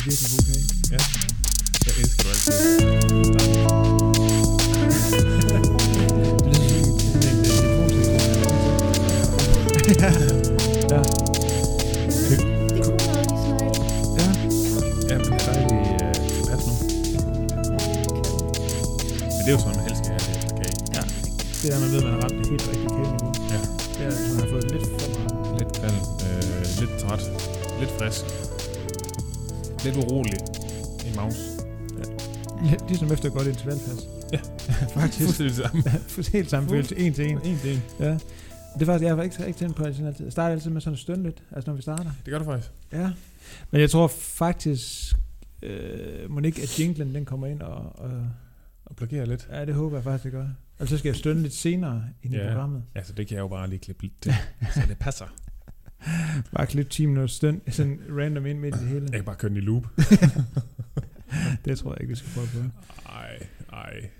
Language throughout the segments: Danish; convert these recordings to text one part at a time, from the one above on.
er virkelig god kage. Ja. Jeg elsker du altid. En, en, en ja. ja. Det kunne de snakker. Ja. Ja, men det er dejligt øh, tilpas nu. Men det er jo sådan, man helst skal have det kage. ja. Det er, man ved, man har ramt det helt rigtige kageniveau. Ja. Det er, man har fået lidt for meget. Lidt kald, øh, lidt træt, lidt frisk, lidt urolig i maus. Lidt ligesom efter et godt intervalpas. Ja. Faktisk. Fuldstændig det samme. Ja, helt samme følelse. En til en. En til en. Ja. Det er faktisk, jeg har ikke rigtig tænkt på, at jeg sådan altid, jeg starter altid med sådan at stønne lidt, altså når vi starter. Det gør du faktisk. Ja. Men jeg tror faktisk, øh, må ikke, at jinglen den kommer ind og, og, Og blokerer lidt. ja, det håber jeg faktisk, det gør. Og så skal jeg stønne lidt senere ind i Ja. programmet. Altså, det kan jeg jo bare lige klippe lidt til. så det passer. Bare klippe 10 minutter støn, sådan random ind midt i det hele. Jeg kan bare køre den i loop. Det tror jeg ikke, vi skal prøve på. Ej, ej.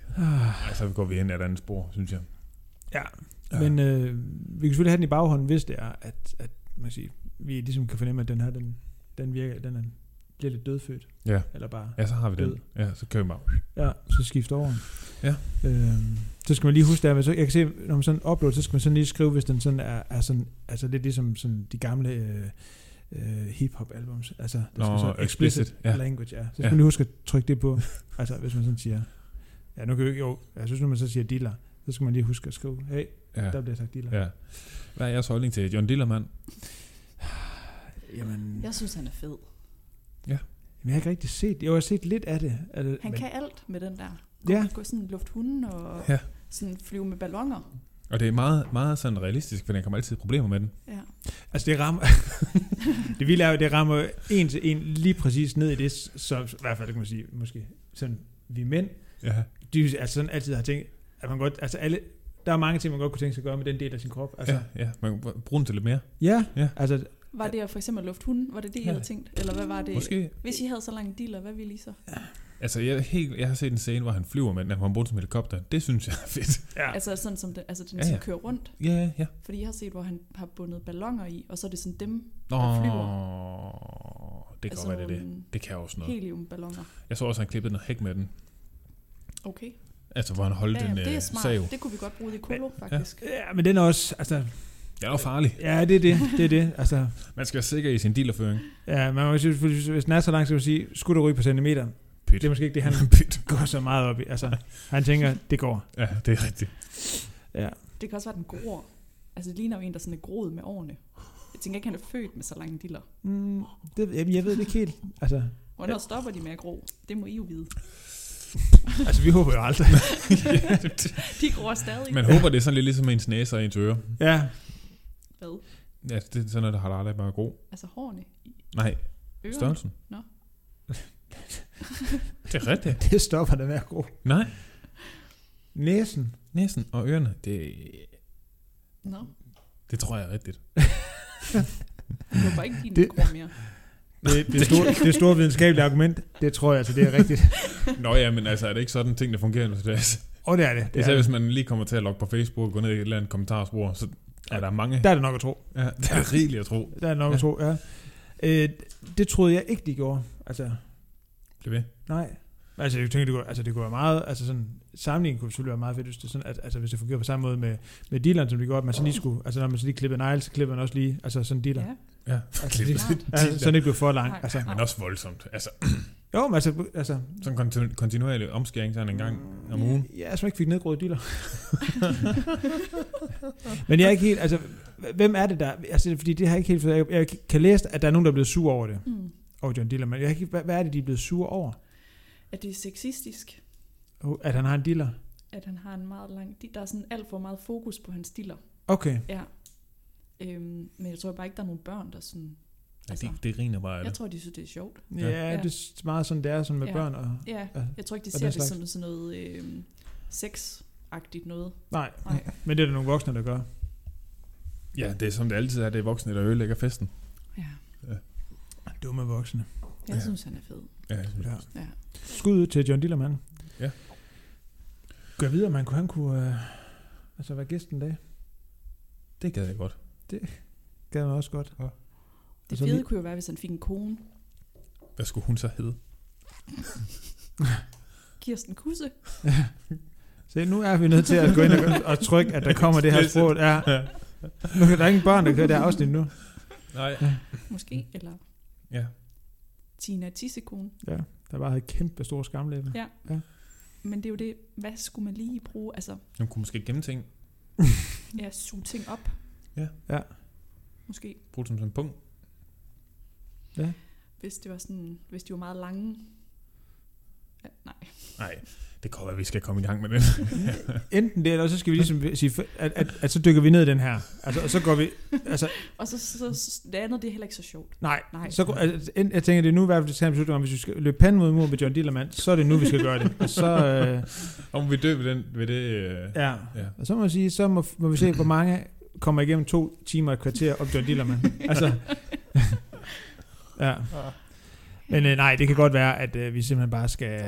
Ej, så går vi hen ad et andet spor, synes jeg. Ja, men øh, vi kan selvfølgelig have den i baghånden, hvis det er, at, at man siger, vi ligesom kan fornemme, at den her, den, den virker, den er, bliver lidt dødfødt. Ja. Eller bare, Ja, så har vi Død. den. Ja, så kører vi bare. ja, så skifte over. Ja. Øhm, så skal man lige huske, der, så jeg kan se, når man sådan upload, så skal man sådan lige skrive, hvis den sådan er, er sådan, altså lidt ligesom sådan de gamle øh, øh, hip-hop albums. Altså, der Nå, skal så explicit, explicit, ja. language, ja. Så skal Ja. man lige huske at trykke det på. altså, hvis man sådan siger, ja, nu kan ikke, jo, jeg synes, når man så siger dealer, så skal man lige huske at skrive, hey, Ja. der bliver sagt dealer. ja. Hvad er jeres holdning til John Dillermand? Jamen, Jeg synes, han er fed. Jamen, jeg har ikke rigtig set Jo, jeg har set lidt af det. Det Han men, kan alt med den der. Ja. Gå sådan luft hunden og Ja. Sådan flyve med ballonger. Og det er meget, meget sådan realistisk, for der kommer altid problemer med den. Ja. Altså, det rammer... det vilde er jo, det rammer en til en lige præcis ned i det, som i hvert fald, kan man sige, måske sådan, vi mænd, Ja. de altså sådan altid har tænkt, at man godt, altså alle, der er mange ting, man godt kunne tænke sig at gøre med den del af sin krop. Altså, ja, ja. Man kan bruge den til lidt mere. ja, Ja. altså, Var det at for eksempel luft hunden? Var det det, I Ja. havde tænkt? Eller hvad var det? Måske. Hvis I havde så lange dealer, hvad ville I så? Altså, jeg, helt, jeg har set en scene, hvor han flyver med den, at han bruger den som helikopter. Det synes jeg er fedt. ja. Altså sådan som den, altså den Ja, ja, ja. ja. kører rundt. Ja, ja. Fordi jeg har set, hvor han har bundet ballonger i, og så er det sådan dem, Nå, Der det kan altså godt være, det er det. Det kan også noget. heliumballoner. Jeg så også, at han klippede noget hæk med den. Okay. Altså, hvor han holdt Ja, ja, det er øh, smart. sav. Det kunne vi godt bruge i kolo, faktisk. ja, men den er også, altså, Det er jo farligt. ja, det er det, det er det, altså, Man skal være sikker i sin dealerføring. ja, man må sige, hvis den er så lang, så kan man sige, skulle du ryge på centimeter? Pyt. Det er måske ikke det, han Pyt. går så meget op i. Altså, han tænker, det går. Ja, det er rigtigt. Ja. Det kan også være, den gror. Altså, det ligner jo en, der sådan er groet med årene. Jeg tænker ikke, han er født med så lange diller. Mm, det, jamen, jeg ved det ikke helt. Altså, Hvornår stopper de med at gro? Det må I jo vide. altså vi håber jo aldrig. De gror stadig. Man håber, det er sådan lidt ligesom ens næse og ens øre. ja, Hvad? Ja, det er sådan noget, der har aldrig bare gro. Altså hårene i Nej, ørerne? størrelsen. Nå. Det er rigtigt. det stopper der med at gro. Nej, Næsen. næsen og ørerne, det, Nå. det tror jeg er rigtigt. Jeg håber ikke, dine Det- gror mere. Det, det, er store, det store videnskabelige argument. Det tror jeg altså, det er rigtigt. Nå ja, men altså, er det ikke sådan, ting der fungerer nu til dags? Og det er det. det Især er, hvis man lige kommer til at logge på Facebook og gå ned i et eller andet kommentarspor, så er der mange... der er det nok at tro. Ja, der er rigeligt at tro. Der er det nok Ja. at tro, ja. Øh, det troede jeg ikke, de gjorde. Altså, Bliv ved. nej. Altså, jeg tænker, det kunne, altså, det kunne være meget, altså sådan, sammenligning kunne selvfølgelig være meget fedt, hvis det, sådan, at, altså, hvis det fungerer på samme måde med, med dealeren, som det gjorde, at man så lige skulle, altså når man så lige klippede negle, så klipper man også lige, altså sådan dealer. Ja. Ja, Altså, lige, altså, så den ikke blev for lang. Altså, Men også voldsomt. Altså, jo, men altså, altså sådan kontinu- kontinuerlig omskæring sådan en gang om ugen. Ja, som ikke fik nedgroet dealer. Men jeg er ikke helt, altså, hvem er det der? Altså, fordi det har jeg ikke helt, jeg, jeg kan læse, at der er nogen, der er blevet sur over det, Mm. Over John Diller, men jeg ikke, hvad, hvad er det, de er blevet sur over? Er det sexistisk, At han har en dealer? at han har en meget lang... Der er sådan alt for meget fokus på hans diller. Okay. Ja. Øhm, men jeg tror bare ikke, der er nogen børn, der sådan... Ja, Altså, det, det griner bare jeg det. tror, de synes, det er sjovt. Ja, Ja. ja. det er meget sådan, det er sådan med Ja. børn. Og, Ja, Ja, jeg tror ikke, de og ser det slags. som sådan noget øhm, sex-agtigt noget. nej, Nej. men det er der nogle voksne, der gør. Ja, det er som det altid er, det er voksne, der ødelægger festen. Ja, Dumme voksne. jeg Ja. synes, han er fed. Ja, jeg synes Ja. Ja. Skud ud til John Dillermand. Ja. Gør videre, man kunne, han kunne øh, altså være gæsten en dag. Det gad jeg godt. Gad man også godt. Det Altså fede lige- kunne jo være, hvis han fik en kone. Hvad skulle hun så hedde? Kirsten Kusse. Se, nu er vi nødt til at gå ind og, og trykke, at der kommer det her sprog. Ja. Nu er der ingen børn, der kører det her afsnit nu. Nej. Måske. Eller Ja. Tina Tissekone. Ja, der bare havde kæmpe store skamlæber. Ja. Men det er jo det, hvad skulle man lige bruge? Altså, Hun kunne måske gemme ting. ja, suge ting op. Ja. Ja. Måske. Bruge det som sådan en punkt. Hvis det var sådan, hvis de var meget lange. Ja, nej. Nej, det kan være, at vi skal komme i gang med det. Enten det, eller så skal vi ligesom sige, at, at, at så dykker vi ned i den her. Altså, og så går vi... Altså, Og så, så, så det andet, det er heller ikke så sjovt. nej. Nej. Så, altså, jeg tænker, det er nu i hvert fald, til at beslutning om, hvis vi skal løbe panden mod mur med John Dillermand, så er det nu, vi skal gøre det. Og så, øh, Om vi dø ved, den, ved det... Øh, ja. Ja. Og så må jeg sige, så må, må vi se, hvor mange kommer igennem to timer og et kvarter om John Dillermand. altså, ja. Men øh, nej, det kan godt være, at øh, vi simpelthen bare skal...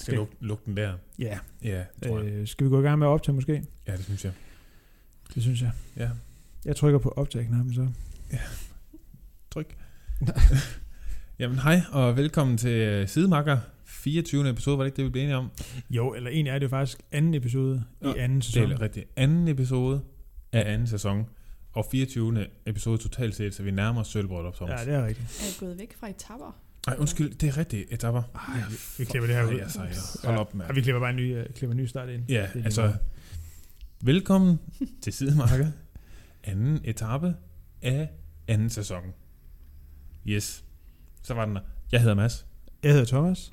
skal lukke, lukke den der. Ja, Ja, tror jeg. øh, skal vi gå i gang med at optage måske? Ja, det synes jeg. Det synes jeg. Ja. Jeg trykker på optag-knappen så. Tryk. Jamen hej, og velkommen til øh, Sidemakker. 24. episode, var det ikke det, vi blev enige om? Jo, eller egentlig er det jo faktisk anden episode Ja, i anden Det sæson. er rigtigt. Anden episode af anden sæson. Og 24. episode totalt set, så vi nærmer os sølvbrød op, Thomas. Ja, det er rigtigt. Er jeg gået væk fra etapper? Ej, undskyld, det er rigtigt. Etapper. Ej, vi, vi klipper det her ud. Sejler. Hold op, mand. Ja, vi klipper bare en ny, uh, klipper en ny start ind. Ja, Det lige altså, meget. velkommen til Sidemarker. Anden etape af anden sæson. Yes. Så var den der. Jeg hedder Mads. Jeg hedder Thomas.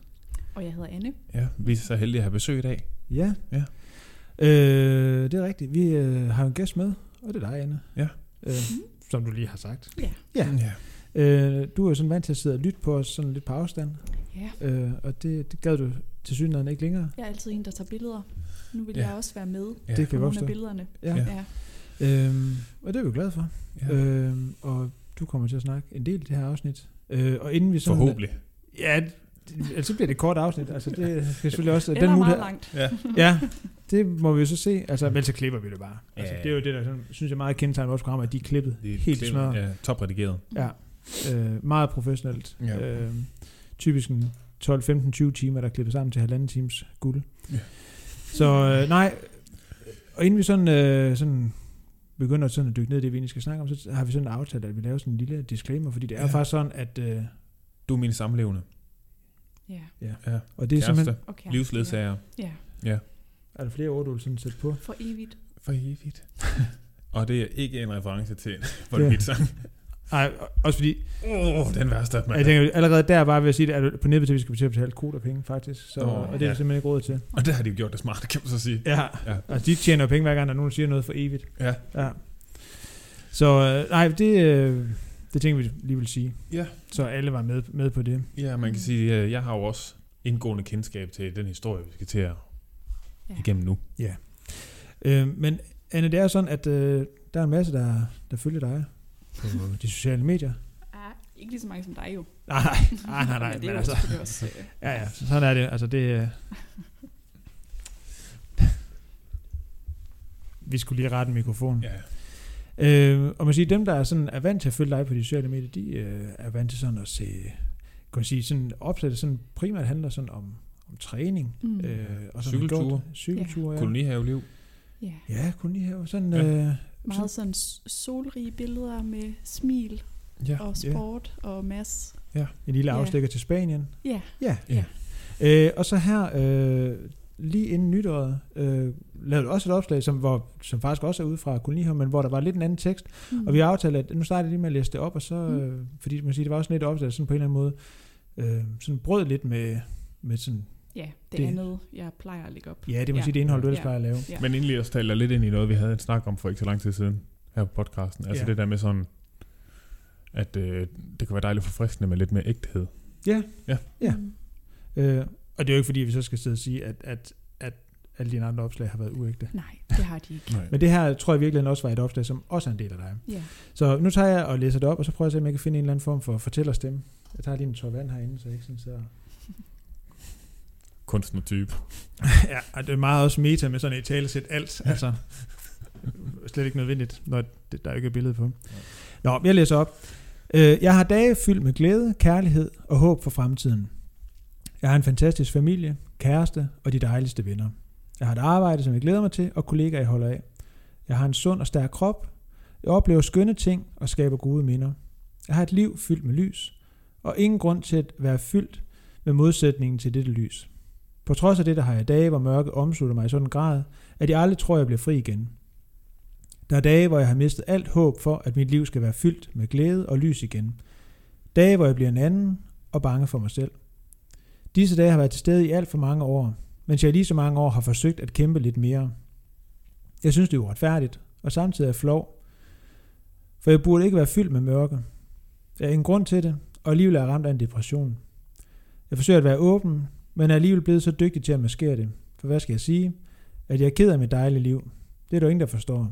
Og jeg hedder Anne. Ja, vi er så heldige at have besøg i dag. Ja. Ja. Øh, det er rigtigt. Vi øh, har en gæst med, og det er dig, Anne. Ja. Øh, som du lige har sagt. Ja. Ja. ja. Øh, du er jo sådan vant til at sidde og lytte på os sådan lidt på afstand. Ja. Øh, og det, det gad du til synligheden ikke længere. Jeg er altid en, der tager billeder. Nu vil Ja. jeg også være med ja. Det på kan godt nogle af billederne. Ja. Ja. Ja. Øhm, og det er vi jo glade for. ja. Øhm, og du kommer til at snakke en del i det her afsnit. Øh, og inden vi sådan... Forhåbentlig. Ja, det- ellers så bliver det et kort afsnit. Altså, det skal selvfølgelig også... Eller den meget mulighed, langt. Ja. Ja, det må vi jo så se. Altså, vel så klipper vi det bare. Altså, Ja. det er jo det, der sådan, synes jeg meget kendetegner vores program, at de er klippet Det er helt i klip- smadret. Ja, topredigeret. Ja. Øh, meget professionelt. Ja. Øh, typisk en 12, 15, 20 timer, der er klippet sammen til halvanden times guld. Ja. Så øh, nej, og inden vi sådan, øh, sådan begynder sådan at dykke ned i det, vi egentlig skal snakke om, så har vi sådan aftalt, at vi laver sådan en lille disclaimer, fordi det er Ja. ja. faktisk sådan, at... Øh, Du er min samlevende. Ja. ja. Ja. Og det er Kæreste. simpelthen... Okay. Livsledsager. Ja. Er der flere ord, du vil sådan sætte på? For evigt. For evigt. og det er ikke en reference til en for Ja. det sang. Nej, også fordi, Åh, oh, den værste. Man. jeg tænker, allerede der bare ved at sige, at på nippet til, at vi skal til at betale koder penge, faktisk. Så, oh, og det er ja. simpelthen ikke råd til. Og det har de jo gjort det smart, kan man så sige. Ja, Ja. altså de tjener jo penge hver gang, der er nogen, siger noget for evigt. Ja. Ja. Så øh, nej, det, øh, det tænker vi lige vil sige. Ja. Så alle var med, med på det. Ja, man kan sige, at jeg har jo også indgående kendskab til den historie, vi skal til at Ja. igennem nu. Øh, men Anne, det er sådan, at øh, der er en masse, der, der følger dig på de sociale medier. Ah, ikke lige så mange som dig jo. Nej, nej, nej, nej, nej men det men er altså, også... øh, ja, ja, så sådan er det. Altså, det øh, vi skulle lige rette mikrofonen. Ja. Øh, og man siger, dem, der er, sådan, er vant til at følge dig på de sociale medier, de øh, er vant til sådan at se, kan man sige, sådan opsætte sådan primært handler sådan om, om træning. Mm. Øh, og sådan Cykelture. gjort- Cykelture, ja. Kolonihaveliv. Ja. Ja, her. Sådan, Ja. ja. øh, Meget sådan solrige billeder med smil Ja. og sport og mas. en lille Ja. afstikker til Spanien. Ja. Ja. Ja. Øh, og så her, øh, lige inden nytåret, øh, lavede du også et opslag, som, hvor, som faktisk også er ude fra Kolonihaven, men hvor der var lidt en anden tekst. Mm. Og vi har aftalt, at nu starter lige med at læse det op, og så, Mm. øh, fordi man siger, det var også lidt opslag, sådan på en eller anden måde, øh, sådan brød lidt med, med sådan, Ja, det, Det- det andet, jeg plejer at lægge op. ja, det må Ja. ja. sige, det indhold, du ellers Ja. plejer at lave. Ja. Men egentlig også taler lidt ind i noget, vi havde en snak om for ikke så lang tid siden her på podcasten. Altså Ja. det der med sådan, at øh, det kan være dejligt forfriskende med lidt mere ægthed. Ja, Ja. Mm. øh, og det er jo ikke fordi, vi så skal sidde og sige, at, at, at alle dine andre opslag har været uægte. Nej, det har de ikke. Men det her tror jeg virkelig også var et opslag, som også er en del af dig. Ja. Så nu tager jeg og læser det op, og så prøver jeg at se, om jeg kan finde en eller anden form for fortællerstemme. Jeg tager lige en tår vand herinde, så jeg ikke sådan sidder... Kunstnertype. ja, og det er meget også meta med sådan et talesæt alt. Altså, slet ikke nødvendigt, når det, der ikke er billede på. Nå, jeg læser op. Øh, jeg har dage fyldt med glæde, kærlighed og håb for fremtiden. Jeg har en fantastisk familie, kæreste og de dejligste venner. Jeg har et arbejde, som jeg glæder mig til, og kollegaer, jeg holder af. Jeg har en sund og stærk krop. Jeg oplever skønne ting og skaber gode minder. Jeg har et liv fyldt med lys, og ingen grund til at være fyldt med modsætningen til dette lys. På trods af det, der har jeg dage, hvor mørke omslutter mig i sådan en grad, at jeg aldrig tror, jeg bliver fri igen. Der er dage, hvor jeg har mistet alt håb for, at mit liv skal være fyldt med glæde og lys igen. Dage, hvor jeg bliver en anden og bange for mig selv. Disse dage har været til stede i alt for mange år, mens jeg lige så mange år har forsøgt at kæmpe lidt mere. Jeg synes, det er uretfærdigt, og samtidig er flov. For jeg burde ikke være fyldt med mørke. Jeg er ingen grund til det, og alligevel er jeg ramt af en depression. Jeg forsøger at være åben, men er alligevel blevet så dygtig til at maskere det. For hvad skal jeg sige? At jeg er ked af mit dejlige liv. Det er der ingen, der forstår.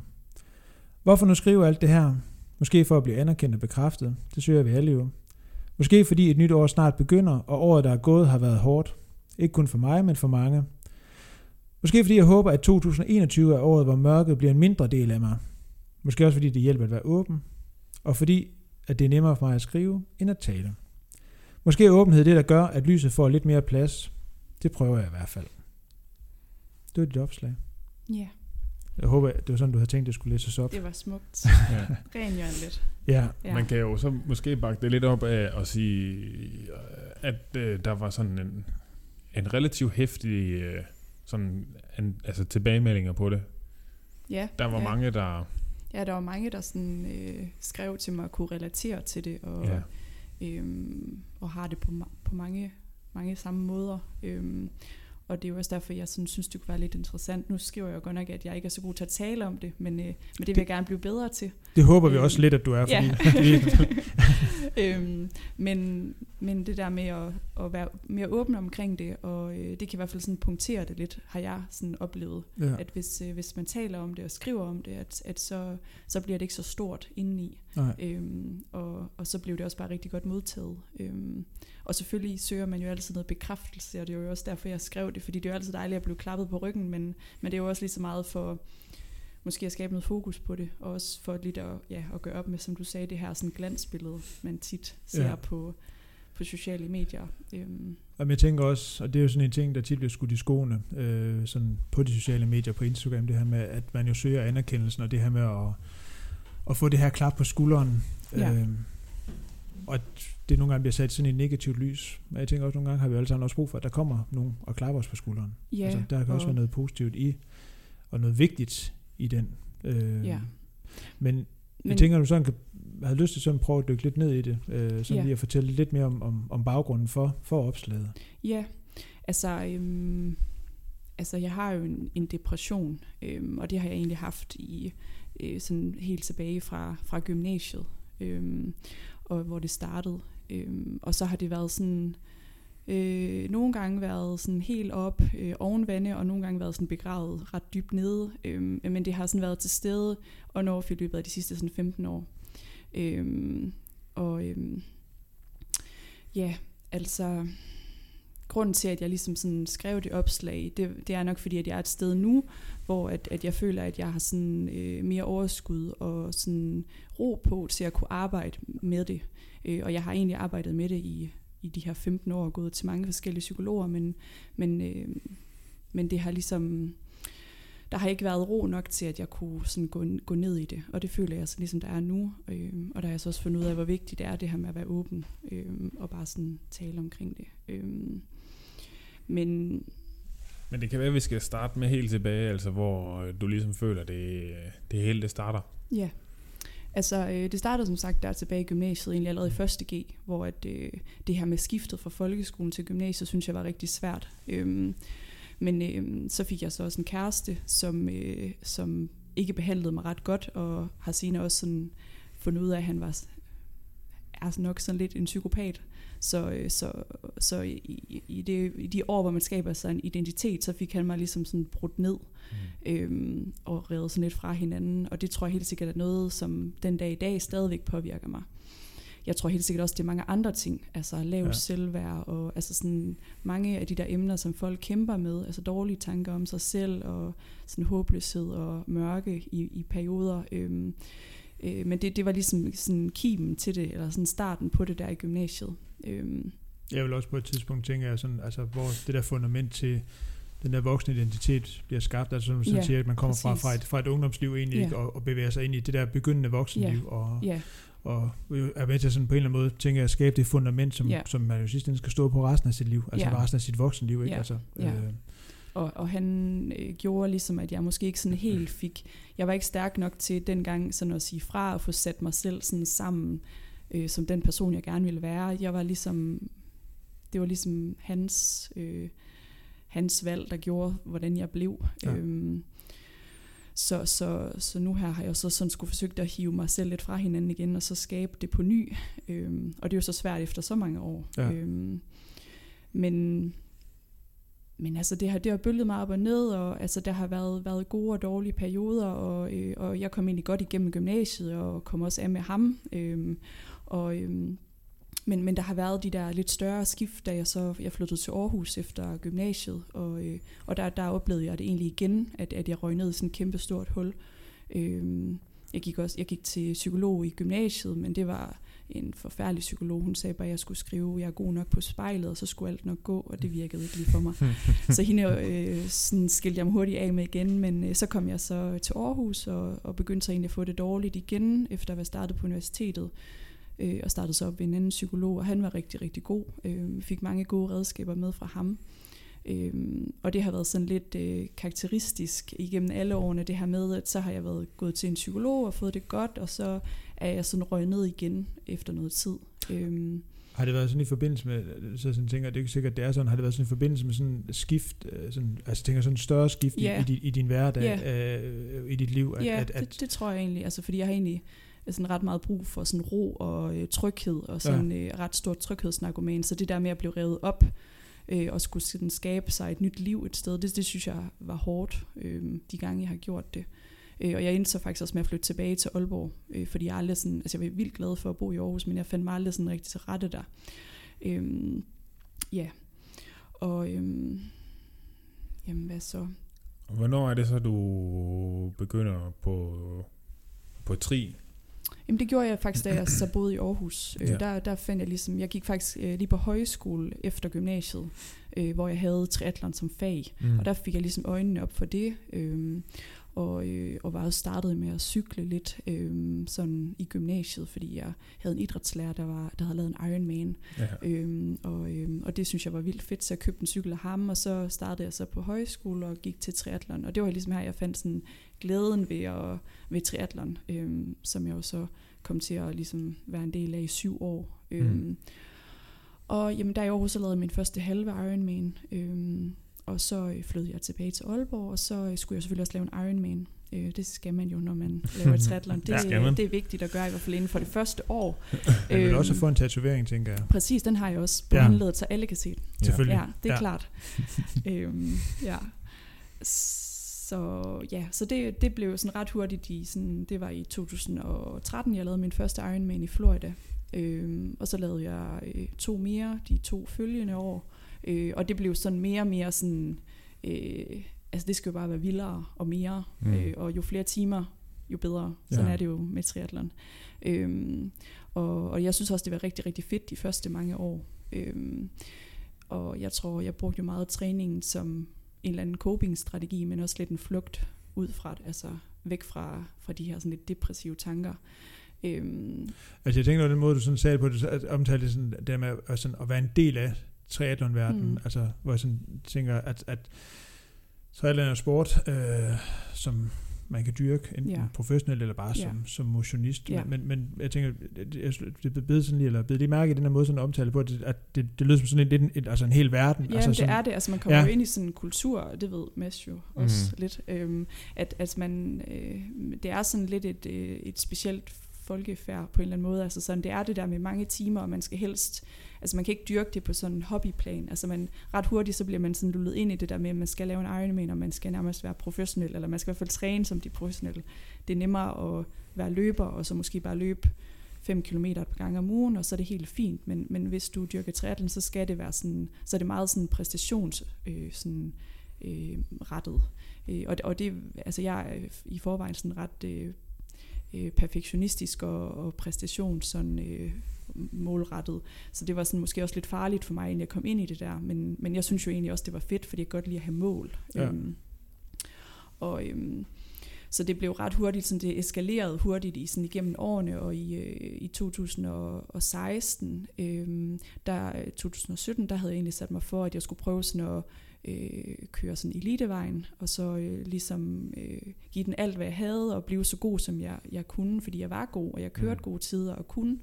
Hvorfor nu skrive alt det her? Måske for at blive anerkendt og bekræftet. Det søger vi alle jo. Måske fordi et nyt år snart begynder, og året, der er gået, har været hårdt. Ikke kun for mig, men for mange. Måske fordi jeg håber, at 2021 er året, hvor mørket bliver en mindre del af mig. Måske også fordi det hjælper at være åben. Og fordi at det er nemmere for mig at skrive, end at tale. Måske er åbenhed det, der gør, at lyset får lidt mere plads. Det prøver jeg i hvert fald. Det var dit opslag. Ja, Jeg håber, det var sådan, du havde tænkt, det skulle læses op. det var smukt. Ja. Renjørnligt. Ja, Ja. Man kan jo så måske bakke det lidt op af at sige, at øh, der var sådan en, en relativt hæftig øh, sådan, en, altså tilbagemeldinger på det. ja, Der var ja. mange, der... Ja, der var mange, der sådan, øh, skrev til mig og kunne relatere til det, og, Ja, øhm, og har det på, ma- på mange, mange samme måder. Øhm, og det er jo også derfor, jeg sådan, synes, det kunne være lidt interessant. Nu skriver jeg jo godt nok, at jeg ikke er så god til at tale om det, men, øh, men det vil jeg gerne blive bedre til. det håber vi Øh, også lidt, at du er, fordi ja. øhm, men, men det der med at, at være mere åben omkring det, og øh, det kan i hvert fald sådan punktere det lidt, har jeg sådan oplevet. ja, At hvis, øh, hvis man taler om det og skriver om det, at, at så, så bliver det ikke så stort indeni. nej. Øhm, og, og så blev det også bare rigtig godt modtaget. Øhm, og selvfølgelig søger man jo altid noget bekræftelse, og det er jo også derfor, jeg skrev det, fordi det er jo altid dejligt at blive klappet på ryggen, men, men det er jo også lige så meget for måske at skabe noget fokus på det, og også for lidt at, ja, at gøre op med, som du sagde, det her sådan glansbillede, man tit ser Ja. på, på sociale medier. Øhm, Og jeg tænker også, og det er jo sådan en ting, der tit bliver skudt i skoene, øh, sådan på de sociale medier, på Instagram, det her med, at man jo søger anerkendelsen, og det her med at, at få det her klap på skulderen. Ja. Øh, og det nogle gange bliver sat sådan i et negativt lys. Men jeg tænker også, nogle gange har vi alle sammen også brug for, at der kommer nogen og klapper os på skulderen. ja, altså, der kan også og- være noget positivt i, og noget vigtigt i den. Øh, Ja. Men, men Men, jeg tænker, at du sådan kan, havde lyst til sådan at prøve at dykke lidt ned i det, øh, sådan Ja. lige at fortælle lidt mere om, om, om baggrunden for, for opslaget. Ja, altså, øhm, altså jeg har jo en, en depression, øhm, og det har jeg egentlig haft i øh, sådan helt tilbage fra, fra gymnasiet, øhm, og hvor det startede. Øhm, og så har det været sådan, øh, nogle gange været sådan helt op øh, oven vande, og nogle gange været sådan begravet ret dybt nede. Øhm, men det har sådan været til stede, og når i løbet af de sidste sådan 15 år. Øhm, og øhm, ja, altså grunden til, at jeg ligesom sådan skrev det opslag, det, det er nok fordi, at jeg er et sted nu, hvor at, at jeg føler, at jeg har sådan øh, mere overskud og sådan ro på til at kunne arbejde med det. Øh, og jeg har egentlig arbejdet med det i, i de her 15 år, gået til mange forskellige psykologer, men, men, øh, men det har ligesom, der har ikke været ro nok til, at jeg kunne sådan gå, gå ned i det. Og det føler jeg så ligesom, der er nu. Øh, og der har jeg så også fundet ud af, hvor vigtigt det er, det her med at være åben øh, og bare sådan tale omkring det. Øh, men men det kan være, at vi skal starte med helt tilbage, altså hvor øh, du ligesom føler, det, det hele det starter. Ja, altså øh, det startede som sagt der tilbage i gymnasiet, egentlig allerede i 1. G, hvor at, øh, det her med skiftet fra folkeskolen til gymnasiet, synes jeg var rigtig svært. Øhm, men øh, så fik jeg så også en kæreste, som, øh, som ikke behandlede mig ret godt, og har senere også sådan fundet ud af, at han var er nok sådan lidt en psykopat. Så, øh, så, så i, i, det, i de år, hvor man skaber sig en identitet, så fik han mig ligesom sådan brudt ned Mm. øhm, og revet sådan lidt fra hinanden. Og det tror jeg helt sikkert er noget, som den dag i dag stadigvæk påvirker mig. Jeg tror helt sikkert også, det er mange andre ting, altså lav Ja. ja. selvværd, og altså sådan mange af de der emner, som folk kæmper med, altså dårlige tanker om sig selv, og sådan håbløshed og mørke i, i perioder. Øhm, Øh, men det, det var ligesom sådan kimen til det, eller sådan starten på det der i gymnasiet. Øh, Jeg vil også på et tidspunkt tænke, at sådan, altså, hvor det der fundament til den der voksne identitet bliver skabt, altså som du Ja, siger, at man kommer fra, præcis. fra, et, fra et ungdomsliv egentlig, Ja. og, og bevæger sig ind i det der begyndende voksenliv, og, ja, og er med til sådan på en eller anden måde, tænker jeg, at skabe det fundament, som, Ja. som man jo sidst skal stå på resten af sit liv, altså Ja. resten af sit voksenliv, ikke? Ja. Altså, Ja. Øh, og, og han øh, gjorde ligesom, at jeg måske ikke sådan helt fik, jeg var ikke stærk nok til dengang sådan at sige fra og få sat mig selv sådan sammen øh, som den person, jeg gerne ville være. Jeg var ligesom, det var ligesom hans, øh, hans valg, der gjorde, hvordan jeg blev. Ja. Øhm, så, så, så nu her har jeg så sådan skulle forsøgt at hive mig selv lidt fra hinanden igen, og så skabe det på ny. Øhm, og det er jo så svært efter så mange år. Ja. Øhm, men, men altså det har, det har bølget mig op og ned, og altså der har været, været gode og dårlige perioder, og, øh, og jeg kom egentlig godt igennem gymnasiet, og kom også af med ham. Øhm, og, øhm, men, men der har været de der lidt større skift, da jeg så jeg flyttede til Aarhus efter gymnasiet, og, øh, og der, der oplevede jeg det egentlig igen, at, at jeg røg ned i sådan et kæmpe stort hul. Øh, jeg gik også jeg gik til psykolog i gymnasiet, men det var en forfærdelig psykolog. Hun sagde bare, at jeg skulle skrive, jeg er god nok på spejlet, og så skulle alt nok gå, og det virkede ikke lige for mig. så hende øh, sådan skilte jeg mig hurtigt af med igen, men øh, så kom jeg så til Aarhus og, og begyndte så egentlig at få det dårligt igen, efter at være startet på universitetet. Øh, og startede så op ved en anden psykolog, og han var rigtig, rigtig god. Øh, fik mange gode redskaber med fra ham. Øhm, og det har været sådan lidt øh, karakteristisk igennem alle årene, det her med, at så har jeg været gået til en psykolog og fået det godt, og så er jeg sådan røget ned igen efter noget tid. Øhm, Har det været sådan i forbindelse med, så sådan tænker, det er ikke sikkert, det er sådan, har det været sådan i forbindelse med sådan skift, øh, sådan, altså tænker sådan en større skift Ja. i, i, din, i din hverdag, øh, i dit liv, at, ja, at, at, det, det tror jeg egentlig, altså fordi jeg har egentlig sådan ret meget brug for sådan ro og øh, tryghed, og sådan ja. øh, ret stort tryghedsnarkoman, så det der med at blive revet op, øh, og skulle sådan skabe sig et nyt liv et sted, det, det synes jeg var hårdt, øh, de gange jeg har gjort det. Øh, og jeg endte så faktisk også med at flytte tilbage til Aalborg, øh, fordi jeg aldrig sådan, altså jeg var vildt glad for at bo i Aarhus, men jeg fandt mig aldrig sådan rigtig til rette der. Øh, ja, og øh, jamen hvad så? Hvornår er det så, du begynder på, på tri? Jamen det gjorde jeg faktisk, da jeg så boede i Aarhus. Øh, Ja. der, der fandt jeg ligesom, jeg gik faktisk øh, lige på højskole efter gymnasiet, øh, hvor jeg havde triathlon som fag. Mm. Og der fik jeg ligesom øjnene op for det, øh, og, øh, og var også startet med at cykle lidt øh, sådan i gymnasiet, fordi jeg havde en idrætslærer, der, var, der havde lavet en Ironman. ja. Øhm, og, øhm, og det synes jeg var vildt fedt, så jeg købte en cykel af ham, og så startede jeg så på højskole og gik til triathlon. Og det var ligesom her, jeg fandt sådan glæden ved, at, ved triathlon, øhm, som jeg jo så kom til at ligesom være en del af i syv år. Øhm, Mm. Og jamen, der i Aarhus, så lavede min første halve Ironman, øhm, og så øh, flyttede jeg tilbage til Aalborg, og så øh, skulle jeg selvfølgelig også lave en Ironman. Øh, det skal man jo, når man laver triathlon. Det, Ja, det er vigtigt at gøre, i hvert fald inden for det første år. man vil Øhm, også få en tatovering, tænker jeg. Præcis, den har jeg også på Ja. håndledet, så alle kan se den. Selvfølgelig. Ja, det er ja. klart. øhm, ja. Så ja, så det, det blev sådan ret hurtigt i sådan, det var i 2013, jeg lavede min første Ironman i Florida. Øhm, og så lavede jeg øh, to mere de to følgende år. Øh, og det blev sådan mere og mere sådan, øh, altså det skal jo bare være vildere og mere. Mm. Øh, og jo flere timer, jo bedre. Sådan Ja. er det jo med triathlon. Øhm, og, og jeg synes også, det var rigtig, rigtig fedt de første mange år. Øhm, og jeg tror, jeg brugte jo meget træningen som en eller anden coping-strategi, men også lidt en flugt ud fra det, altså væk fra, fra de her sådan lidt depressive tanker. Øhm, Altså jeg tænker over den måde, du sådan sagde på, at omtale det sådan, det med at, sådan, at være en del af triathlonverdenen, Mm. altså hvor jeg sådan tænker, at, at triathlon er sport, øh, som man kan dyrke, enten Ja. professionelt eller bare Ja. som, som motionist. Ja. Men, men jeg tænker, det, jeg, det blev sådan lige, eller blev det mærke i den her måde sådan omtale på, at det, at det, det lyder som sådan en, en, en, altså en hel verden. Ja, altså det sådan, er det. Altså man kommer Ja. jo ind i sådan en kultur, og det ved Mads jo også Mhm. mm. lidt, øhm, at, at man, øh, det er sådan lidt et, øh, et specielt folkefærd på en eller anden måde. Altså sådan, det er det der med mange timer, og man skal helst, altså man kan ikke dyrke det på sådan en hobbyplan. Altså man, ret hurtigt, så bliver man sådan lullet ind i det der med, at man skal lave en Ironman, og man skal nærmest være professionel, eller man skal i hvert fald træne som de professionelle. Det er nemmere at være løber, og så måske bare løbe 5 km et par gange om ugen, og så er det helt fint. Men, men hvis du dyrker triathlon, så skal det være sådan, så er det meget sådan præstations øh, sådan, øh, rettet. Øh, og, og det, altså jeg er i forvejen sådan ret øh, øh, perfektionistisk og, og præstation sådan øh, målrettet. Så det var sådan måske også lidt farligt for mig, inden jeg kom ind i det der. Men, men jeg synes jo egentlig også, det var fedt, fordi jeg godt lide at have mål. Ja. Øhm, og øhm, så det blev ret hurtigt, sådan det eskalerede hurtigt i, sådan igennem årene, og i, øh, i 2016, øh, der, 2017, der havde jeg egentlig sat mig for, at jeg skulle prøve sådan at øh, køre sådan elitevejen, og så øh, ligesom øh, give den alt, hvad jeg havde, og blive så god, som jeg, jeg kunne, fordi jeg var god, og jeg kørte Mm. gode tider, og kunne,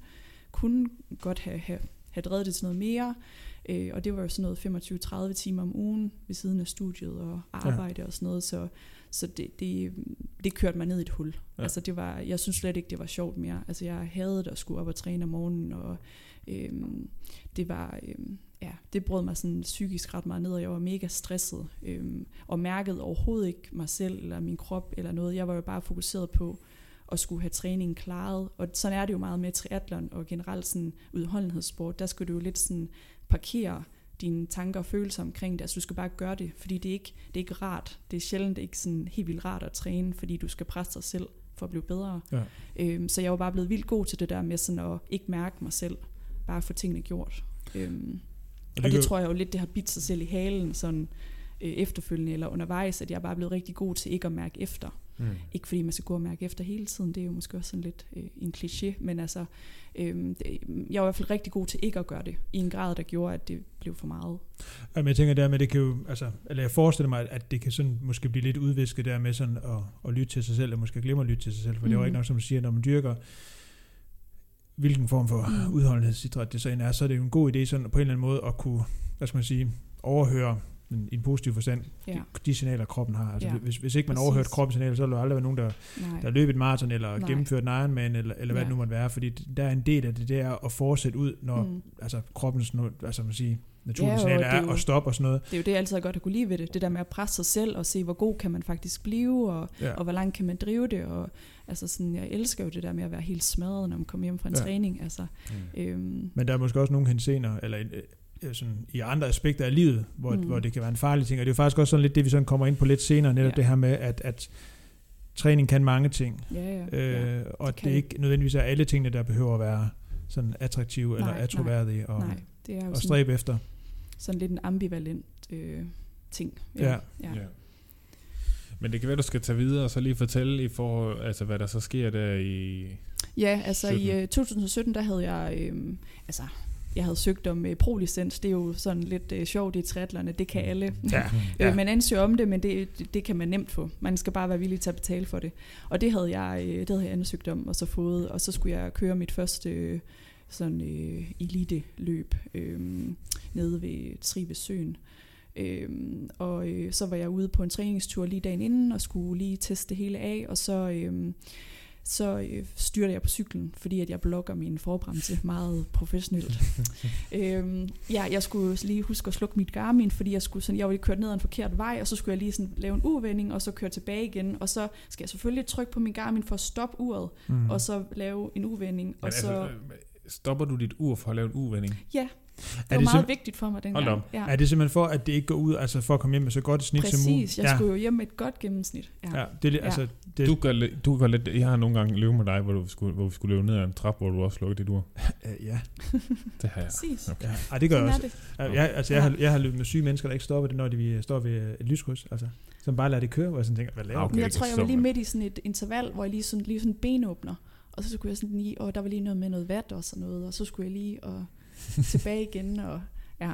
kunne godt have, have, have drevet det til noget mere. Øh, og det var jo sådan noget 25-30 timer om ugen ved siden af studiet og arbejde ja. og sådan noget, så, så det, det, det kørte mig ned i et hul. Ja. Altså det var, jeg synes slet ikke, det var sjovt mere. Altså jeg havde at skulle op og træne om morgenen, og øhm, det var, øhm, ja, det brød mig sådan psykisk ret meget ned, og jeg var mega stresset, øhm, og mærkede overhovedet ikke mig selv, eller min krop, eller noget. Jeg var jo bare fokuseret på, at skulle have træningen klaret. Og sådan er det jo meget med triathlon og generelt sådan udholdenhedssport. Der skal du jo lidt sådan parkere dine tanker og følelser omkring det. Altså du skal bare gøre det, fordi det er ikke, det er ikke rart. Det er sjældent ikke sådan helt vildt rart at træne, fordi du skal presse dig selv for at blive bedre. Ja. Øhm, så jeg var bare blevet vildt god til det der med sådan at ikke mærke mig selv, bare få tingene gjort. Øhm, Og og det tror jeg jo lidt, det har bidt sig selv i halen sådan øh, efterfølgende eller undervejs, at jeg er bare blevet rigtig god til ikke at mærke efter. Mm. Ikke fordi man skal gå og mærke efter hele tiden, det er jo måske også sådan lidt øh, en kliché, men altså, øh, det, jeg var i hvert fald rigtig god til ikke at gøre det, i en grad, der gjorde, at det blev for meget. Jamen, jeg tænker dermed, det kan jo, altså, eller jeg forestiller mig, at det kan sådan måske blive lidt udvisket der med sådan at, at lytte til sig selv, eller måske glemme at lytte til sig selv, for mm. det er jo Mhm. ikke nok, som du siger, når man dyrker hvilken form for Mm. udholdenhedsidræt det så end er, så er det jo en god idé sådan på en eller anden måde at kunne, hvad skal man sige, overhøre en, en positiv forstand, Ja, de, de signaler, kroppen har. Altså, Ja, hvis, hvis ikke man præcis. overhørte kroppens signaler, så ville der aldrig være nogen, der, nej. der løb et maraton, eller Nej. gennemført en Ironman, eller, eller hvad Ja. det nu måtte være, fordi der er en del af det, det er at fortsætte ud, når Mm. altså, kroppens altså, man siger, naturlige Ja, og signaler er er jo- at stoppe og sådan noget. Det er jo det, jeg altid har godt at kunne lide ved det. Det der med at presse sig selv og se, hvor god kan man faktisk blive, og, Ja. og hvor langt kan man drive det. Og, altså sådan, jeg elsker jo det der med at være helt smadret, når man kommer hjem fra en Ja. træning. Altså, Mm. øhm, Men der er måske også nogle hensener, eller sådan, i andre aspekter af livet, hvor, mm. Hvor det kan være en farlig ting. Og det er jo faktisk også sådan lidt det, vi sådan kommer ind på lidt senere, netop ja. Ja. det her med, at, at træning kan mange ting. ja, ja, Øh, ja. og det, det er ikke nødvendigvis er alle tingene, der behøver at være sådan attraktive Nej, eller nej. atroværdige og, Nej, det er jo og sådan, stræbe efter. sådan lidt en ambivalent øh, ting. Ja. ja. Ja. Men det kan være, du skal tage videre og så lige fortælle i forhold, altså hvad der så sker der i... Ja, altså 17. i øh, 2017, der havde jeg, øh, altså, jeg havde søgt om øh, pro-licens. Det er jo sådan lidt øh, sjovt i triathlerne, det kan alle. Ja. Ja. Øh, man ansøger om det, men det, det, det kan man nemt få. Man skal bare være villig til at betale for det. Og det havde jeg, øh, det havde jeg ansøgt om, og så fået, og så skulle jeg køre mit første øh, sådan øh, elite-løb øh, nede ved Trive Søen. Øhm, og øh, så var jeg ude på en træningstur lige dagen inden, og skulle lige teste det hele af, og så, øh, så øh, styrte jeg på cyklen, fordi at jeg blokker min forbremse meget professionelt. øhm, ja, jeg skulle lige huske at slukke mit Garmin, fordi jeg, skulle sådan, jeg var lige kørt ned ad en forkert vej, og så skulle jeg lige sådan lave en uvending, og så køre tilbage igen, og så skal jeg selvfølgelig trykke på min Garmin for at stoppe uret, Mm. og så lave en uvending, Men og altså, så, øh, stopper du dit ur for at lave en uvending? ja, det var det meget vigtigt for mig Hold dengang. op. Ja. er det simpelthen for, at det ikke går ud, altså for at komme hjem med så godt et snit som muligt? Præcis, jeg skulle jo hjem med et godt gennemsnit. Ja. Ja, det er, lidt- Ja. altså, det, Du gør, lidt- du gør lidt, jeg har nogle gange løbet med dig, hvor, du skulle, hvor vi skulle løbe ned ad en trap, hvor du også lukkede dit ur. øh, ja. Det har jeg. Præcis. Okay. ja. Ej, det gør jeg Sådan også. er det. Ja, Jeg, altså, jeg, Ja. har, jeg har løbet med syge mennesker, der ikke stopper det, når de vi står ved et lyskryds. Altså, som bare lader det køre, hvor jeg sådan tænker, hvad laver Ah, du? okay. Men jeg det tror, jeg var lige midt i sådan et interval, hvor jeg lige sådan, lige sådan en benåbner. Og så skulle jeg sådan lige, og der var lige noget med noget vat og sådan noget, og så skulle jeg lige og tilbage igen, og ja.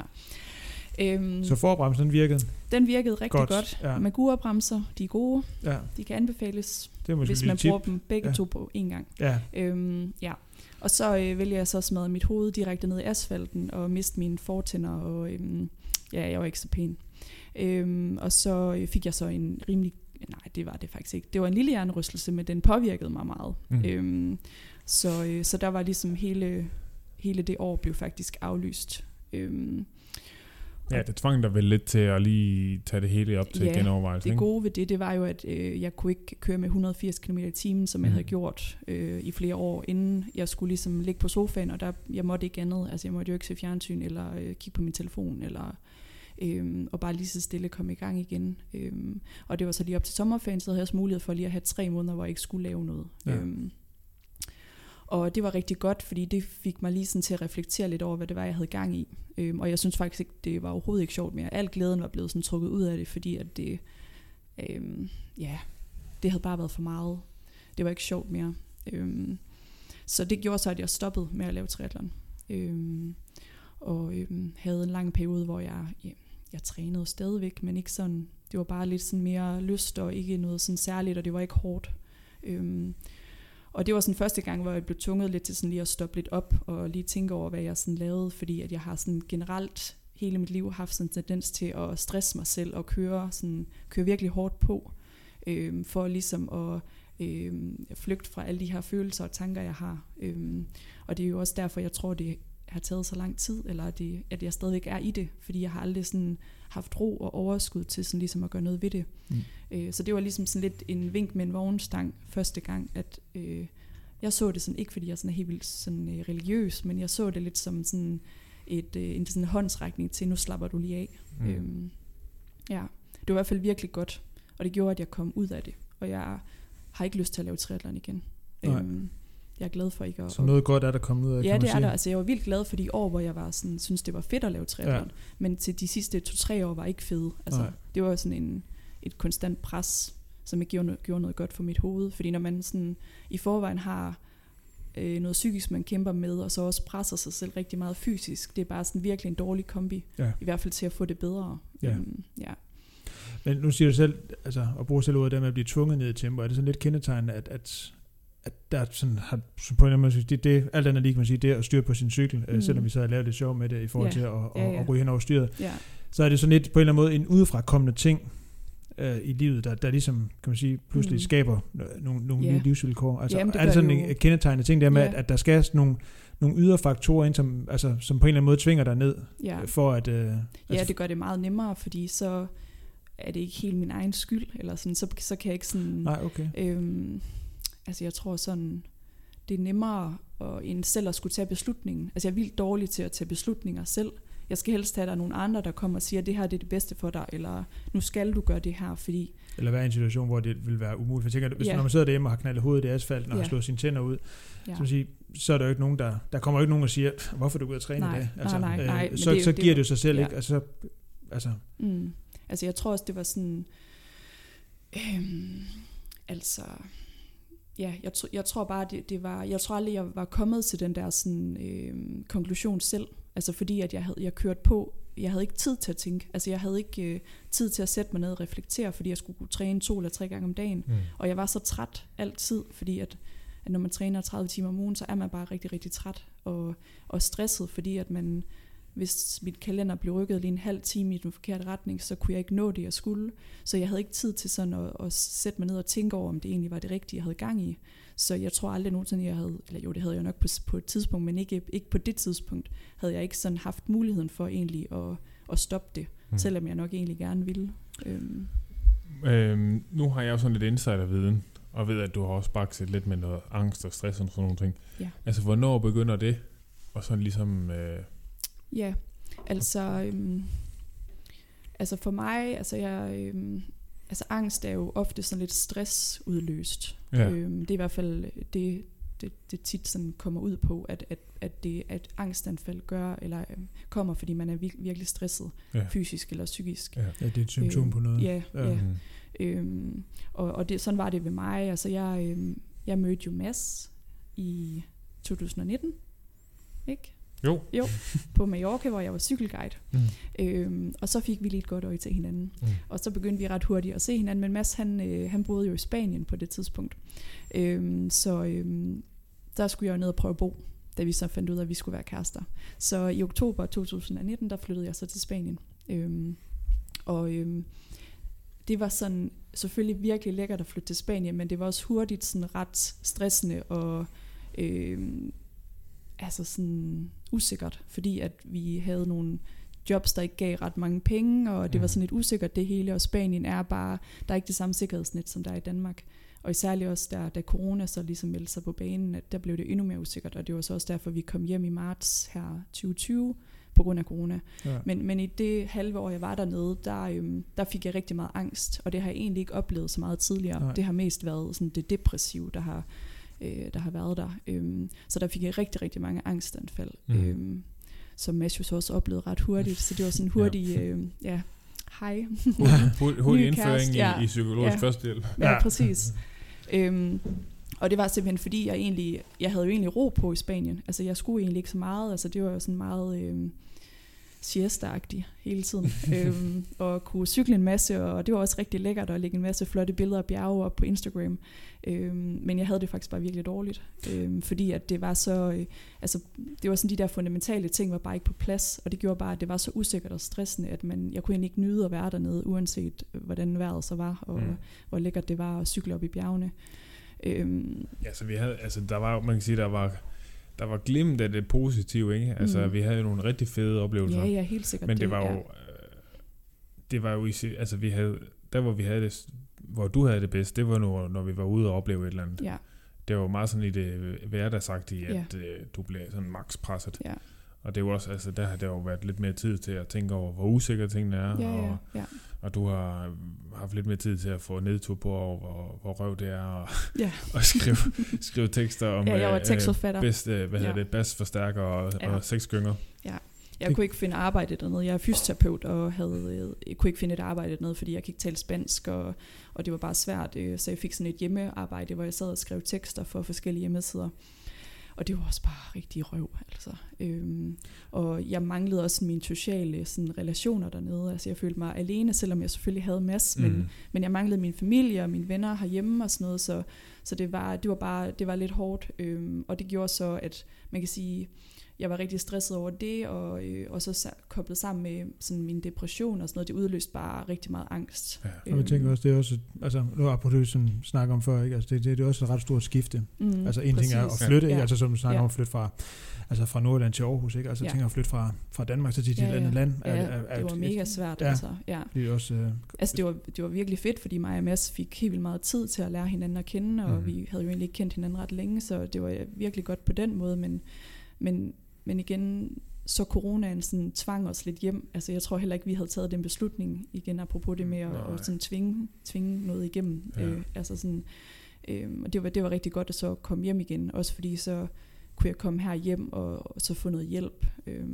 Øhm, Så forbremsen den virkede den virkede rigtig godt. godt. Ja. Magura-bremser, de er gode. ja, De kan anbefales, det hvis man lille tip. bruger dem begge Ja. to på én gang. Ja, Øhm, ja. Og så øh, vælger jeg så smadre mit hoved direkte ned i asfalten og miste mine fortænder, og øhm, ja, jeg var ikke så pæn. Øhm, og så øh, fik jeg så en rimelig, nej det var det faktisk ikke, det var en lille hjernerystelse, men den påvirkede mig meget. Mm. Øhm, så, øh, så der var ligesom hele, hele det år blev faktisk aflyst. Øhm, Ja, det tvang dig vel lidt til at lige tage det hele op til Ja, genovervejelse, Det ikke? gode ved det, det var jo, at øh, jeg kunne ikke køre med 180 km i timen, som jeg Mhm. havde gjort øh, i flere år, inden jeg skulle ligesom ligge på sofaen, og der, jeg måtte ikke andet. Altså jeg måtte jo ikke se fjernsyn, eller øh, kigge på min telefon, eller øh, og bare lige så stille komme i gang igen. Øh, og det var så lige op til sommerferien, så havde jeg også mulighed for lige at have tre måneder, hvor jeg ikke skulle lave noget. Ja. Ja. Og det var rigtig godt, fordi det fik mig lige sådan til at reflektere lidt over, hvad det var, jeg havde gang i. Øhm, og jeg synes faktisk ikke, det var overhovedet ikke sjovt mere. Al glæden var blevet sådan trukket ud af det, fordi at det, øhm, ja, det havde bare været for meget. Det var ikke sjovt mere. Øhm, så det gjorde så, at jeg stoppede med at lave triathlon. Øhm, og øhm, havde en lang periode, hvor jeg, ja, jeg trænede stadigvæk, men ikke sådan, det var bare lidt sådan mere lyst og ikke noget sådan særligt, og det var ikke hårdt. Øhm, og det var sådan første gang, hvor jeg blev tvunget lidt til sådan lige at stoppe lidt op og lige tænke over, hvad jeg sådan lavede, fordi at jeg har sådan generelt hele mit liv haft sådan en tendens til at stresse mig selv og køre, sådan, køre virkelig hårdt på, øhm, for ligesom at øhm, flygte fra alle de her følelser og tanker, jeg har. Øhm, og det er jo også derfor, jeg tror, det har taget så lang tid, eller at, det, at jeg stadigvæk er i det, fordi jeg har aldrig sådan haft ro og overskud til sådan ligesom at gøre noget ved det. Mm. Øh, så det var ligesom sådan lidt en vink med en vognstang første gang, at øh, jeg så det sådan, ikke fordi jeg sådan er helt vildt sådan, øh, religiøs, men jeg så det lidt som sådan et, øh, en sådan håndsrækning til, nu slapper du lige af. Mm. Øhm, ja, det var i hvert fald virkelig godt, og det gjorde, at jeg kom ud af det, og jeg har ikke lyst til at lave triathlon igen. Nej. Øhm, jeg er glad for ikke at... Så noget godt er der kommet ud af, Ja, det er der. Altså, jeg var vildt glad for de år, hvor jeg var sådan, synes det var fedt at lave triathlon. Ja. Men til de sidste to-tre år var ikke fede. Altså, Nej. det var sådan en, et konstant pres, som ikke gjorde noget, gjorde noget godt for mit hoved. Fordi når man sådan, i forvejen har øh, noget psykisk, man kæmper med, og så også presser sig selv rigtig meget fysisk, det er bare sådan virkelig en dårlig kombi. Ja. I hvert fald til at få det bedre. Ja. Øhm, ja. Men nu siger du selv, altså, at bruge selv ordet der med at blive tvunget ned i tempo, er det sådan lidt kendetegnende, at, at, at der sådan har, så på en eller anden måde, det, det, alt andet lige kan man sige, det at styre på sin cykel, mm. Mm. selvom vi så har lavet lidt sjov med det i forhold Ja. til at, at, Ja, ja. at ryge hen over styret, ja. så er det sådan lidt på en eller anden måde en udefrakommende ting øh, i livet, der, der ligesom, kan man sige, pludselig Mm. skaber nogle, nogle Ja. nye livsvilkår. Altså, Jamen, det er det sådan det en jo. kendetegnende ting der med, Ja. at, at der skal nogle, nogle ydre faktorer ind, som, altså, som på en eller anden måde tvinger dig ned, ja. øh, for at... Øh, Ja, det gør det meget nemmere, fordi så er det ikke helt min egen skyld, eller sådan, så, så kan jeg ikke sådan... Nej, okay. Øhm, altså jeg tror sådan, det er nemmere at, end selv at skulle tage beslutningen. Altså jeg er vildt dårlig til at tage beslutninger selv. Jeg skal helst have, at der er nogle andre, der kommer og siger, det her det er det bedste for dig, eller nu skal du gøre det her, fordi... Eller være i en situation, hvor det vil være umuligt. For jeg tænker, hvis Ja. når man sidder derhjemme og har knaldet hovedet i asfalten og Ja. har slået sine tænder ud, Ja. så, sige, så er der jo ikke nogen, der, der kommer jo ikke nogen og siger, hvorfor er du ud at træne Nej, i dag? Altså, nej, nej, nej, men så, det så det er giver det jo sig selv, ja. ikke? Altså, altså, Mm. Altså jeg tror også, det var sådan... Øhm, altså... Ja, jeg, tr- jeg tror bare, det, det var... Jeg tror aldrig, jeg var kommet til den der sådan, øhm, konklusion selv. Altså fordi, at jeg havde jeg kørt på... Jeg havde ikke tid til at tænke. Altså jeg havde ikke øh, tid til at sætte mig ned og reflektere, fordi jeg skulle kunne træne to eller tre gange om dagen. Mm. Og jeg var så træt altid, fordi at, at når man træner 30 timer om ugen, så er man bare rigtig, rigtig træt og, og stresset, fordi at man, hvis mit kalender blev rykket lige en halv time i den forkerte retning, så kunne jeg ikke nå det, jeg skulle. Så jeg havde ikke tid til sådan at, at sætte mig ned og tænke over, om det egentlig var det rigtige, jeg havde gang i. Så jeg tror aldrig nogensinde, jeg havde, eller jo, det havde jeg nok på, på et tidspunkt, men ikke, ikke på det tidspunkt, havde jeg ikke sådan haft muligheden for egentlig at, at stoppe det, Mm. selvom jeg nok egentlig gerne ville. Øhm, Øhm, nu har jeg jo sådan lidt insiderviden, og ved, at du har også bakset lidt med noget angst og stress og sådan nogle ting. Ja. Altså, hvornår begynder det? Og sådan ligesom... Øh, Ja, altså, øhm, altså for mig, altså jeg, øhm, altså angst er jo ofte sådan lidt stressudløst. Ja. Øhm, det er i hvert fald det, det, det tit sådan kommer ud på, at, at, at, det, at angstanfald gør, eller øhm, kommer, fordi man er vir- virkelig stresset, Ja. fysisk eller psykisk. ja. ja, det er et symptom Øhm, på noget. Ja, Ja. ja. Mm. Øhm, og og det, sådan var det ved mig. Altså jeg, øhm, jeg mødte jo Mads i 2019, ikke? Jo. Jo, på Mallorca, hvor jeg var cykelguide. Mm. Øhm, og så fik vi lige et godt øje til hinanden. Mm. Og så begyndte vi ret hurtigt at se hinanden. Men Mads, han, øh, han boede jo i Spanien på det tidspunkt. Øhm, så øhm, der skulle jeg jo ned og prøve at bo, da vi så fandt ud af, at vi skulle være kærester. Så i oktober 2019, der flyttede jeg så til Spanien. Øhm, og øhm, det var sådan selvfølgelig virkelig lækkert at flytte til Spanien, men det var også hurtigt sådan ret stressende og øhm, altså sådan usikkert, fordi at vi havde nogle jobs, der ikke gav ret mange penge, og det var Mm. sådan lidt usikkert det hele, og Spanien er bare, der er ikke det samme sikkerhedsnet, som der er i Danmark. Og særligt også der, da corona så ligesom meldte sig på banen, at der blev det endnu mere usikkert, og det var så også derfor, vi kom hjem i marts her 2020, på grund af corona. Ja. Men, men i det halve år, jeg var dernede, der, øhm, der fik jeg rigtig meget angst, og det har jeg egentlig ikke oplevet så meget tidligere. Nej. Det har mest været sådan det depressive, der har øh, der har været der. Øhm, så der fik jeg rigtig, rigtig mange angstanfald, Mm. øhm, som så også oplevede ret hurtigt. Så det var sådan en hurtig, ja, øh, ja hej. Hurtig, indføring kæreste, i, ja. i psykologisk Ja. førstehjælp. Ja, Ja. præcis. Øhm, og det var simpelthen fordi, jeg egentlig, jeg havde jo egentlig ro på i Spanien. Altså jeg skulle egentlig ikke så meget, altså det var jo sådan meget øhm, siesta hele tiden. øhm, og kunne cykle en masse, og det var også rigtig lækkert at lægge en masse flotte billeder af bjerge op på Instagram. Øhm, men jeg havde det faktisk bare virkelig dårligt, øhm, fordi at det var så, øh, altså det var sådan de der fundamentale ting var bare ikke på plads, og det gjorde bare, at det var så usikkert og stressende, at man, jeg kunne egentlig ikke nyde at være dernede, uanset øh, hvordan vejret så var, og Mm. mm. hvor lækkert det var at cykle op i bjergene. Øhm, Ja, så vi havde, altså der var, man kan sige, der var, der var glimt af det positive, ikke? Altså Mm. vi havde jo nogle rigtig fede oplevelser. ja, ja, helt sikkert. Men det var jo, ja. øh, det var jo, i, altså vi havde, der hvor vi havde det, hvor du havde det bedst, det var når, når vi var ude og opleve et eller andet. Ja, Det var jo meget sådan i det hverdagsagtige, Ja. at øh, du blev sådan max presset. ja, Og det er jo også, altså der har der jo været lidt mere tid til at tænke over, hvor usikre tingene er, ja, ja, og, ja, og du har haft lidt mere tid til at få nedtur på, over, hvor, hvor røv det er, og, ja. og skrive, skrive tekster om ja, jeg var øh, tekstforfatter. bedst, øh, hvad Ja. hedder det, bassforstærker og, Ja. og sexgynger. Jeg kunne ikke finde arbejde dernede. Jeg er fysioterapeut og havde, øh, jeg kunne ikke finde et arbejde dernede, fordi jeg kan ikke tale spansk, og, og det var bare svært. øh, Så jeg fik sådan et hjemmearbejde, hvor jeg sad og skrev tekster for forskellige hjemmesider. Og det var også bare rigtig røv, altså. Øhm, og jeg manglede også mine sociale sådan, relationer dernede. Altså jeg følte mig alene, selvom jeg selvfølgelig havde mass, mm. men, men jeg manglede min familie og mine venner herhjemme og sådan noget, så, så det, var, det var bare det var lidt hårdt. Øhm, og det gjorde så, at man kan sige, jeg var rigtig stresset over det, og, øh, og så sa- koblet sammen med sådan min depression og sådan noget, det udløste bare rigtig meget angst. Ja. Og jeg tænker også, det er også, altså nu har du sådan snakke om før, ikke? Altså, det, det, det er også et ret stort skifte. Mm, Altså en ting er at flytte, ikke? Ja. Altså som du snakker Ja. om at flytte fra, altså fra Nordjylland til Aarhus, ikke? Altså Ja. tænker at flytte fra, fra Danmark til et Ja, ja, andet land. Ja, er, er, er, det var et- mega svært, ja. altså. Ja. Det er også, øh, Altså det var, det var virkelig fedt, fordi mig og Mads fik helt vildt meget tid til at lære hinanden at kende, og mm. vi havde jo egentlig ikke kendt hinanden ret længe, så det var virkelig godt på den måde, men, men, men igen, så coronaen sådan tvang os lidt hjem. Altså jeg tror heller ikke, vi havde taget den beslutning, igen apropos det med at, Nej. at sådan tvinge, tvinge noget igennem. Ja. Øh, altså sådan, øh, og det var, det var rigtig godt at så komme hjem igen, også fordi så kunne jeg komme her hjem og, og så få noget hjælp, øh,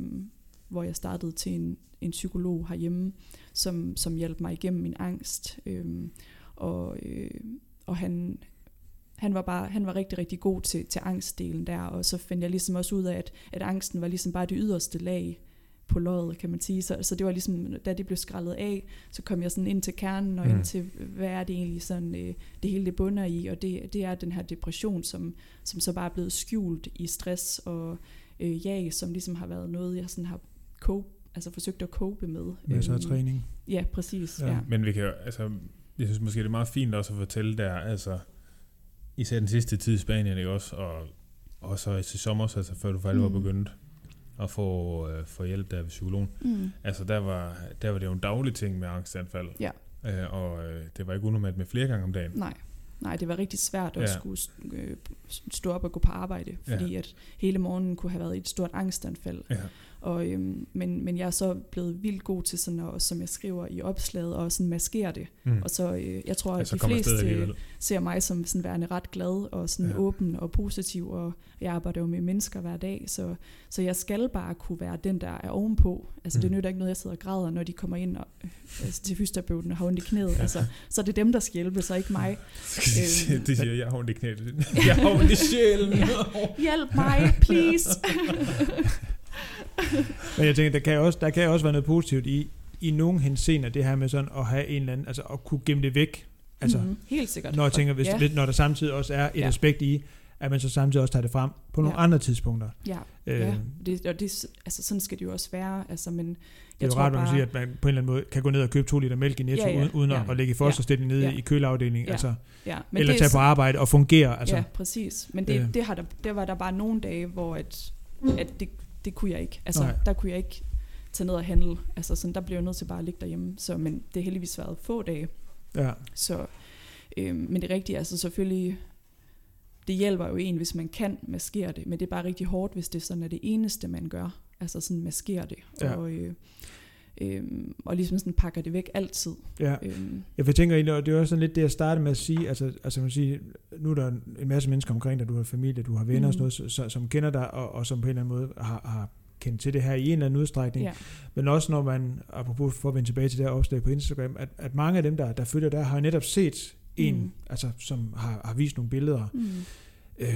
hvor jeg startede til en, en psykolog herhjemme, som, som hjalp mig igennem min angst. Øhm, og, øh, og han, han var bare han var rigtig, rigtig god til, til angstdelen der, og så fandt jeg ligesom også ud af, at, at angsten var ligesom bare det yderste lag på løjet, kan man sige. Så, så det var ligesom, da det blev skrællet af, så kom jeg sådan ind til kernen, og Mm. ind til, hvad er det egentlig sådan, øh, det hele det bunder i, og det, det er den her depression, som, som så bare er blevet skjult i stress og øh, jag, som ligesom har været noget, jeg sådan har cope, altså forsøgt at cope med. med så Øhm, træning. Ja, præcis. Ja. Ja. Men vi kan jo, altså, jeg synes måske, det er meget fint også at fortælle der, altså, især den sidste tid i Spanien, ikke også, og, og så i sommer, altså før du mm. var Mm. begyndt at få, øh, få hjælp der ved psykologen. Mm. Altså, der var, der var det jo en daglig ting med angstanfald. Ja. Øh, og øh, det var ikke unormalt med flere gange om dagen. Nej. Nej, det var rigtig svært at Ja. skulle øh, stå op og gå på arbejde, fordi at hele morgenen kunne have været et stort angstanfald. Ja. Og, øhm, men, men jeg er så blevet vildt god til sådan at, som jeg skriver i opslaget, og sådan maskere det. Mm. Og så, øh, jeg tror, at altså, de fleste alligevel. ser mig som sådan værende ret glad og sådan Ja. ja. åben og positiv, og jeg arbejder jo med mennesker hver dag, så, så jeg skal bare kunne være den, der er ovenpå. Altså det Mm. nytter ikke noget, jeg sidder og græder, når de kommer ind og, øh, altså, til fysioterapeuten og har ondt i knæet. Altså, så er det dem, der skal hjælpe, så ikke mig. Øhm. det siger, jeg har ondt i knæet. Jeg har ondt i sjælen. Ja. Hjælp mig, please! Men jeg tænker, der kan også, der kan også være noget positivt i, i nogen henseender, det her med sådan at have en eller anden, altså at kunne gemme det væk. Altså, Mhm, helt sikkert. når jeg tænker, hvis, ja. ja. når der samtidig også er et Ja. ja. aspekt i, at man så samtidig også tager det frem på nogle Ja. ja. andre tidspunkter. Ja, Øh, ja. Det, og det, altså, sådan skal det jo også være. Altså, men Det jeg er jo tror rart, man bare, kan sige, at man på en eller anden måde kan gå ned og købe to liter mælk i Netto, Ja, ja, uden, uden ja. at, at lægge i fosterstilling nede Ja. i køleafdelingen. Ja. Altså, ja, men eller det, tage på arbejde og fungere. Altså, Ja, præcis. Men det, Øh. det, har der, der var der bare nogle dage, hvor at, at det, det kunne jeg ikke. Altså, Nej. der kunne jeg ikke tage ned og handle. Altså, sådan, der blev jeg nødt til bare at ligge derhjemme. Så, men det har heldigvis været få dage. ja. Så, øhm, men det er rigtigt, altså selvfølgelig, det hjælper jo en, hvis man kan maskere det, men det er bare rigtig hårdt, hvis det sådan er det eneste, man gør. Altså sådan maskere det. Ja. Og, øh, Øhm, og ligesom sådan pakker det væk altid. Ja. Øhm, Jeg tænker egentlig, og det er også sådan lidt det, jeg startede med at sige, altså, altså man siger, nu er der en masse mennesker omkring dig, du har familie, du har venner mm. og sådan noget, så, som kender dig, og, og som på en eller anden måde har, har kendt til det her i en eller anden udstrækning. ja. Men også når man, apropos for at vende tilbage til det her opslag på Instagram, at, at mange af dem, der, der følger der, har netop set en, Mm. mm. altså, som har, har vist nogle billeder, Mm. øh,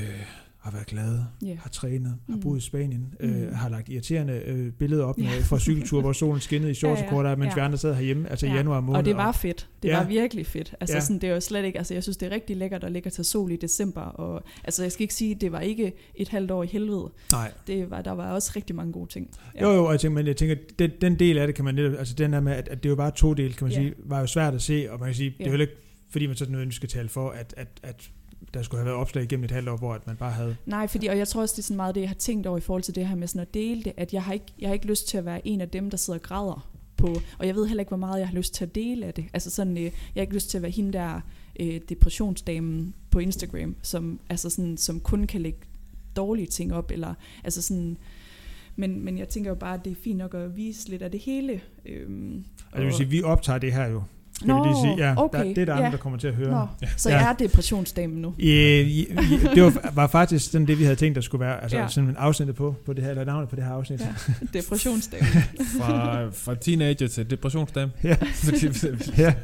har været glade, Ja. har trænet, har Mm. boet i Spanien, Mm. øh, har lagt irriterende øh, billeder op Ja. med, fra cykeltur, hvor solen skinnede i shorts Ja, og ja, korter, mens ja. vi andre sad herhjemme, altså i Ja, januar måned. Og det var fedt. Det Ja. var virkelig fedt. Altså Ja. sådan, det er jo slet ikke, altså jeg synes, det er rigtig lækkert at ligge og tage sol i december. Og, altså jeg skal ikke sige, det var ikke et halvt år i helvede. Nej. Det var, der var også rigtig mange gode ting. Ja. Jo, jo, og jeg tænker, men jeg tænker, den, den del af det kan man netop, altså den her med, at, at det er jo bare to dele, kan man Ja. sige, var jo svært at se, og man kan sige, det er Ja. jo heller ikke, fordi man sådan nødvendigvis skal tale for, at, at, at der skulle have været opslag igennem et halvt år, hvor at man bare havde... Nej, fordi, og jeg tror også, det er sådan meget det, jeg har tænkt over i forhold til det her med sådan at dele det, at jeg har ikke, jeg har ikke lyst til at være en af dem, der sidder og græder på, og jeg ved heller ikke, hvor meget jeg har lyst til at dele af det. Altså sådan, øh, jeg har ikke lyst til at være hende der øh, depressionsdamen på Instagram, som, altså sådan, som kun kan lægge dårlige ting op, eller altså sådan, men, men jeg tænker jo bare, at det er fint nok at vise lidt af det hele. Øhm, Altså, vil sige, vi optager det her jo. Skal vi Nå, lige sige. Ja, okay, der, det er der andre, ja. der kommer til at høre. Nå, så Ja. jeg er depressionsdamen nu. Ja, det var, var faktisk sådan det, vi havde tænkt, der skulle være, altså Ja. sådan en afsnit på, på det her, eller navnet på det her afsnit. Ja. Depressionsdamen. Fra, fra teenager til depressionsdam. Ja. Ja.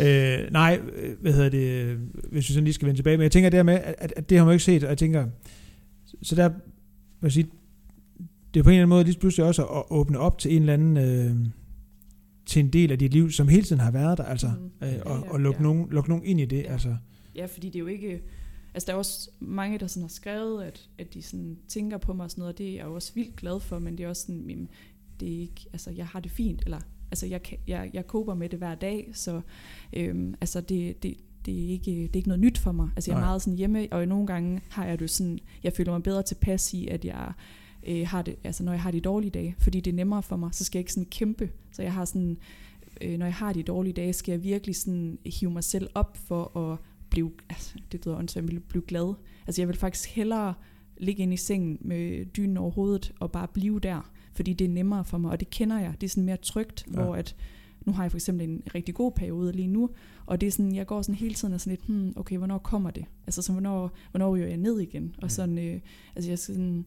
øh, nej, hvad hedder det, hvis vi sådan lige skal vende tilbage, men jeg tænker det her med, at, at det har man jo ikke set, og jeg tænker, så der, hvad sige, det er på en eller anden måde lige pludselig også at åbne op til en eller anden, øh, til en del af dit liv, som hele tiden har været der, altså, Mm. øh, og, og lukke, ja. nogen, lukke nogen ind i det, Ja. altså. Ja, fordi det er jo ikke... Altså, der er også mange, der sådan har skrevet, at, at de sådan tænker på mig og sådan noget, og det er jeg jo også vildt glad for, men det er også sådan, jamen, det er ikke, altså, jeg har det fint, eller, altså, jeg, jeg, jeg kober med det hver dag, så, øhm, altså, det, det, det er, ikke, det er ikke noget nyt for mig. Altså, jeg er Nej. meget sådan hjemme, og nogle gange har jeg det jo sådan, jeg føler mig bedre tilpas i, at jeg øh, har det, altså, når jeg har de dårlige dage, fordi det er nemmere for mig, så skal jeg ikke sådan kæmpe, så jeg har sådan, øh, når jeg har de dårlige dage, skal jeg virkelig sådan hive mig selv op for at blive, altså, det lyder åndssvagt, men blive glad. Altså jeg vil faktisk hellere ligge inde i sengen med dynen over hovedet og bare blive der, fordi det er nemmere for mig, og det kender jeg. Det er sådan mere trygt, ja. hvor at, nu har jeg for eksempel en rigtig god periode lige nu, og det er sådan, jeg går sådan hele tiden og sådan lidt, hmm, okay, hvornår kommer det? Altså så hvornår, hvornår ryger jeg ned igen? Og sådan, øh, altså jeg sådan,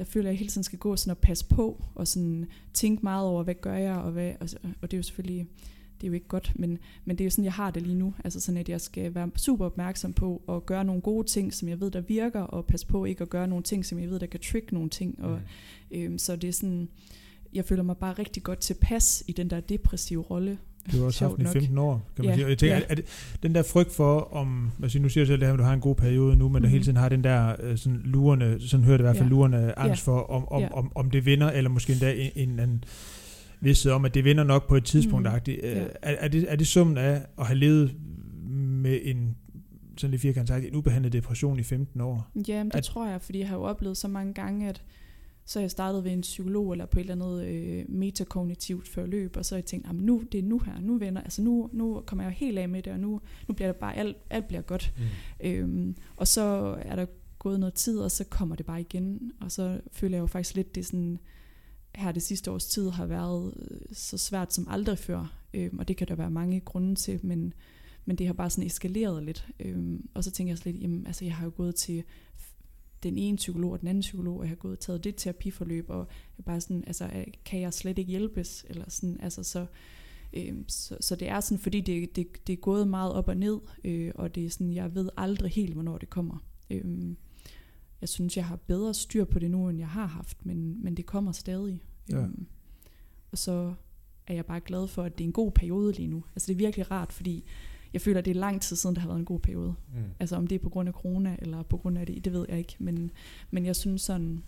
jeg føler, at jeg hele tiden skal gå sådan og passe på, og sådan tænke meget over, hvad gør jeg, og, hvad, og, og det er jo selvfølgelig, det er jo ikke godt, men, men det er jo sådan, jeg har det lige nu. Altså sådan, at jeg skal være super opmærksom på at gøre nogle gode ting, som jeg ved, der virker, og passe på ikke at gøre nogle ting, som jeg ved, der kan trick nogle ting. Og, øhm, så det er sådan, jeg føler mig bare rigtig godt tilpas i den der depressive rolle. Du har også Sjovt haft den i nok. 15 år, kan man Ja, sige. Og jeg tænker, ja. er, er det, den der frygt for, om, hvad siger, nu siger du selv det her, at du har en god periode nu, men mm-hmm. du Mhm. hele tiden har den der øh, sådan lurende, sådan hører det i hvert fald, Ja. lurende angst Ja. for, om, om, Ja. om, om det vinder, eller måske endda en, en eller anden vidsthed om, at det vinder nok på et tidspunkt. Mhm. Mm. Ja. Er, er, det, er det summen af at have levet med en, sådan lidt firkantet sagt, en ubehandlet depression i 15 år? Ja, men det At- at, tror jeg, fordi jeg har jo oplevet så mange gange, at så jeg startet ved en psykolog eller på et eller andet øh, metakognitivt forløb, og så har jeg tænkt, "Jamen, nu, det er nu her, nu vender, altså nu, nu kommer jeg jo helt af med det, og nu, nu bliver det bare, alt, alt bliver godt. Mm. Øhm, og så er der gået noget tid, og så kommer det bare igen, og så føler jeg jo faktisk lidt, det sådan, her det sidste års tid har været øh, så svært som aldrig før, øhm, og det kan der være mange grunde til, men, men det har bare sådan eskaleret lidt. Øhm, og så tænker jeg så lidt, jamen, altså jeg har jo gået til den ene psykolog og den anden psykolog, og jeg har gået og taget det terapiforløb, og jeg bare sådan, altså øh, kan jeg slet ikke hjælpes, eller sådan, altså så, øhm, så, så det er sådan, fordi det, det, det er gået meget op og ned, øh, og det er sådan, jeg ved aldrig helt, hvornår det kommer. Øhm, jeg synes, jeg har bedre styr på det nu, end jeg har haft, men, men det kommer stadig. Ja. Øhm, og så er jeg bare glad for, at det er en god periode lige nu. Altså det er virkelig rart, fordi jeg føler, at det er lang tid siden, der har været en god periode. Mm. Altså om det er på grund af corona, eller på grund af det, det ved jeg ikke. Men, men jeg synes sådan,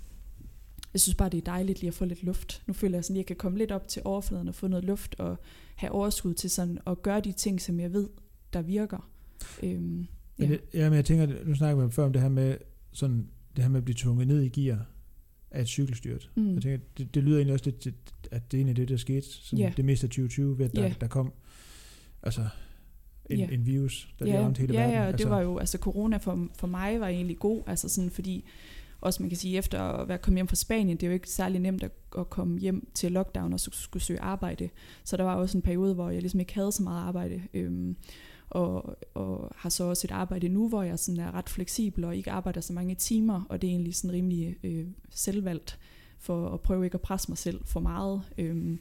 jeg synes bare, det er dejligt lige at få lidt luft. Nu føler jeg sådan, at jeg kan komme lidt op til overfladen og få noget luft, og have overskud til sådan at gøre de ting, som jeg ved, der virker. Øhm, Men ja. det, ja, men jeg tænker, nu snakker vi før om det her med, sådan, det her med at blive tvunget ned i gear af et cykelstyrt. Mm. Jeg tænker, det, det lyder egentlig også lidt, at det er egentlig det, der skete sådan Ja. det meste af 2020, ved at der, Ja. der kom altså en, Ja. en virus, der ja, ramte hele ja, verden. Ja, altså, det var jo, altså corona for, for mig var egentlig god, altså sådan fordi, også man kan sige, efter at være kommet hjem fra Spanien, det er jo ikke særlig nemt at, at komme hjem til lockdown og så skulle søge arbejde. Så der var også en periode, hvor jeg ligesom ikke havde så meget arbejde. Øhm, og, og har så også et arbejde nu, hvor jeg sådan er ret fleksibel og ikke arbejder så mange timer, og det er egentlig sådan rimelig øh, selvvalgt for at prøve ikke at presse mig selv for meget. Øhm,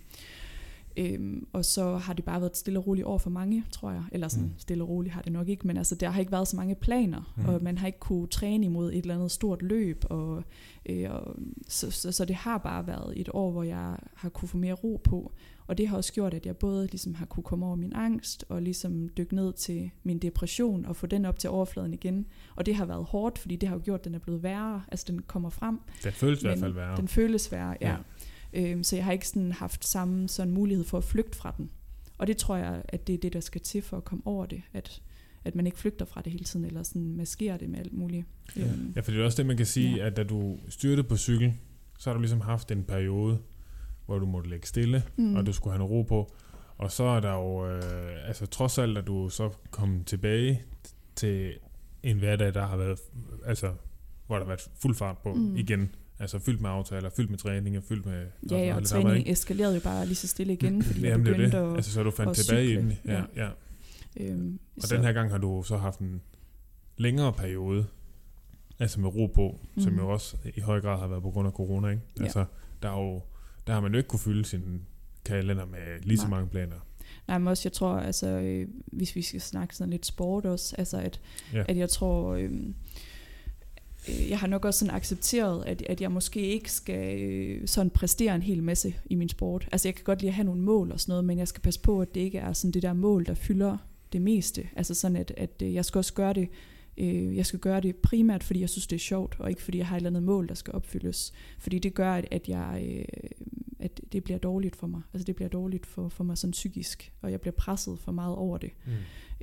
Øhm, og så har det bare været stille og roligt over for mange, tror jeg. Eller sådan mm. stille og roligt har det nok ikke, men altså, der har ikke været så mange planer, mm. og man har ikke kunne træne imod et eller andet stort løb. Og, øh, og, så, så, så det har bare været et år, hvor jeg har kunne få mere ro på. Og det har også gjort, at jeg både ligesom har kunne komme over min angst, og ligesom dykke ned til min depression, og få den op til overfladen igen. Og det har været hårdt, fordi det har jo gjort, at den er blevet værre. Altså den kommer frem. Den føles i hvert fald værre. Den føles værre, ja. ja. Øhm, så jeg har ikke sådan haft samme sådan mulighed for at flygte fra den. Og det tror jeg, at det er det, der skal til for at komme over det. At, at man ikke flygter fra det hele tiden, eller sådan maskerer det med alt muligt. Ja, øhm, ja for det er også det, man kan sige, ja. at da du styrte på cykel, så har du ligesom haft en periode, hvor du måtte lægge stille, mm. og du skulle have noget ro på. Og så er der jo, øh, altså trods alt, at du så kom tilbage til en hverdag, der har været, altså, hvor der har været fuld fart på mm. igen. Altså fyldt med aftaler, fyldt med træning, fyldt med... Ja, ja, og træning arbejde, eskalerede jo bare lige så stille igen, fordi Jamen, jeg begyndte det. At, altså, så du fandt tilbage i den. Ja, ja. ja. Øhm, og så. den her gang har du så haft en længere periode, altså med ro på, mm. som jo også i høj grad har været på grund af corona, ikke? Ja. Altså, der, er jo, der har man jo ikke kunne fylde sin kalender med lige Nej. så mange planer. Nej, men også, jeg tror, altså, øh, hvis vi skal snakke sådan lidt sport også, altså at, ja. at jeg tror... Øh, jeg har nok også sådan accepteret, at, at jeg måske ikke skal øh, sådan præstere en hel masse i min sport. Altså jeg kan godt lide at have nogle mål og sådan noget, men jeg skal passe på, at det ikke er sådan det der mål, der fylder det meste. Altså sådan, at, at øh, jeg skal også gøre det, øh, jeg skal gøre det primært, fordi jeg synes, det er sjovt, og ikke fordi jeg har et eller andet mål, der skal opfyldes. Fordi det gør, at, at jeg... Øh, at det bliver dårligt for mig. Altså det bliver dårligt for, for mig sådan psykisk, og jeg bliver presset for meget over det. Mm.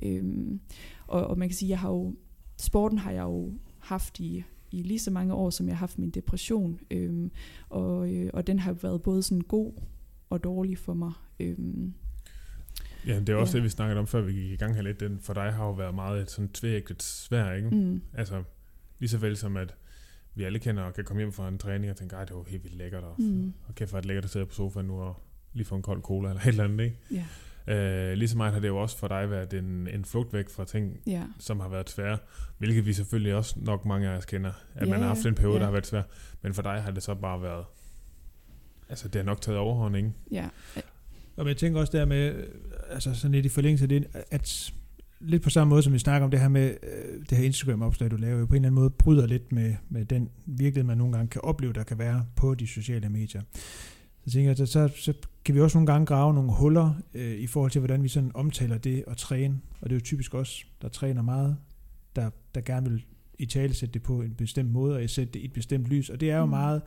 Øhm, og, og man kan sige, jeg har jo, sporten har jeg jo haft i, i lige så mange år, som jeg har haft min depression. Øhm, og, øh, og den har været både sådan god og dårlig for mig. Øhm, Ja, det er også ja. det, vi snakkede om, før vi gik i gang her lidt. Den for dig har jo været meget et sådan tvægtet svær, ikke? Mm. Altså, lige så vel som at vi alle kender og kan komme hjem fra en træning og tænke, ej, det var helt vildt lækkert, og, mm. og kæft, hvor er det lækkert at sidde på sofaen nu og lige få en kold cola eller et eller andet, ikke? Ja. Øh, lige så meget har det jo også for dig været en, en flugt væk fra ting, ja. som har været svære, hvilket vi selvfølgelig også nok mange af os kender, at ja, man har haft en periode, ja. der har været svær, men for dig har det så bare været, altså det har nok taget overhånd, ikke? Ja. Og jeg tænker også der med, altså sådan lidt i forlængelse af det, at lidt på samme måde, som vi snakker om det her med øh, det her Instagram-opslag, du laver, jo på en eller anden måde bryder lidt med, med den virkelighed, man nogle gange kan opleve, der kan være på de sociale medier. Så tænker jeg, så, så kan vi også nogle gange grave nogle huller øh, i forhold til, hvordan vi sådan omtaler det at træne. Og det er jo typisk os, der træner meget, der, der gerne vil i tale sætte det på en bestemt måde, og sætte det i et bestemt lys. Og det er jo mm. meget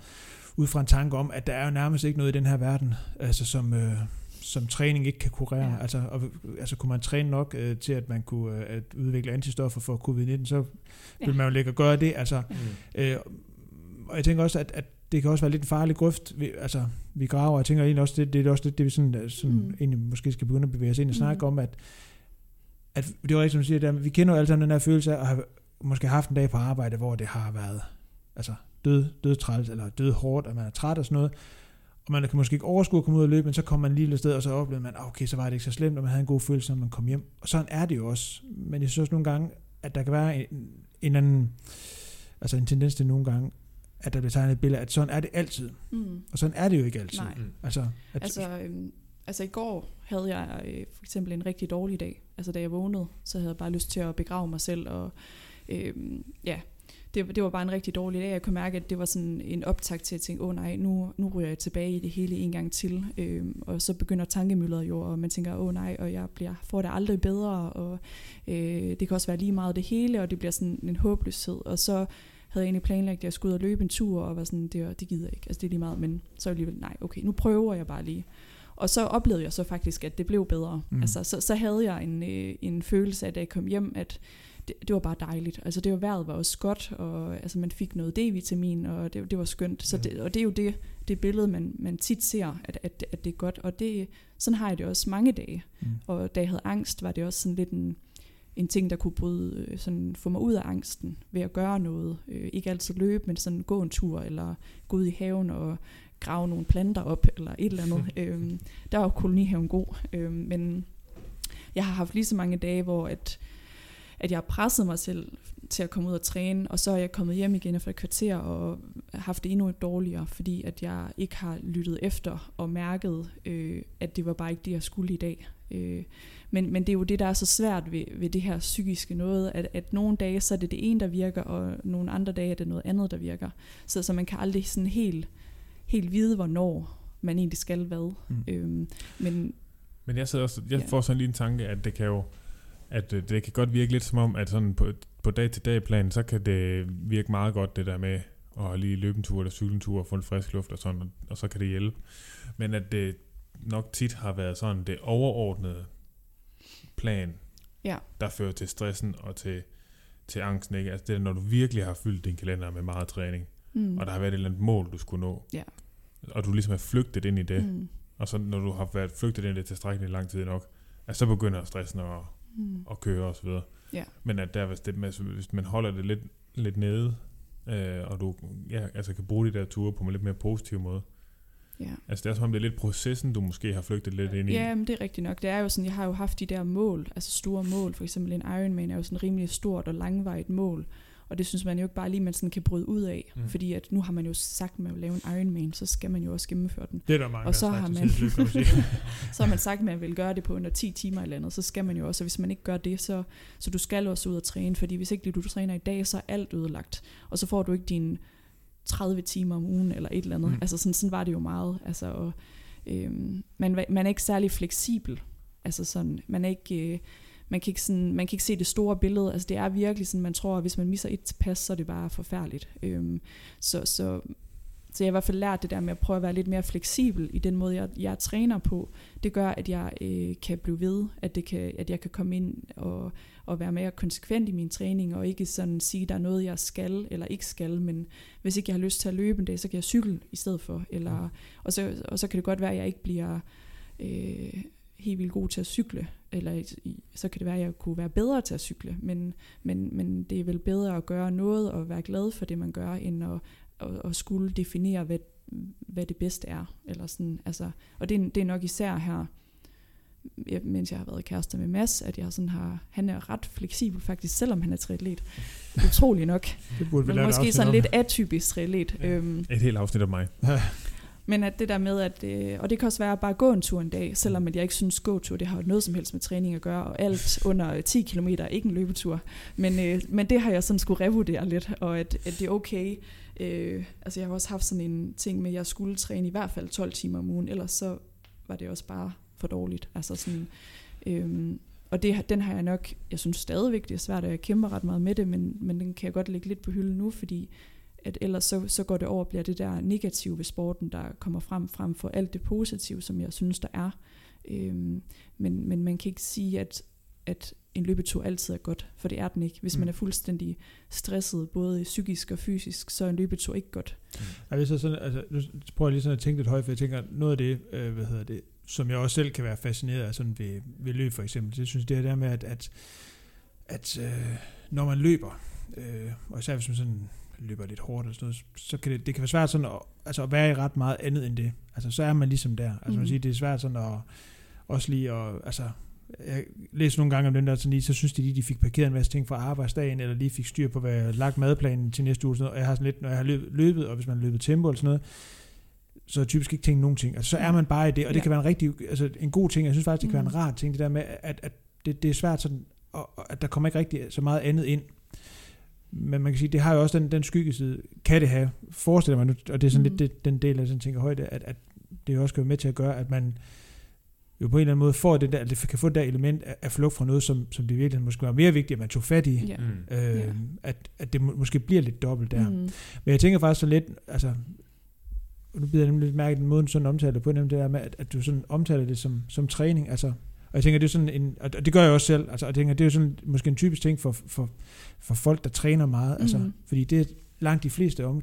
ud fra en tanke om, at der er jo nærmest ikke noget i den her verden, altså som, øh, som træning ikke kan kurere. Ja. Altså, og, altså kunne man træne nok øh, til, at man kunne øh, at udvikle antistoffer for covid-19, så ja. vil man jo lægge at gøre det. Altså, mm. øh, og jeg tænker også, at, at det kan også være lidt en farlig grøft, vi, altså vi graver, jeg tænker egentlig også, det, det er også det, det vi sådan, sådan mm. egentlig måske skal begynde at bevæge os ind og snakke mm. om, at, at det var rigtigt, som du siger, der, vi kender jo alle sammen den her følelse af at have måske haft en dag på arbejde, hvor det har været altså død, død træls, eller død hårdt, at man er træt og sådan noget, og man kan måske ikke overskue at komme ud og løbe, men så kommer man lige et sted, og så oplever man, ah, okay, så var det ikke så slemt, og man havde en god følelse, når man kom hjem. Og sådan er det jo også. Men jeg synes også nogle gange, at der kan være en, en anden, altså en tendens til nogle gange, at der bliver tegnet et billede, at sådan er det altid. Mm. Og sådan er det jo ikke altid. Nej. Mm. Altså, at altså, øhm, altså i går havde jeg øh, for eksempel en rigtig dårlig dag. Altså da jeg vågnede, så havde jeg bare lyst til at begrave mig selv. Og øh, ja, det, det var bare en rigtig dårlig dag. Jeg kunne mærke, at det var sådan en optag til at tænke, åh oh, nej, nu, nu ryger jeg tilbage i det hele en gang til. Øh, og så begynder tankemølleret jo, og man tænker, åh oh, nej, og jeg bliver, får det aldrig bedre, og øh, det kan også være lige meget det hele, og det bliver sådan en håbløshed. Og så havde jeg egentlig planlagt, at jeg skulle ud og løbe en tur, og var sådan, det, det gider jeg ikke. Altså det er lige meget, men så alligevel, nej, okay, nu prøver jeg bare lige. Og så oplevede jeg så faktisk, at det blev bedre. Mm. Altså, så, så havde jeg en, øh, en følelse af, da jeg kom hjem, at det, det var bare dejligt. Altså det var vejret var også godt, og altså, man fik noget D-vitamin, og det, det var skønt. Så det, og det er jo det, det billede, man, man tit ser, at, at, at det er godt. Og det, sådan har jeg det også mange dage. Mm. Og da jeg havde angst, var det også sådan lidt en, en ting, der kunne bryde, øh, sådan, få mig ud af angsten ved at gøre noget. Øh, ikke altid løbe, men sådan gå en tur, eller gå ud i haven og grave nogle planter op, eller et eller andet. øhm, der var kolonihaven god. Øhm, men jeg har haft lige så mange dage, hvor at, at jeg har presset mig selv til at komme ud og træne, og så er jeg kommet hjem igen efter et kvarter og haft det endnu dårligere, fordi at jeg ikke har lyttet efter og mærket, øh, at det var bare ikke det, jeg skulle i dag. Øh, men, men det er jo det, der er så svært ved, ved det her psykiske noget, at, at nogle dage så er det det ene, der virker, og nogle andre dage er det noget andet, der virker. Så, så man kan aldrig sådan helt, helt vide, hvornår man egentlig skal hvad. Mm. Øhm, men, men jeg, sidder også, jeg ja. får sådan lige en tanke, at det kan jo at øh, det kan godt virke lidt som om, at sådan på, på dag-til-dag plan, så kan det virke meget godt det der med at lige løbe en tur eller cykle en tur og få en frisk luft og sådan, og, og så kan det hjælpe. Men at det nok tit har været sådan det overordnede plan, ja. der fører til stressen og til, til angsten. Ikke? Altså det er, når du virkelig har fyldt din kalender med meget træning, mm. og der har været et eller andet mål, du skulle nå, ja. og du ligesom er flygtet ind i det, mm. og så når du har været flygtet ind i det tilstrækkeligt lang tid nok, at så begynder stressen at, mm. at køre osv. Ja. Men at der, hvis, det, hvis man holder det lidt, lidt nede, øh, og du ja, altså kan bruge de der ture på en lidt mere positiv måde, Ja. Altså det er som om det er lidt processen, du måske har flygtet lidt ind i. Ja, men det er rigtigt nok. Det er jo sådan, jeg har jo haft de der mål, altså store mål. For eksempel en Ironman er jo sådan rimelig stort og langvejt mål. Og det synes man jo ikke bare lige, man sådan kan bryde ud af. Mm. Fordi at nu har man jo sagt, at man vil lave en Ironman, så skal man jo også gennemføre den. Det er der mange, og så har man, så har man sagt, at man vil gøre det på under 10 timer eller andet, så skal man jo også. Og hvis man ikke gør det, så, så du skal også ud og træne. Fordi hvis ikke du træner i dag, så er alt ødelagt. Og så får du ikke din 30 timer om ugen, eller et eller andet. Mm. Altså sådan, sådan var det jo meget. Altså, og, øhm, man, man er ikke særlig fleksibel. Altså sådan, man er ikke... Øh, man kan, ikke sådan, man kan ikke se det store billede. Altså det er virkelig sådan, man tror, at hvis man misser et pas, så er det bare forfærdeligt. Øhm, så, så, så jeg har i hvert fald lært det der med at prøve at være lidt mere fleksibel i den måde, jeg, jeg træner på. Det gør, at jeg øh, kan blive ved, at, det kan, at jeg kan komme ind og, og være mere konsekvent i min træning, og ikke sådan sige, at der er noget, jeg skal eller ikke skal, men hvis ikke jeg har lyst til at løbe en dag, så kan jeg cykle i stedet for. Eller, og, så, og så kan det godt være, at jeg ikke bliver øh, helt vildt god til at cykle, eller så kan det være, at jeg kunne være bedre til at cykle, men, men, men det er vel bedre at gøre noget og være glad for det, man gør, end at, at, at skulle definere, hvad, hvad det bedste er. Eller sådan, altså, og det, det er nok især her, mens jeg har været kærester med Mads, at jeg sådan har, han er ret fleksibel faktisk, selvom han er triatlet. Utrolig nok. Det burde vi Men måske sådan om. lidt atypisk triatlet. Ja. Øhm, Et helt afsnit af mig. Men at det der med, at, øh, og det kan også være at bare gå en tur en dag, selvom at jeg ikke synes gåtur, det har noget som helst med træning at gøre, og alt under 10 km er ikke en løbetur. Men, øh, men det har jeg sådan skulle revurdere lidt, og at, at det er okay. Øh, altså jeg har også haft sådan en ting med, at jeg skulle træne i hvert fald 12 timer om ugen, ellers så var det også bare for dårligt. Altså sådan, øhm, og det, den har jeg nok, jeg synes stadigvæk, det er svært, at jeg kæmper ret meget med det, men, men den kan jeg godt lægge lidt på hylden nu, fordi at ellers så, så går det over og bliver det der negative ved sporten, der kommer frem, frem for alt det positive, som jeg synes, der er. Øhm, men, men man kan ikke sige, at, at en løbetur altid er godt, for det er den ikke. Hvis mm. man er fuldstændig stresset, både psykisk og fysisk, så er en løbetur ikke godt. Mm. Jeg vil så sådan, altså, nu prøver jeg lige sådan at tænke lidt højt, for jeg tænker, noget af det, øh, hvad hedder det, som jeg også selv kan være fascineret af sådan ved, ved løb for eksempel, det synes jeg, det er der med, at, at, at øh, når man løber, øh, og især hvis man sådan løber lidt hårdt og sådan noget, så kan det, det kan være svært sådan at, altså at være i ret meget andet end det. Altså så er man ligesom der. Altså mm. man siger, det er svært sådan at også lige at, altså jeg læser nogle gange om den der, sådan lige, så synes de lige, de fik parkeret en masse ting fra arbejdsdagen, eller lige fik styr på, hvad jeg lagt madplanen til næste uge. Sådan noget. Og jeg har sådan lidt, når jeg har løbet, løbet og hvis man har løbet tempo eller sådan noget, så typisk ikke tænkt nogen ting. Altså, så er man bare i det, og det ja. kan være en rigtig, altså en god ting. Jeg synes faktisk, det kan mm. være en mm. rar ting, det der med, at, at det, det er svært sådan, og, at der kommer ikke rigtig så meget andet ind. Men man kan sige, det har jo også den, den skyggeside, kan det have, forestiller man nu, og det er sådan mm. lidt det, den del, jeg sådan tænker højt, at, at det også kan være med til at gøre, at man jo på en eller anden måde får det der, det kan få det der element af, af flugt fra noget, som, som det virkelig måske var mere vigtigt, at man tog fat i, yeah. mm. øh, yeah. at, at det måske bliver lidt dobbelt der. Mm. Men jeg tænker faktisk så lidt, altså nu bliver jeg nemlig lidt mærke den måde, sådan omtaler det på, nemlig det der med, at, at du sådan omtaler det som, som træning, altså, og jeg tænker, det er sådan en, og det gør jeg også selv, altså, og jeg tænker, det er sådan, måske en typisk ting for, for, for folk, der træner meget, altså, mm. fordi det langt de fleste om,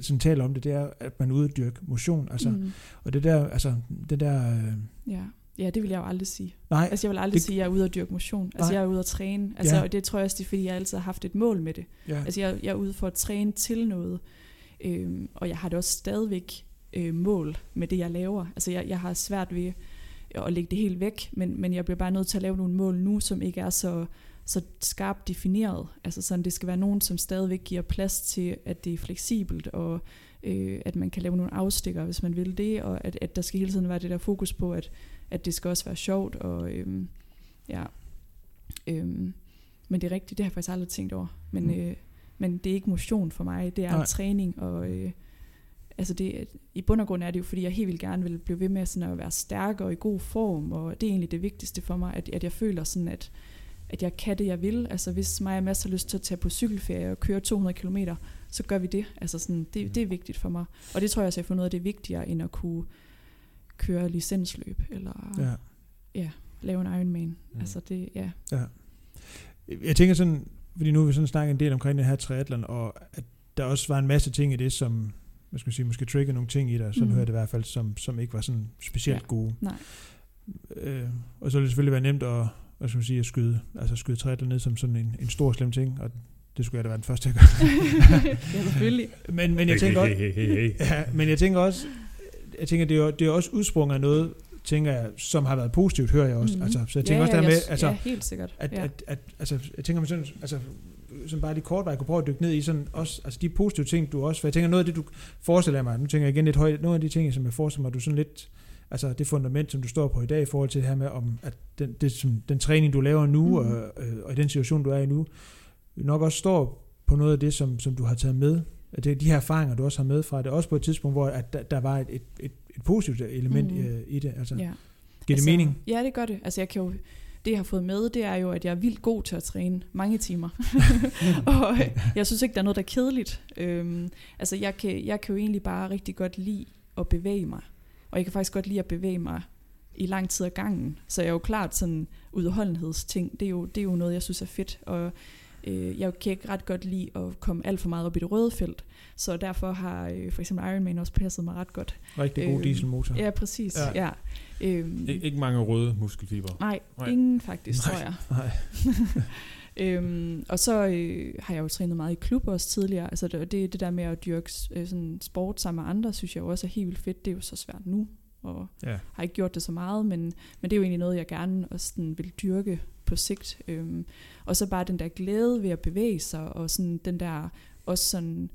sådan taler om det, det er, at man uddyrker motion, altså, mm. og det der, altså, det der, øh, ja Ja, det vil jeg jo aldrig sige. Nej, Altså jeg vil aldrig det, sige, at jeg er ude at dyrke motion. Altså Nej. jeg er ude at træne. Altså, Ja. Og det tror jeg også, det er, fordi jeg altid har haft et mål med det. ja. Altså jeg, jeg er ude for at træne til noget. Øhm, og jeg har det også stadigvæk øh, mål med det, jeg laver. Altså jeg, jeg har svært ved at lægge det helt væk, men, men jeg bliver bare nødt til at lave nogle mål nu, som ikke er så, så skarpt defineret. Altså sådan, det skal være nogen, som stadigvæk giver plads til, at det er fleksibelt, og øh, at man kan lave nogle afstikker, hvis man vil det, og at, at der skal hele tiden være det der fokus på, at, at det skal også være sjovt, og øhm, ja. Øhm, men det er rigtigt, det har jeg faktisk aldrig tænkt over. Men, Mm. øh, men det er ikke motion for mig, det er. Nej. træning, og øh, altså det, i bund og grund er det jo, fordi jeg helt vildt gerne vil blive ved med sådan at være stærk og i god form, og det er egentlig det vigtigste for mig, at, at jeg føler sådan, at, at jeg kan det, jeg vil. Altså hvis mig og Mads har lyst til at tage på cykelferie og køre 200 km, så gør vi det. Altså sådan, det, det er vigtigt for mig. Og det tror jeg også, jeg har fundet ud af, det er vigtigere, end at kunne køre licensløb, eller ja. lave en Ironman. Mm. Altså det, ja. Ja. Jeg tænker sådan, fordi nu har vi sådan snakket en del omkring den her triathlon, og at der også var en masse ting i det, som hvad skal man sige, måske trigger nogle ting i dig, sådan mm. Jeg det i hvert fald, som, som ikke var sådan specielt ja. Gode. Nej. Øh, og så vil det selvfølgelig være nemt at, hvad skal man sige, at skyde, altså skyde triathlon ned som sådan en, en stor slem ting, og det skulle jeg da være den første til at gøre. ja, selvfølgelig. men, men jeg tænker også. Ja, men jeg tænker også, jeg tænker, det er, jo- det er også udsprunget af noget, tænker jeg, som har været positivt, hører jeg også. Mm-hmm. Mhm. Altså, så jeg tænker ja, også der med, jeg- altså, ja, helt sikkert. at, ja. at, at, altså, jeg tænker, man sådan, altså, sådan bare de korte veje kunne prøve at dykke ned i sådan også, altså de positive ting, du også, for jeg tænker, noget af det, du forestiller mig, nu tænker jeg igen lidt højt, nogle af de ting, som jeg forestiller mig, du sådan lidt, altså det fundament, som du står på i dag, i forhold til det her med, om at den, det, som, den træning, du laver nu, mm. Og, øh, og i den situation, du er i nu, nok også står på noget af det, som, som du har taget med, at det er de her erfaringer, du også har med fra det, også på et tidspunkt, hvor at der, der var et, et, et, et positivt element mm. i det, altså, ja. giver det mening? Ja, det gør det. Altså, jeg kan jo, det, jeg har fået med, det er jo, at jeg er vildt god til at træne mange timer. og øh, jeg synes ikke, der er noget, der er kedeligt. Øhm, altså, jeg kan, jeg kan jo egentlig bare rigtig godt lide at bevæge mig. Og jeg kan faktisk godt lide at bevæge mig i lang tid ad gangen. Så jeg er jo klart sådan udholdenhedsting. Det er jo, det er jo noget, jeg synes er fedt. Og øh, jeg kan ikke ret godt lide at komme alt for meget op i det røde felt. Så derfor har øh, for eksempel Ironman også passet mig ret godt. Rigtig god Øhm, dieselmotor. Ja, præcis. Ja. Ja. Øhm, Ik- ikke mange røde muskelfibre. Nej, Nej. Ingen faktisk, Nej. tror jeg. Nej. øhm, og så øh, har jeg jo trænet meget i klub også tidligere. Altså det, det, det der med at dyrke øh, sådan sport sammen med andre, synes jeg også er helt vildt fedt. Det er jo så svært nu, og Ja. har ikke gjort det så meget, men, men det er jo egentlig noget, jeg gerne også sådan vil dyrke på sigt. Øhm, og så bare den der glæde ved at bevæge sig, og sådan den der også sådan,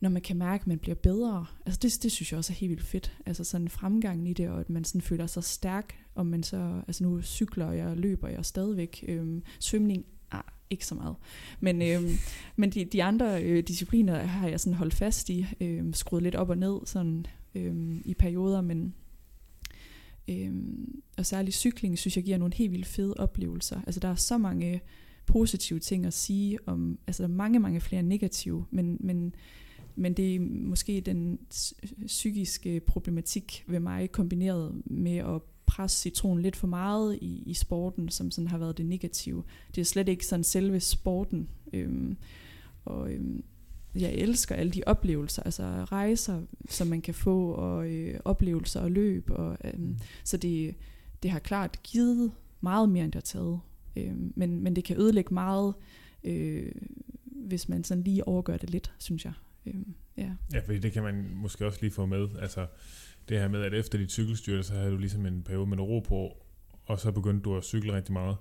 når man kan mærke, at man bliver bedre. Altså det, det synes jeg også er helt vildt fedt. Altså sådan fremgangen i det, og at man sådan føler sig stærk, og man så, altså nu cykler jeg og løber jeg stadigvæk. Øhm, svømning, ah, ikke så meget. Men, øhm, men de, de andre øh, discipliner har jeg sådan holdt fast i, øhm, skruet lidt op og ned sådan, øhm, i perioder, men øhm, og særligt cykling, synes jeg giver nogle helt vildt fede oplevelser. Altså der er så mange positive ting at sige om, altså der er mange, mange flere negative, men, men, men det er måske den psykiske problematik ved mig, kombineret med at presse citronen lidt for meget i, i sporten, som sådan har været det negative. Det er slet ikke sådan selve sporten. Øhm, og øhm, jeg elsker alle de oplevelser, altså rejser, som man kan få, og øh, oplevelser og løb. Og, øhm, så det, det har klart givet meget mere, end det har taget. Øhm, men, men det kan ødelægge meget, øh, hvis man sådan lige overgør det lidt, synes jeg. Øhm, ja. Ja, fordi det kan man måske også lige få med. Altså, det her med, at efter dit cykelstyr, så havde du ligesom en periode med ro på, og så begyndte du at cykle rigtig meget.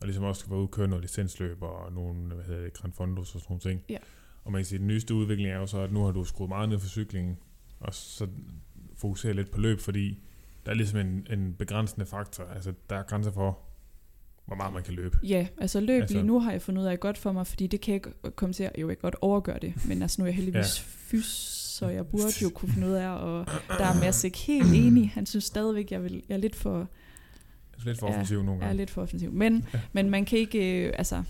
Og ligesom også være ude og køre noget licensløb og nogle, hvad hedder det, Grand Fondos og sådan nogle ting. Ja. Og man kan sige, at den nyeste udvikling er jo så, at nu har du skruet meget ned for cyklingen, og så fokuserer lidt på løb, fordi der er ligesom en, en begrænsende faktor. Altså, der er grænser for, hvor meget man kan løbe. Ja, altså løb Altså- lige nu har jeg fundet ud af er godt for mig, fordi det kan ikke komme til at, jo ikke godt overgøre det, men altså nu er jeg heldigvis ja. fys, så jeg burde jo kunne finde ud af, og der er Mads ikke helt enig. Han synes stadigvæk, jeg, vil, jeg er lidt for, er lidt for offensiv nogle jeg er gange. lidt for offensiv. Men, Ja. men man kan ikke, øh, altså,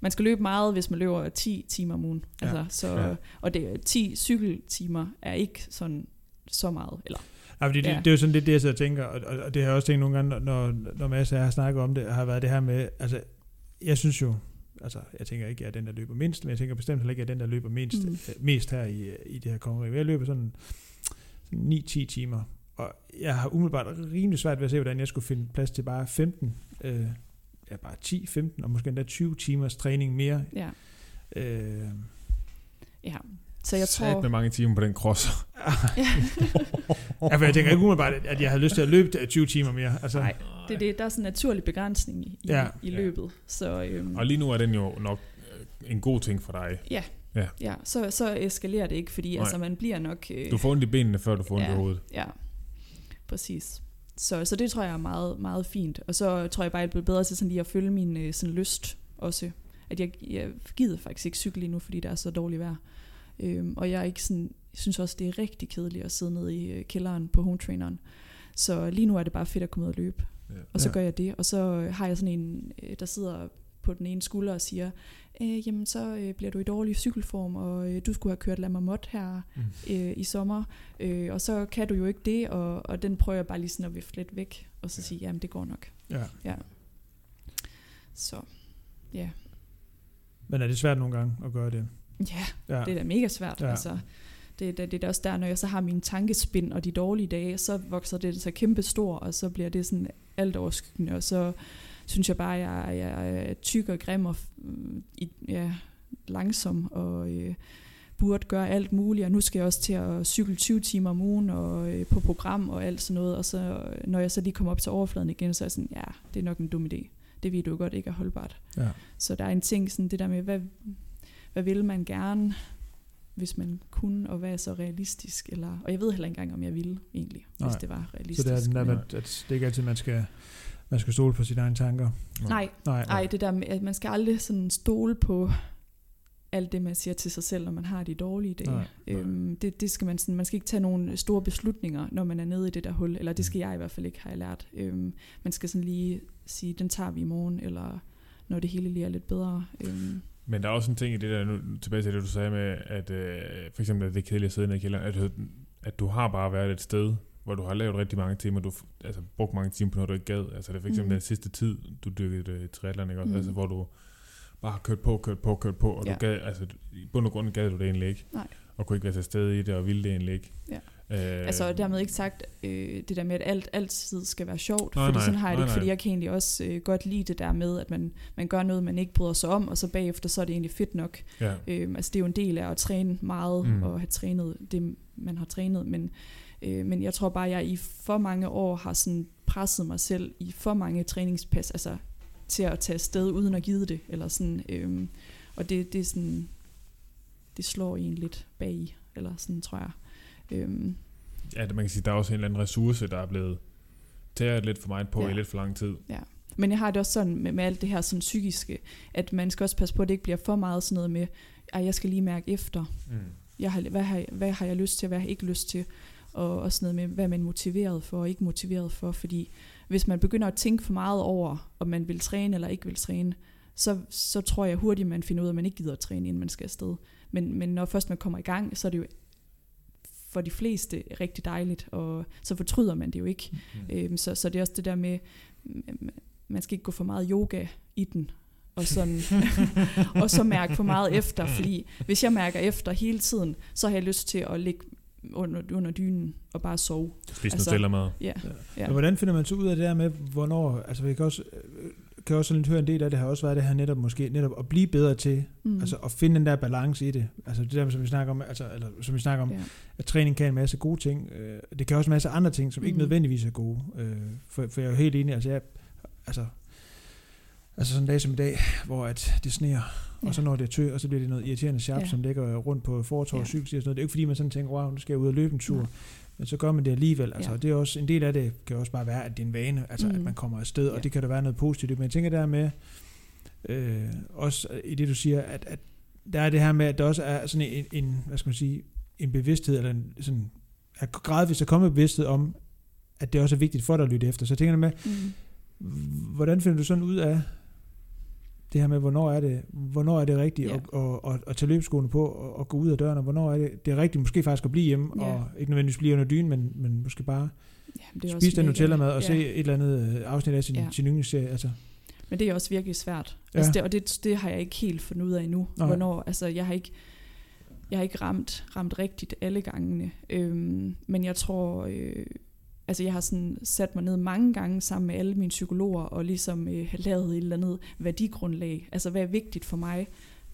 man skal løbe meget, hvis man løber 10 timer om ugen. Ja. Altså, så, Ja. ja. Og det, 10 cykeltimer er ikke sådan så meget. Eller, Ja, fordi det, Ja. det er jo sådan lidt det, jeg sidder og tænker, og, og, og det har jeg også tænkt nogle gange, når, når Mads og jeg har snakket om det, har været det her med, altså, jeg synes jo, altså, jeg tænker ikke, at jeg er den, der løber mindst, men jeg tænker bestemt heller ikke, at jeg er den, der løber mindst, Mm. mm. mest her i, i det her kongerige. Jeg løber sådan, sådan 9-10 timer og jeg har umiddelbart rimelig svært ved at se, hvordan jeg skulle finde plads til bare 15, øh, ja, bare 10, 15 og måske endda 20 timers træning mere. Ja. Øh, ja. Så jeg Sat tror... med mange timer på den cross. Ja. ja, for jeg tænker ikke umiddelbart, at jeg havde lyst til at løbe 20 timer mere. Altså, Nej, det, er det, der er sådan en naturlig begrænsning i, Ja. ja. i Ja. løbet. Så, øhm, Og lige nu er den jo nok øh, en god ting for dig. ja, så, så eskalerer det ikke, fordi Nej. altså, man bliver nok... Øh, Du får ondt i benene, før du får ondt i Ja. hovedet. Ja, præcis. Så, så det tror jeg er meget, meget fint. Og så tror jeg bare, at jeg bliver bedre til sådan lige at følge min øh, sådan lyst også. At jeg, jeg gider faktisk ikke cykle lige nu, fordi det er så dårligt vejr. Øhm, og jeg er ikke sådan, jeg synes også, det er rigtig kedeligt at sidde nede i øh, kælderen på home traineren. Så lige nu er det bare fedt at komme ud og løbe. Ja. Og så Ja. gør jeg det. Og så øh, har jeg sådan en, øh, der sidder på den ene skulder og siger, øh, jamen så øh, bliver du i dårlig cykelform, og øh, du skulle have kørt Lammermot her Mm. øh, i sommer, øh, og så kan du jo ikke det, og, og den prøver jeg bare lige sådan at vifte lidt væk, og så Ja. sige, jamen det går nok. ja. Ja. Så, ja. Men er det svært nogle gange at gøre det? Ja, Ja. det er da mega svært. Ja. Altså, det, er da- det er også der, når jeg så har mine tankespind og de dårlige dage, så vokser det så kæmpe stor, og så bliver det sådan alt overskyggende, og så synes jeg bare, at jeg, jeg er tyk og grim og i- ja, langsom, og øh, burde gøre alt muligt, og nu skal jeg også til at cykle 20 timer om ugen og øh, på program og alt sådan noget, og så øh, når jeg så lige kommer op til overfladen igen, så er jeg sådan, ja, det er nok en dum idé. Det ved du jo godt ikke er holdbart. Ja. Så der er en ting, sådan det der med, hvad, hvad vil man gerne, hvis man kunne, og hvad er så realistisk? Eller, og jeg ved heller ikke engang, om jeg ville egentlig, Nej. hvis det var Så realistisk. det er den der med, at det er ikke altid, man skal, man skal stole på sine egne tanker. Nej, Nej, nej, det der med, at man skal aldrig sådan stole på alt det, man siger til sig selv, når man har de dårlige dage. Nej, nej. Øhm, det, det skal man, sådan, man skal ikke tage nogle store beslutninger, når man er nede i det der hul, eller det skal jeg i hvert fald ikke, har jeg lært. Øhm, man skal sådan lige sige, den tager vi i morgen, eller når det hele lige er lidt bedre. Øhm, Men der er også en ting i det der, nu, tilbage til det, du sagde med, at øh, for eksempel, at det er kedeligt at sidde nede i kælderen, at, du- at du har bare været et sted, hvor du har lavet rigtig mange timer, du altså, brugt mange timer på noget, du ikke gad. Altså det er for eksempel Mhm. den sidste tid, du dykkede øh, triathlon, ikke også? Mhm. Altså hvor du bare har kørt på, kørt på, kørt på, og Ja. du gad, altså i bund og grund gad du det egentlig ikke. Nej. Og kunne ikke være til stede i det, og ville det egentlig ikke. Ja. Øh, Altså dermed ikke sagt øh, det der med, at alt altid skal være sjovt, Nej, fordi nej, sådan har jeg det nej, ikke, fordi jeg kan egentlig også øh, godt lide det der med, at man, man gør noget, man ikke bryder sig om, og så bagefter, så er det egentlig fedt nok. ja. Øh, altså det er jo en del af at træne meget, Mm. og have trænet det, man har trænet, men, øh, men jeg tror bare, at jeg i for mange år har sådan presset mig selv i for mange træningspas, altså til at tage afsted uden at give det, eller sådan, øh, og det, det er sådan, det slår en lidt bag, eller sådan tror jeg. Øh, ja, man kan sige, der er også en eller anden ressource, der er blevet taget lidt for meget på Ja. i lidt for lang tid. Men jeg har det også sådan med, med alt det her sådan psykiske, at man skal også passe på, at det ikke bliver for meget sådan noget med, at jeg skal lige mærke efter. Mm. Jeg har, hvad, har, hvad har jeg lyst til, hvad har jeg ikke lyst til? Og også noget med, hvad er man motiveret for og ikke motiveret for. Fordi hvis man begynder at tænke for meget over, om man vil træne eller ikke vil træne, så, så tror jeg hurtigt, man finder ud af, at man ikke gider at træne, inden man skal afsted. Men, men når først man kommer i gang, så er det jo for de fleste rigtig dejligt, og så fortryder man det jo ikke. Mm. Øhm, så, så det er også det der med, mm, man skal ikke gå for meget yoga i den, og, sådan, og så mærke for meget efter, fordi hvis jeg mærker efter hele tiden, så har jeg lyst til at ligge under, under dynen og bare sove. Spis Altså, Nutella-mad. Ja, Ja. ja. Men hvordan finder man så ud af det her med, hvornår, altså vi kan også, øh, kan også lidt høre en del af det har også været det her netop måske, netop at blive bedre til, Mm. altså at finde den der balance i det. Altså det der, som vi snakker om, altså, eller, som vi snakker om, ja. at træning kan en masse gode ting. Øh, det kan også en masse andre ting, som mm. ikke nødvendigvis er gode. Øh, for, for jeg er jo helt enig, altså jeg, altså, altså sådan en dag som i dag, hvor at det sneer, ja. Og så når det er tø, og så bliver det noget irriterende sharp, ja. Som ligger rundt på fortorv og Ja. cykelstier og sådan noget. Det er ikke fordi, man sådan tænker, wow, nu skal jeg ud og løbe en tur. Nej. Men så gør man det alligevel. Altså, Ja. det er også, en del af det kan også bare være, at det er en vane, altså mm. at man kommer afsted, og Ja. det kan der være noget positivt. Men jeg tænker der med, øh, også i det du siger, at, at der er det her med, at der også er sådan en, en hvad skal man sige, en bevidsthed, eller en, sådan, at gradvist at komme bevidsthed om, at det også er vigtigt for dig at lytte efter. Så jeg tænker der med, Mm. hvordan finder du sådan ud af det her med, hvornår er det, hvornår er det rigtigt Ja. at, at, at, at tage løbeskoene på og, og gå ud af døren, og hvornår er det, det er rigtigt måske faktisk at blive hjemme, Ja. og ikke nødvendigvis blive under dynen, men, men måske bare Ja, det er spise den Nutella-mad og ja. se et eller andet øh, afsnit af sin, Ja. sin yndlingsserie. Altså, Men det er også virkelig svært. Ja. Altså det, og det, det har jeg ikke helt fundet ud af endnu. Nej. Hvornår, altså jeg har ikke, jeg har ikke ramt, ramt rigtigt alle gangene. Øhm, men jeg tror, øh, altså jeg har sådan sat mig ned mange gange sammen med alle mine psykologer og ligesom øh, lavet et eller andet værdigrundlag. Altså hvad er vigtigt for mig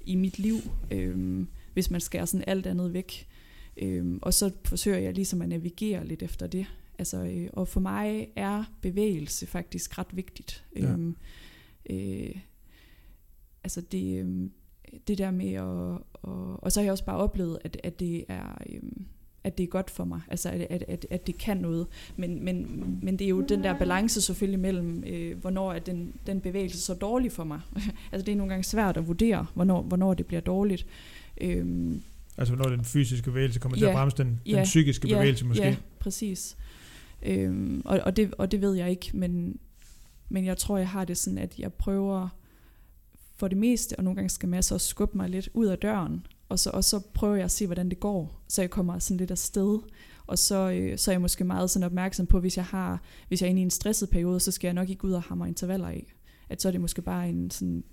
i mit liv, øh, hvis man skærer sådan alt andet væk. Øh, og så forsøger jeg ligesom at navigere lidt efter det. Altså, øh, og for mig er bevægelse faktisk ret vigtigt. Ja. Øh, øh, altså det, øh, det der med at, og, og så har jeg også bare oplevet, at, at det er... Øh, at det er godt for mig, altså at, at, at, at det kan noget. Men, men, men det er jo den der balance selvfølgelig mellem, øh, hvornår er den, den bevægelse så dårlig for mig. altså det er nogle gange svært at vurdere, hvornår, hvornår det bliver dårligt. Øhm, Altså når den fysiske bevægelse kommer til Ja. at bremse den, den Ja. psykiske ja, bevægelse måske. Ja, præcis. Øhm, og, og, det, og det ved jeg ikke, men, men jeg tror, jeg har det sådan, at jeg prøver for det meste, og nogle gange skal masser også skubbe mig lidt ud af døren, og så, og så prøver jeg at se, hvordan det går, så jeg kommer sådan lidt afsted. Og så, øh, så er jeg måske meget sådan opmærksom på, hvis jeg har, hvis jeg er inde i en stresset periode, så skal jeg nok ikke ud og hamre intervaller af. At så er det måske bare en sådan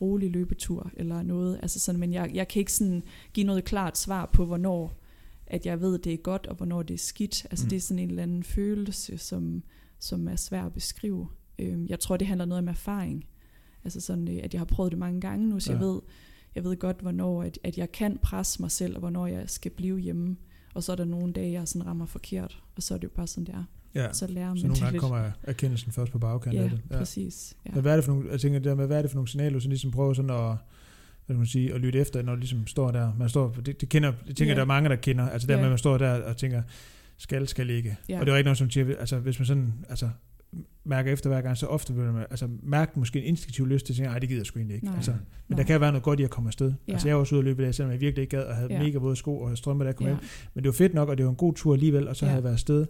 rolig løbetur eller noget. Altså sådan, men jeg, jeg kan ikke sådan give noget klart svar på, hvornår at jeg ved, at det er godt, og hvornår det er skidt. Altså Mm. mm. det er sådan en eller anden følelse, som, som er svær at beskrive. Øhm, jeg tror, det handler noget om erfaring. Altså sådan, øh, at jeg har prøvet det mange gange nu, så Ja. jeg ved, jeg ved godt, hvornår at, at jeg kan presse mig selv, og hvornår jeg skal blive hjemme. Og så er der nogle dage, jeg sådan rammer forkert, og så er det jo bare sådan, det er. Ja. Så lærer man Så nogle gange lidt. kommer erkendelsen først på bagkanten ja, af det. Ja. præcis. Ja. Men hvad er det for nogle, jeg tænker det der med, hvad er det for nogle signaler, du sådan ligesom prøver sådan at, hvad man sige, at lytte efter, når du ligesom står der. Man står, det, det kender, det tænker Ja. der er mange, der kender. Altså der Ja. med, man står der og tænker, skal, skal ikke. Ja. Og det er jo ikke noget, som siger, altså hvis man sådan, altså mærker efter hver gang, så ofte vil man altså, mærke måske en instinktiv lyst til at tænke, nej, det gider jeg sgu egentlig ikke. Nej. Altså, men Nej. der kan være noget godt i at komme afsted. Ja. Altså jeg var også ude at løbe i dag, selvom jeg virkelig ikke gad, og havde Ja. mega våde sko og strømper, der kom ja. hjem. Men det var fedt nok, og det var en god tur alligevel, og så Ja. havde jeg været afsted.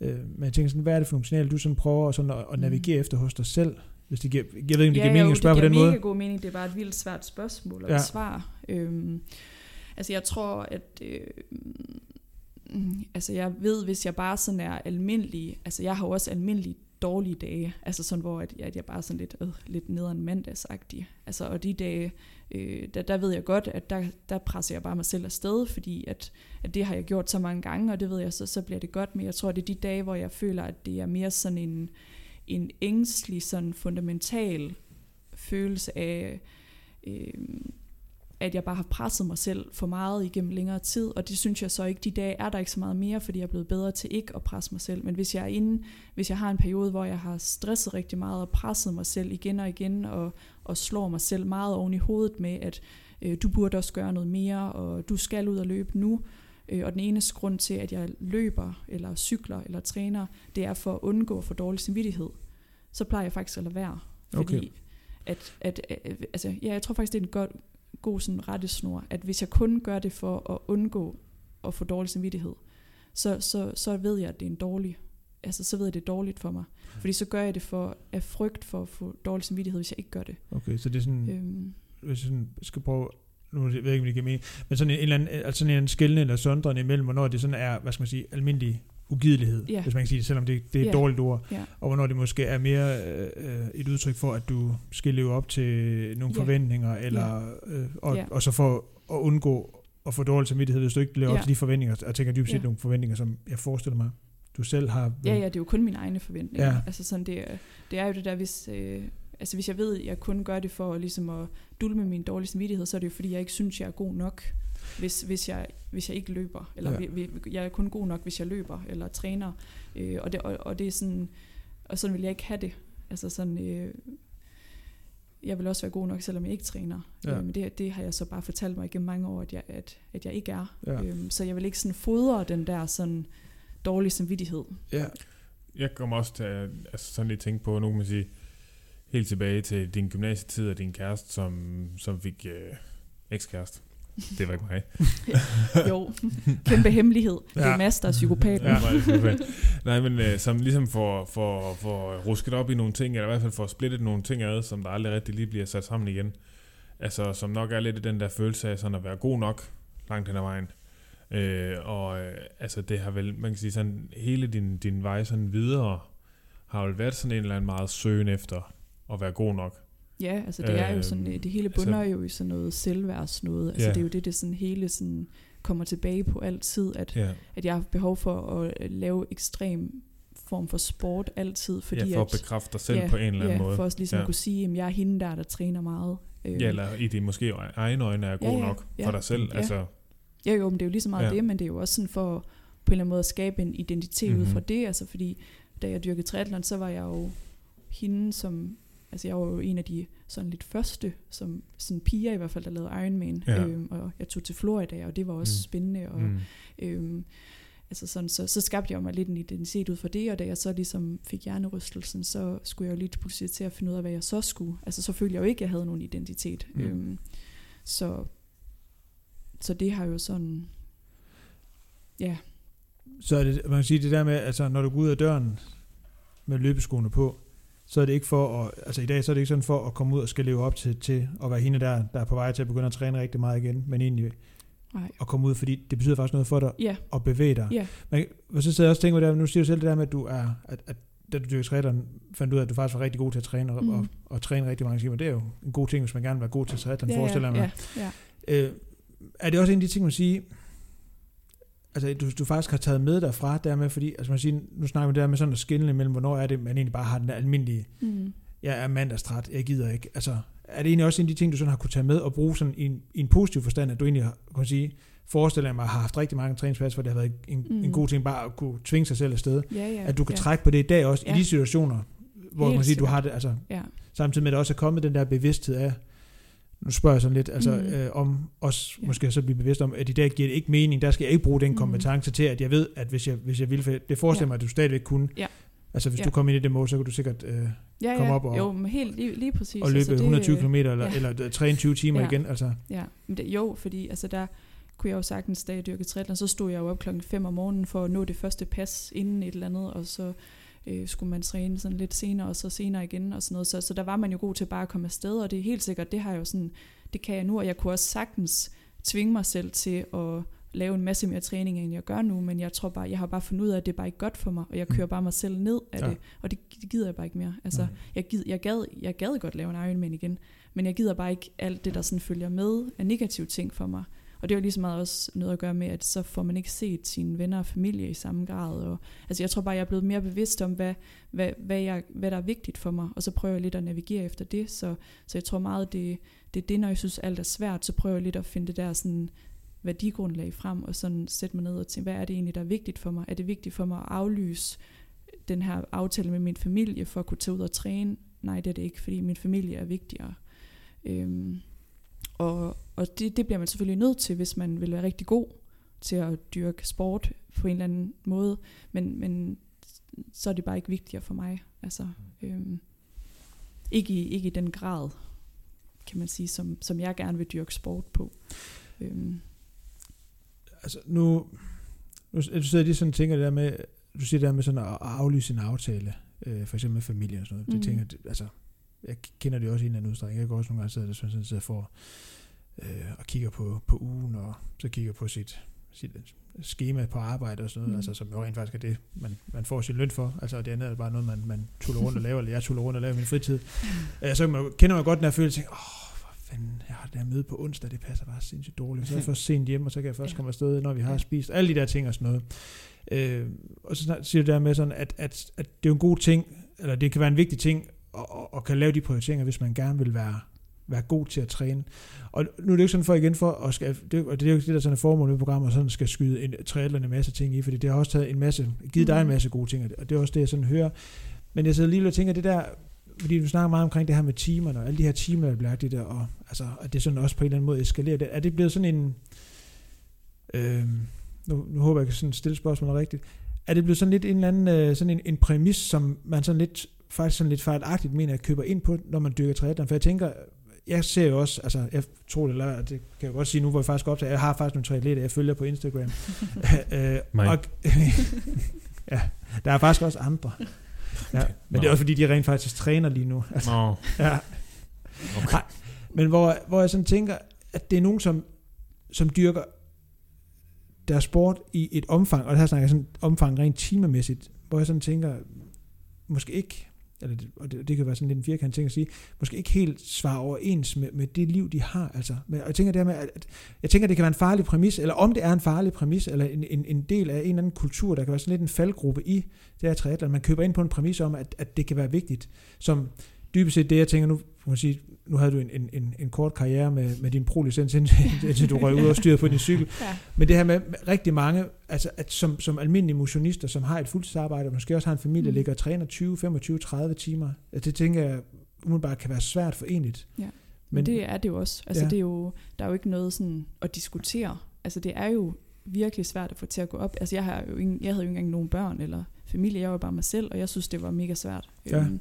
Øh, men jeg tænker sådan, hvad er det for nogle signaler, du sådan prøver sådan at, at Mm. navigere efter hos dig selv? Hvis det giver, jeg ved ikke, om det ja, giver mening jo, at spørge på det den giver måde. mega god mening. Det er bare et vildt svært spørgsmål at Ja. ja. svar. Øhm, altså jeg tror, at... Øh, mm, altså jeg ved, hvis jeg bare sådan er almindelig... Altså jeg har jo også almindelige dårlige dage. Altså sådan, hvor at, at jeg bare er sådan lidt, øh, lidt nederen mandagsagtig. Altså og de dage, øh, der, der ved jeg godt, at der, der presser jeg bare mig selv afsted, fordi at, at det har jeg gjort så mange gange, og det ved jeg, så, så bliver det godt. Men jeg tror, det er de dage, hvor jeg føler, at det er mere sådan en en ængstelig, sådan fundamental følelse af, øh, at jeg bare har presset mig selv for meget igennem længere tid, og det synes jeg så ikke, de dage er der ikke så meget mere, fordi jeg er blevet bedre til ikke at presse mig selv. Men hvis jeg er inde, hvis jeg har en periode, hvor jeg har stresset rigtig meget og presset mig selv igen og igen, og, og slår mig selv meget oven i hovedet med, at øh, du burde også gøre noget mere, og du skal ud og løbe nu, Øh, og den eneste grund til, at jeg løber, eller cykler, eller træner, det er for at undgå at få dårlig samvittighed. Så plejer jeg faktisk at lade være. Fordi Okay. at, at, at, altså, ja, jeg tror faktisk, det er en god, god sådan rettesnor, at hvis jeg kun gør det for at undgå at få dårlig samvittighed, så, så, så ved jeg, at det er en dårlig, altså så ved jeg, at det er dårligt for mig. Fordi så gør jeg det for af frygt for at få dårlig samvittighed, hvis jeg ikke gør det. Okay, så det er sådan, Øhm, hvis jeg sådan skal prøve, nu ved jeg ikke, om det giver mening, men sådan en, en eller anden, altså sådan en skældende eller sondrende imellem, hvornår det sådan er, hvad skal man sige, almindelig ugidelighed, Ja. hvis man kan sige det, selvom det, det er et Ja. dårligt ord, ja. og hvornår det måske er mere øh, et udtryk for, at du skal leve op til nogle Ja. forventninger, eller, øh, og, Ja. og så for at undgå at få dårlig samvittighed, hvis du ikke lever op Ja. til de forventninger, og tænker dybest set Ja. nogle forventninger, som jeg forestiller mig, du selv har. Ja, ja, det er jo kun mine egne forventninger. Ja. Ja. Altså sådan, det, er- det er jo det der, hvis, øh, altså hvis jeg ved, at jeg kun gør det for ligesom at dulme min dårlige samvittighed, så er det jo fordi, jeg ikke synes, jeg er god nok, hvis, hvis, jeg, hvis jeg ikke løber. Eller Ja. ja. jeg er kun god nok, hvis jeg løber eller træner. Øh, og, det, og, og det er sådan, og sådan vil jeg ikke have det. Altså sådan, øh, jeg vil også være god nok, selvom jeg ikke træner. Ja. Øh, men det, det har jeg så bare fortalt mig igennem mange år, at jeg, at, at jeg ikke er. Ja. Øhm, så jeg vil ikke sådan fodre den der sådan dårlige samvittighed. Ja, Jeg kommer også til at altså sådan lidt tænke på, nu kan man sige, helt tilbage til din gymnasietid og din kæreste, som, som fik øh, ekskæreste. Det var ikke mig. Jo, kæmpe hemmelighed. Det Ja. er Mads, der er psykopaten. Ja. Nej, men øh, som ligesom får, får, får rusket op i nogle ting, eller i hvert fald får splittet nogle ting ad, som der aldrig rigtig lige bliver sat sammen igen. Altså, som nok er lidt den der følelse af sådan at være god nok langt hen ad vejen. Øh, og øh, altså, det har vel, man kan sige sådan, hele din, din vej sådan videre, har vel været sådan en eller anden meget søgen efter at være god nok. Ja, altså det er jo sådan, Øhm, det hele bunder jo i sådan noget selvværds noget. Altså Ja. det er jo det, det sådan hele sådan kommer tilbage på altid, at, Ja. at jeg har behov for at øh, lave ekstrem form for sport altid. Fordi ja, for at at, bekræfte dig selv ja, på en eller anden ja, måde. for også ligesom Ja. at kunne sige, at jeg er hende der, der træner meget. Øhm, Ja, eller i det måske egne øjne er god Ja, ja, nok ja. for dig selv. Ja. Altså, Ja, jo, men det er jo lige så meget Ja. ja. det, men det er jo også sådan for på en eller anden måde at skabe en identitet mm-hmm. ud fra Mhm. det, altså fordi da jeg dyrkede triathlon, så var jeg jo hende, som, altså jeg var jo en af de sådan lidt første, som sådan piger i hvert fald, der lavede Ironman, Ja. øhm, og jeg tog til Florida, og det var også Mm. spændende, og mm, øhm, altså sådan, så, så skabte jeg mig lidt en identitet ud fra det, og da jeg så ligesom fik hjernerystelsen, så skulle jeg jo lige pludselig til at finde ud af, hvad jeg så skulle. Altså så følte jeg jo ikke, at jeg havde nogen identitet. Mm. Øhm, så, så det har jo sådan, ja, Så er det, man kan sige det der med, altså når du går ud af døren med løbeskoene på, så er det ikke for at, altså i dag så er det ikke sådan for at komme ud og skal leve op til, til at være hende der, der er på vej til at begynde at træne rigtig meget igen, men egentlig nej, at komme ud, fordi det betyder faktisk noget for dig ja, at bevæge dig. ja, Men, så sidder jeg også og tænker nu siger du selv det der med, at du er, at, at da du dyrkede triathlon, fandt du ud af, at du faktisk var rigtig god til at træne og, mm. og, og, træne rigtig mange timer. Det er jo en god ting, hvis man gerne vil være god til triathlon, ja, forestiller jeg ja, mig. ja, ja. Øh, er det også en af de ting, man siger, altså du, du faktisk har taget med derfra dermed, fordi, altså man siger, nu snakker vi der med sådan at skille mellem, hvornår er det, man egentlig bare har den almindelige, Mm. jeg er mandagstræt, jeg gider ikke. Altså, er det egentlig også en af de ting, du sådan har kunne tage med og bruge sådan i en, i en positiv forstand, at du egentlig har, kan sige, forestiller jeg mig, har haft rigtig mange træningspladser, hvor det har været en, mm. En god ting bare at kunne tvinge sig selv afsted. ja, ja, at du kan ja. trække på det i dag også, ja. i de situationer, hvor Helt man siger, du har det, altså Ja, samtidig med, at der også er kommet den der bevidsthed af, nu spørger jeg sådan lidt, altså Mhm. øh, om også Ja. måske så blive bevidst om, at i dag giver det ikke mening, der skal jeg ikke bruge den Mhm. kompetence til, at jeg ved, at hvis jeg, hvis jeg vil, for det forestiller Ja. mig, at du stadigvæk kunne, Ja. altså hvis Ja. du kommer ind i det mål, så kan du sikkert øh, ja, Komme ja. op og- jo, men helt lige, lige præcis. og løbe altså, det, 120 km eller, ja. eller øh, træne 20 timer Ja. igen, altså. Ja, men det, jo, fordi altså der kunne jeg jo sagtens, da jeg dyrkede triathlon, så stod jeg jo op klokken 5 om morgenen for at nå det første pas inden et eller andet, og så øh, skulle man træne sådan lidt senere, og så senere igen og sådan noget. Så, så der var man jo god til bare at komme afsted, og det er helt sikkert, det har jeg jo sådan, det kan jeg nu, og jeg kunne også sagtens tvinge mig selv til at lave en masse mere træning, end jeg gør nu, men jeg tror bare, jeg har bare fundet ud af, at det er bare ikke godt for mig, og jeg kører bare mig selv ned af Ja. det, og det, det gider jeg bare ikke mere. Altså, Nej. jeg, gid, jeg, gad, jeg gad godt lave en Ironman igen, men jeg gider bare ikke alt det, der sådan følger med af negative ting for mig. Og det er lige så meget også noget at gøre med, at så får man ikke set sine venner og familie i samme grad. Og, altså jeg tror bare, jeg er blevet mere bevidst om, hvad, hvad, hvad, jeg, hvad der er vigtigt for mig, og så prøver jeg lidt at navigere efter det. Så, så jeg tror meget, det, det er det, når jeg synes, alt er svært, så prøver jeg lidt at finde det der sådan værdigrundlag frem, og sådan sætte mig ned og tænke, hvad er det egentlig, der er vigtigt for mig? Er det vigtigt for mig at aflyse den her aftale med min familie for at kunne tage ud og træne? Nej, det er det ikke, fordi min familie er vigtigere. Øhm, og og det, det bliver man selvfølgelig nødt til, hvis man vil være rigtig god til at dyrke sport på en eller anden måde. Men, men så er det bare ikke vigtigere for mig. Altså, øhm, ikke, i, ikke i den grad, kan man sige, som, som jeg gerne vil dyrke sport på. Øhm, altså nu, nu du sidder lige sådan og tænker det der med, du siger det der med sådan at aflyse en aftale, øh, for eksempel med familie og sådan noget. Det Mhm. tænker, det, altså, jeg kender det også i en eller anden udstrækning. Jeg kan også nogle gange sidde, sådan, sidder for øh, og kigger på, på ugen, og så kigger på sit, sit schema på arbejde og sådan noget, Mhm. altså, som jo rent faktisk er det, man, man får sin løn for. Altså det andet er bare noget, man, man tuller rundt og laver, eller jeg tuller rundt og laver i min fritid. Øh, så man, kender man godt den her følelse, åh, oh, hvor fanden, jeg har det her møde på onsdag, det passer bare sindssygt dårligt. Så er jeg først sent hjem, og så kan jeg først Ja. komme afsted, når vi har spist. Alle de der ting og sådan noget. Øh, og så siger du der med sådan, at, at, at det er en god ting, eller det kan være en vigtig ting, og, og, og kan lave de prioriteringer, hvis man gerne vil være, være god til at træne. Og nu er det jo ikke sådan for igen for, at skal, det, og det er jo ikke det, der sådan er formålet med programmet, og sådan skal skyde en triathlon en masse ting i, fordi det har også taget en masse, givet dig en Mhm. masse gode ting, og det er også det, jeg sådan hører. Men jeg sidder lige og tænker, det der, fordi du snakker meget omkring det her med timerne, og alle de her timer, der bliver det, og altså, at det sådan også på en eller anden måde eskalerer. Det, er det blevet sådan en, øh, nu, nu håber jeg, jeg kan sådan stille spørgsmålet rigtigt, er det blevet sådan lidt en eller anden, øh, sådan en, en præmis, som man sådan lidt, faktisk sådan lidt fejlagtigt mener, at køber ind på, når man dyrker triathlon? For jeg tænker, jeg ser jo også, altså jeg tror det, eller det kan jeg godt sige nu, hvor jeg faktisk optager, jeg har faktisk nogle triatleter, jeg følger på Instagram. øh, og, ja, der er faktisk også andre. Ja, men det er også fordi, de rent faktisk træner lige nu. Altså, Nå, ja. okay. Nej, men hvor, hvor jeg sådan tænker, at det er nogen, som, som dyrker deres sport i et omfang, og det her snakker jeg sådan omfang rent timemæssigt, hvor jeg sådan tænker, måske ikke, eller det, og det, det kan være sådan lidt en firkant ting at sige, måske ikke helt svarer overens med, med det liv, de har. Altså, men, og jeg tænker dermed, at, at, jeg tænker, det kan være en farlig præmis, eller om det er en farlig præmis, eller en, en, en del af en eller anden kultur, der kan være sådan lidt en faldgruppe i det her triathlon. Man køber ind på en præmis om, at, at det kan være vigtigt, som dybest set det, jeg tænker nu, man sige, nu havde du en, en, en, en kort karriere med, med din pro-licens, indtil, indtil du røg ud og styrede på din cykel. Ja. Men det her med rigtig mange, altså at som, som almindelige motionister, som har et fuldtidsarbejde, og måske også har en familie, mm. ligger og træner 20, 25, 30 timer, at det tænker jeg umiddelbart kan være svært forenligt. Ja. Men det er det jo også. Altså, ja. det er jo, der er jo ikke noget sådan at diskutere. Altså, det er jo virkelig svært at få til at gå op. Altså, jeg, har jo ingen, jeg havde jo ikke engang nogen børn eller familie. Jeg var bare mig selv, og jeg synes, det var mega svært. Ja. Øhm,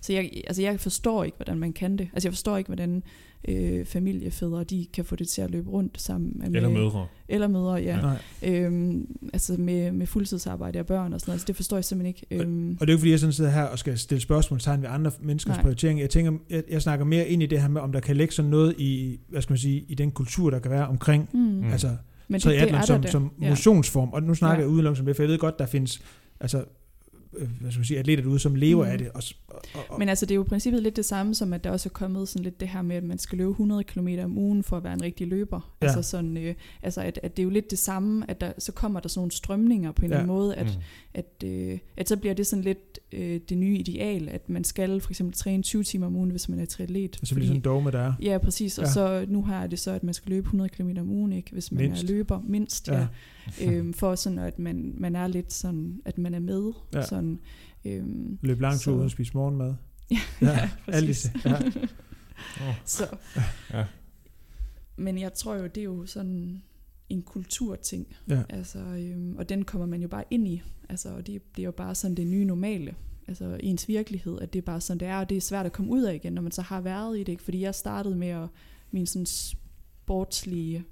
så jeg, altså jeg forstår ikke, hvordan man kan det. Altså jeg forstår ikke, hvordan øh, familiefædre, de kan få det til at løbe rundt sammen. Med, eller mødre. Eller mødre, ja. ja. Øhm, altså med, med fuldtidsarbejde og børn og sådan noget. Altså det forstår jeg simpelthen ikke. Øhm. Og, og det er jo ikke, fordi jeg sådan sidder her og skal stille spørgsmålstegn ved andre menneskers Nej. prioritering. Jeg tænker, jeg, jeg snakker mere ind i det her med, om der kan ligge sådan noget i, hvad skal man sige, i den kultur, der kan være omkring, mm. altså men det, det er som, som motionsform. Og nu snakker ja. jeg udelukkende som det, for jeg ved godt, der findes altså hvad skal man sige, atleter derude, som lever mm. af det. Og, og, og, Men altså, det er jo i princippet lidt det samme, som at der også er kommet sådan lidt det her med, at man skal løbe 100 km om ugen for at være en rigtig løber. Ja. Altså, sådan, øh, altså at, at det er jo lidt det samme, at der, så kommer der sådan nogle strømninger på en ja. eller anden måde, at, mm. at, øh, at så bliver det sådan lidt øh, det nye ideal, at man skal for eksempel træne 20 timer om ugen, hvis man er triatlet. Så bliver sådan en dogme, der er. Ja, præcis. Og ja. så nu har det så, at man skal løbe 100 km om ugen, ikke, hvis man mindst. er løber mindst. Ja. Ja. øhm, for sådan, at man, man er lidt sådan, at man er med. Ja. Sådan, Øhm, Løb langt ud og spise morgenmad. ja, ja, præcis. Ja. oh. Så. Ja. Men jeg tror jo, det er jo sådan en kulturting. Ja. Altså, øhm, og den kommer man jo bare ind i. Altså, og det bliver jo bare sådan det nye normale. Altså ens virkelighed, at det er bare sådan, det er, og det er svært at komme ud af igen, når man så har været i det. Ikke? Fordi jeg startede med at, min sådan sportslige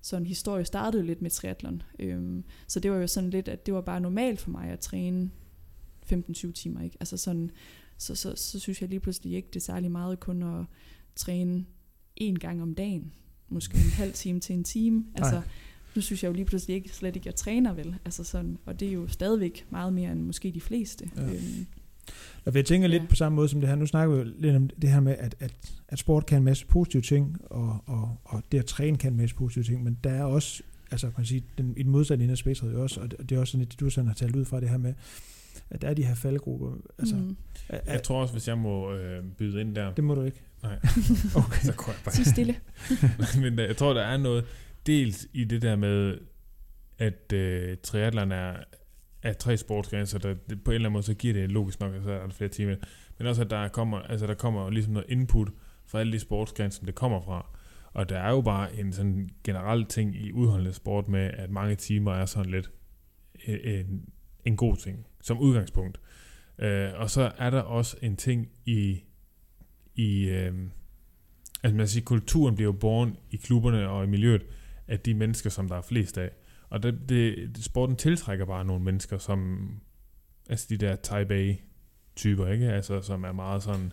sådan historie startede lidt med triathlon. Øhm, så det var jo sådan lidt, at det var bare normalt for mig at træne 15-20 timer. Ikke? Altså sådan, så, så, så synes jeg lige pludselig ikke, det er særlig meget kun at træne en gang om dagen. Måske en halv time til en time. Altså, Nej. nu synes jeg jo lige pludselig ikke, slet ikke, jeg træner vel. Altså sådan, og det er jo stadigvæk meget mere end måske de fleste. Ja. Øhm, og jeg tænker lidt ja. på samme måde som det her. Nu snakker vi jo lidt om det her med, at, at, at sport kan en masse positive ting, og, og, og det at træne kan en masse positive ting, men der er også, altså kan man sige, den, i den modsatte ende af spektret også, og det, og det er også sådan, at du sådan har talt ud fra det her med, at der er de her faldgrupper. Altså, mm. at, jeg tror også, hvis jeg må øh, byde ind der. Det må du ikke. Nej. okay. Så går jeg bare. Sig stille. Men øh, jeg tror, der er noget dels i det der med, at øh, triathlon er, er tre sportsgrene, så der, det, på en eller anden måde, så giver det logisk nok, at så er der flere timer. Men også, at der kommer, altså, der kommer ligesom noget input fra alle de sportsgrene, som det kommer fra. Og der er jo bare en sådan generel ting i udholdende sport med, at mange timer er sådan lidt en, øh, en, en god ting som udgangspunkt. Øh, og så er der også en ting i, i øh, altså man siger, kulturen bliver jo borgen i klubberne og i miljøet af de mennesker, som der er flest af. Og det, det, sporten tiltrækker bare nogle mennesker, som altså de der Type A-typer, ikke? Altså, som er meget sådan,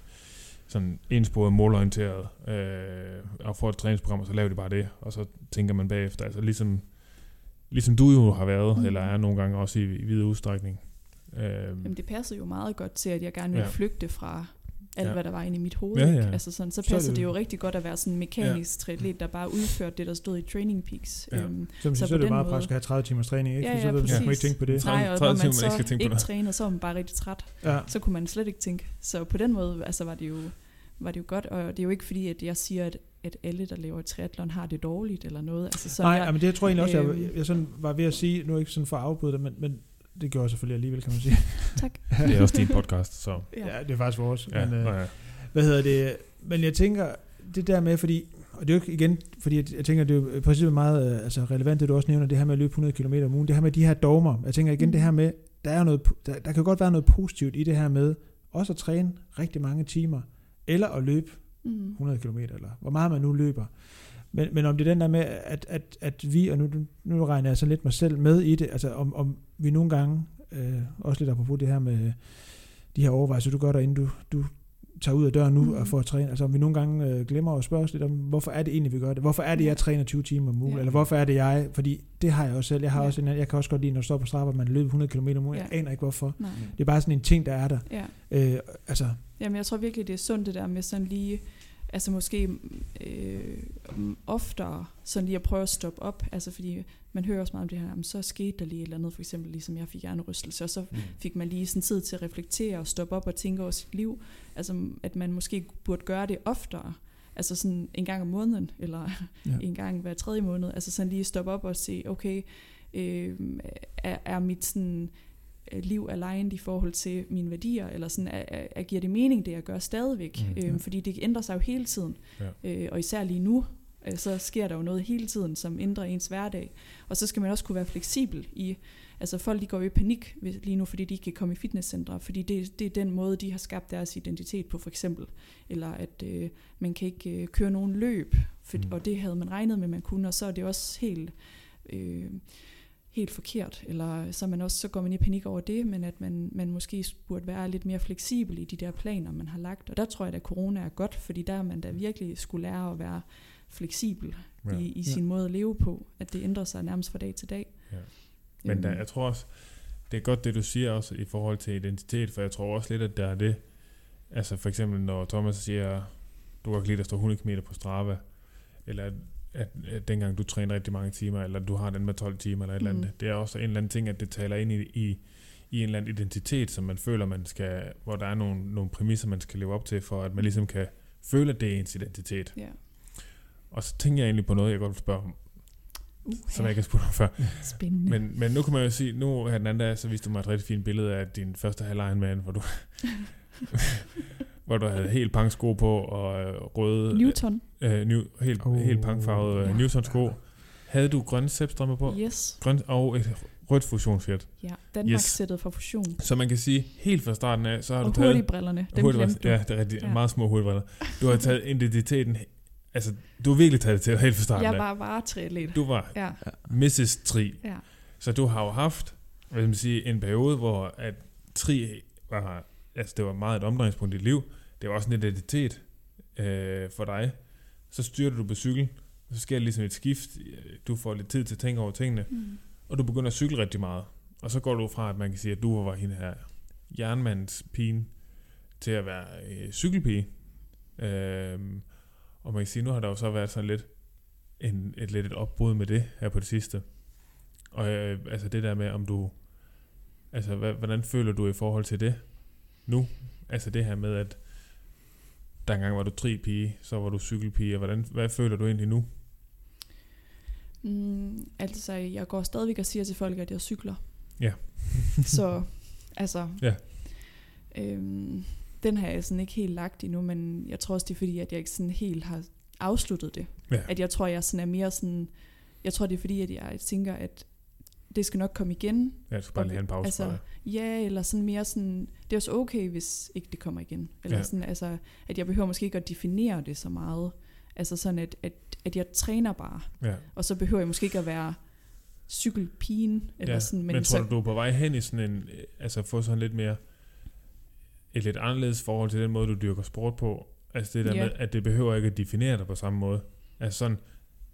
sådan ensporet, målorienteret, øh, og får et træningsprogram, og så laver de bare det, og så tænker man bagefter, altså ligesom, ligesom du jo har været, mm. eller er nogle gange også i, i videre udstrækning. Øh, Jamen det passede jo meget godt til, at jeg gerne ville ja. flygte fra alt, ja. hvad der var inde i mit hoved. Ja, ja. Altså sådan, så passer så det, det jo rigtig godt at være sådan en mekanisk ja. triatlet, der bare udførte det, der stod i Training Peaks. Ja. Øhm, så, så, så er det meget praktisk at have 30 timers træning, ikke? Ja, ja, så ved man ikke tænke på det. Nej, og 30 når man så ikke, ikke trænede, så var man bare rigtig træt. Ja. Så kunne man slet ikke tænke. Så på den måde altså, var, det jo, var det jo godt, og det er jo ikke fordi, at jeg siger, at at alle, der laver triathlon, har det dårligt eller noget. Altså, så Nej, jeg, men det tror jeg egentlig også, jeg, øhm, jeg sådan var ved at sige, nu er ikke sådan for at afbryde det, men, men det gjorde jeg selvfølgelig alligevel, kan man sige. tak. det er også din podcast, så. Ja, det er faktisk vores. Ja, men, øh, ja. Hvad hedder det? Men jeg tænker, det der med, fordi, og det er jo ikke igen, fordi jeg, jeg tænker, det er jo præcis meget øh, altså relevant, det du også nævner, det her med at løbe 100 km om ugen, det her med de her dogmer. Jeg tænker igen, det her med, der, er noget, der, der kan godt være noget positivt i det her med, også at træne rigtig mange timer, eller at løbe 100 mm. km, eller hvor meget man nu løber. Men, men om det er den der med, at, at, at vi, og nu, nu regner jeg så lidt mig selv med i det, altså om, om vi nogle gange, øh, også lidt apropos det her med de her overvejelser, du gør der, inden du, du tager ud af døren nu Mm. og får at træne. Altså om vi nogle gange øh, glemmer at spørge os lidt om, hvorfor er det egentlig, vi gør det? Hvorfor er det, jeg træner 20 timer om ugen? Ja. Eller hvorfor er det, jeg... Fordi det har jeg også selv. Jeg, har Ja. også en, jeg kan også godt lide, når du står på straffer, man løber 100 km om ugen. Jeg Ja. aner ikke, hvorfor. Nej. Det er bare sådan en ting, der er der. Ja. Øh, altså, Jamen, jeg tror virkelig, det er sundt det der med sådan lige, altså måske øh, oftere sådan lige at prøve at stoppe op, altså fordi man hører også meget om det her, jamen, så skete der lige et eller andet, for eksempel ligesom jeg fik hjernerystelse, og så Mm. fik man lige sådan tid til at reflektere og stoppe op og tænke over sit liv, altså at man måske burde gøre det oftere, altså sådan en gang om måneden, eller Ja. en gang hver tredje måned, altså sådan lige stoppe op og se, okay, øh, er, er mit sådan øh, liv aligned i forhold til mine værdier, eller sådan, er, er, er, giver det mening, det jeg gør stadigvæk? Mm, øhm, fordi det ændrer sig jo hele tiden, Ja. øh, og især lige nu, øh, så sker der jo noget hele tiden, som ændrer ens hverdag. Og så skal man også kunne være fleksibel i, altså folk de går jo i panik lige nu, fordi de ikke kan komme i fitnesscentre, fordi det, det er den måde, de har skabt deres identitet på for eksempel. Eller at øh, man kan ikke øh, køre nogen løb, for, Mm. og det havde man regnet med, man kunne, og så er det også helt... Øh, helt forkert, eller så, man også, så går man i panik over det, men at man, man måske burde være lidt mere fleksibel i de der planer, man har lagt. Og der tror jeg, at corona er godt, fordi der er man da virkelig skulle lære at være fleksibel Ja. ja. i, i Ja. sin måde at leve på, at det ændrer sig nærmest fra dag til dag. Ja. Men der, Øhm, jeg tror også, det er godt det, du siger også i forhold til identitet, for jeg tror også lidt, at der er det, altså for eksempel når Thomas siger, du kan ikke lide, der står 100 km på Strava, eller at, at, at dengang du træner rigtig mange timer, eller du har den med 12 timer, eller et eller Mhm. andet, det er også en eller anden ting, at det taler ind i, i, i en eller anden identitet, som man føler, man skal, hvor der er nogle, nogle præmisser, man skal leve op til, for at man ligesom kan føle, at det er ens identitet. ja. Og så tænker jeg egentlig på noget, jeg godt vil spørge om, Uh, som jeg ikke har spurgt om før. Spændende. Men, men nu kan man jo sige, nu her den anden dag, så viste du mig et rigtig fint billede af din første halv Ironman, hvor du, hvor du havde helt pang sko på, og øh, røde, Newton. øh, new, helt, Oh, helt pangfarvede ja. uh, Newton sko. Havde du grønne sæbstrømmer på? Yes. Grøn, og et rødt fusionsshirt. Ja, Danmark sættet for fusion. Så man kan sige, helt fra starten af, så har Og du taget... hurtigbrillerne, dem hurtigbriller- glemte du. Ja, det er rigtig, Ja. ja. meget små hurtigbriller. Du har taget identiteten, altså du har virkelig taget det til helt fra starten Jeg af. var bare triatlet. Du var Ja, Mrs. Tri. ja. Så du har jo haft, hvad skal man sige, en periode, hvor at tri var, altså det var meget et omdrejningspunkt i dit liv. Det var også en identitet øh, for dig. Så styrter du på cykel, så sker der ligesom et skift. Du får lidt tid til at tænke over tingene, Mm. og du begynder at cykle rigtig meget. Og så går du fra, at man kan sige, at du var hende her jernmandspigen, til at være øh, cykelpige. Øh, og man kan sige, nu har der jo så været sådan lidt en, et lidt et opbrud med det her på det sidste. Og øh, altså det der med, om du... Altså, hvad, hvordan føler du i forhold til det nu? Altså det her med, at der engang var du tri pige, så var du cykelpige, og hvordan, hvad føler du egentlig nu? Mm, altså, jeg går stadigvæk og siger til folk, at jeg cykler. Ja. så, altså... Ja. Øhm, den har jeg sådan ikke helt lagt endnu, men jeg tror også, det er fordi, at jeg ikke sådan helt har afsluttet det. Ja. At jeg tror, jeg sådan er mere sådan... Jeg tror, det er fordi, at jeg tænker, at det skal nok komme igen. Ja, jeg skal bare lige have en pause Altså. Ja, eller sådan mere sådan, det er også okay, hvis ikke det kommer igen. Eller Ja. ja. sådan, altså, at jeg behøver måske ikke at definere det så meget. Altså sådan, at, at, at jeg træner bare. Ja. Og så behøver jeg måske ikke at være cykelpigen. Eller ja. sådan, men, men tror så, du, du er på vej hen i sådan en... øh, Altså få sådan lidt mere... Et lidt anderledes forhold til den måde, du dyrker sport på. Altså det der Ja. med, at det behøver ikke at definere dig på samme måde. Altså sådan...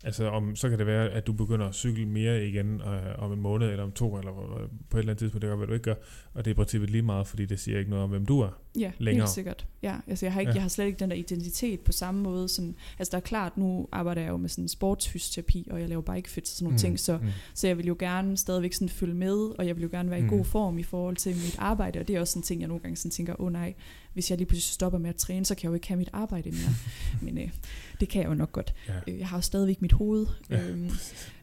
Altså om, så kan det være, at du begynder at cykle mere igen øh, om en måned, eller om to, eller hvor- på et eller andet tidspunkt, det gør, hvad du ikke gør. Og det er i princippet lige meget, fordi det siger ikke noget om, hvem du er. Ja, længere. helt sikkert. Ja, altså jeg har, ikke, Ja. jeg har slet ikke den der identitet på samme måde. Sådan, altså der er klart, nu arbejder jeg jo med sådan sportsfysioterapi, og jeg laver bike fits og sådan nogle mm. ting, så, mm. så jeg vil jo gerne stadigvæk sådan følge med, og jeg vil jo gerne være i Mm. god form i forhold til mit arbejde, og det er også sådan en ting, jeg nogle gange sådan tænker, åh oh, nej, hvis jeg lige pludselig stopper med at træne, så kan jeg jo ikke have mit arbejde mere. Men øh, det kan jeg jo nok godt. Ja. Øh, Jeg har jo stadigvæk mit hoved. Ja, Øhm,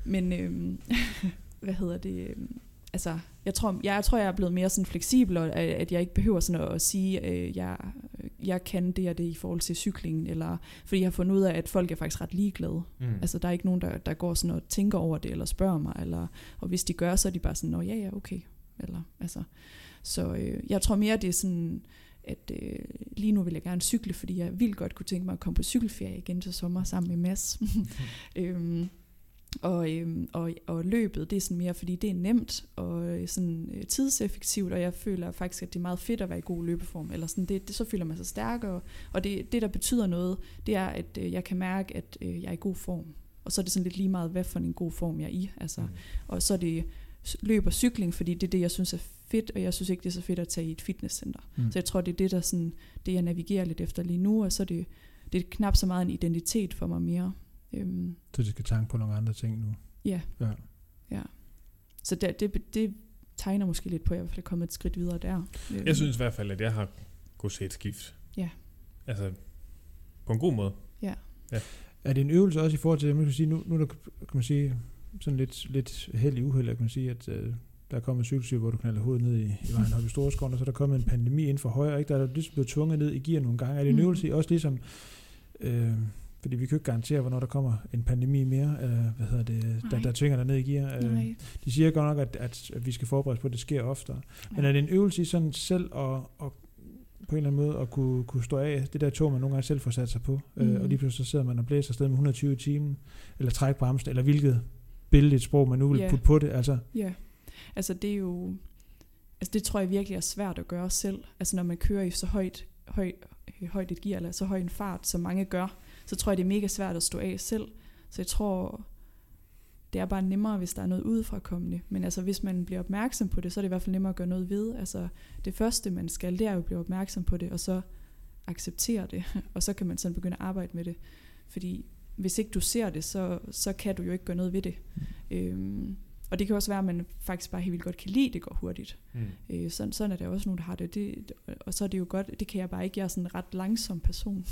men øhm, hvad hedder det? øhm, Altså, jeg tror, jeg, jeg tror, jeg er blevet mere sådan fleksibel, og at at jeg ikke behøver sådan at, at sige, øh, jeg, jeg kan det og det i forhold til cyklingen, eller, fordi jeg har fundet ud af, at folk er faktisk ret ligeglade. Mm. Altså, der er ikke nogen, der, der går sådan og tænker over det, eller spørger mig, eller, og hvis de gør, så er de bare sådan, nå ja, ja, okay. Eller, altså, så øh, jeg tror mere, det er sådan, at øh, lige nu vil jeg gerne cykle, fordi jeg vildt godt kunne tænke mig at komme på cykelferie igen til sommer sammen med Mads. øhm, Og, øhm, og, og løbet, det er sådan mere, fordi det er nemt og øh, sådan øh, tidseffektivt, og jeg føler faktisk, at det er meget fedt at være i god løbeform. Eller sådan, det, det, så føler man sig stærkere. Og det, det, der betyder noget, det er, at øh, jeg kan mærke, at øh, jeg er i god form. Og så er det sådan lidt lige meget, hvad for en god form jeg er i. Altså, mm. Og så er det løb og cykling, fordi det er det, jeg synes er fedt, og jeg synes ikke, det er så fedt at tage i et fitnesscenter. Mm. Så jeg tror, det er det, der sådan, det, jeg navigerer lidt efter lige nu, og så er det, det er knap så meget en identitet for mig mere. Øhm. Så du skal tanke på nogle andre ting nu? Ja. Ja. ja. Så det, det, det tegner måske lidt på, at jeg i hvert fald er kommet et skridt videre der. Øhm. Jeg synes i hvert fald, at jeg har gået se et skift. Ja. Altså, på en god måde. Ja. ja. Er det en øvelse også i forhold til, man kan sige, nu, nu der, kan man sige, sådan lidt, lidt held i uheld, kan man sige, at øh, der er kommet en hvor du knalder hovedet ned i, i vejen op i Storskåren, og så er der kommet en pandemi inden for højre, ikke? der er ligesom blevet tvunget ned i gear nogle gange. Er det en mm. øvelse også ligesom, øh, fordi vi kan ikke garantere, hvornår der kommer en pandemi mere, øh, hvad hedder det, der, der tvinger dig ned i gear. Øh, de siger godt nok, at, at, at vi skal forberede på, at det sker oftere. Ja. Men er det en øvelse i sådan selv at, at på en eller anden måde at kunne, kunne stå af det der tog, man nogle gange selv får sat sig på, mm. øh, og lige pludselig så sidder man og blæser afsted med 120 timer, eller træk bremsen, eller hvilket billigt sprog, man nu vil yeah. putte på det. Altså. Ja, yeah. altså det er jo, altså det tror jeg virkelig er svært at gøre selv. Altså når man kører i så højt, høj, højt et gear, eller så høj en fart, som mange gør, så tror jeg, det er mega svært at stå af selv. Så jeg tror, det er bare nemmere, hvis der er noget udefra kommende. Men altså, hvis man bliver opmærksom på det, så er det i hvert fald nemmere at gøre noget ved. Altså, det første, man skal, det er jo at blive opmærksom på det, og så acceptere det. Og så kan man sådan begynde at arbejde med det. Fordi hvis ikke du ser det, så, så kan du jo ikke gøre noget ved det. Mm. Øhm, og det kan også være, at man faktisk bare helt vildt godt kan lide, at det går hurtigt. Mm. Øh, sådan, sådan er der også nogen, der har det. det. Og så er det jo godt, det kan jeg bare ikke. Jeg er sådan en ret langsom person.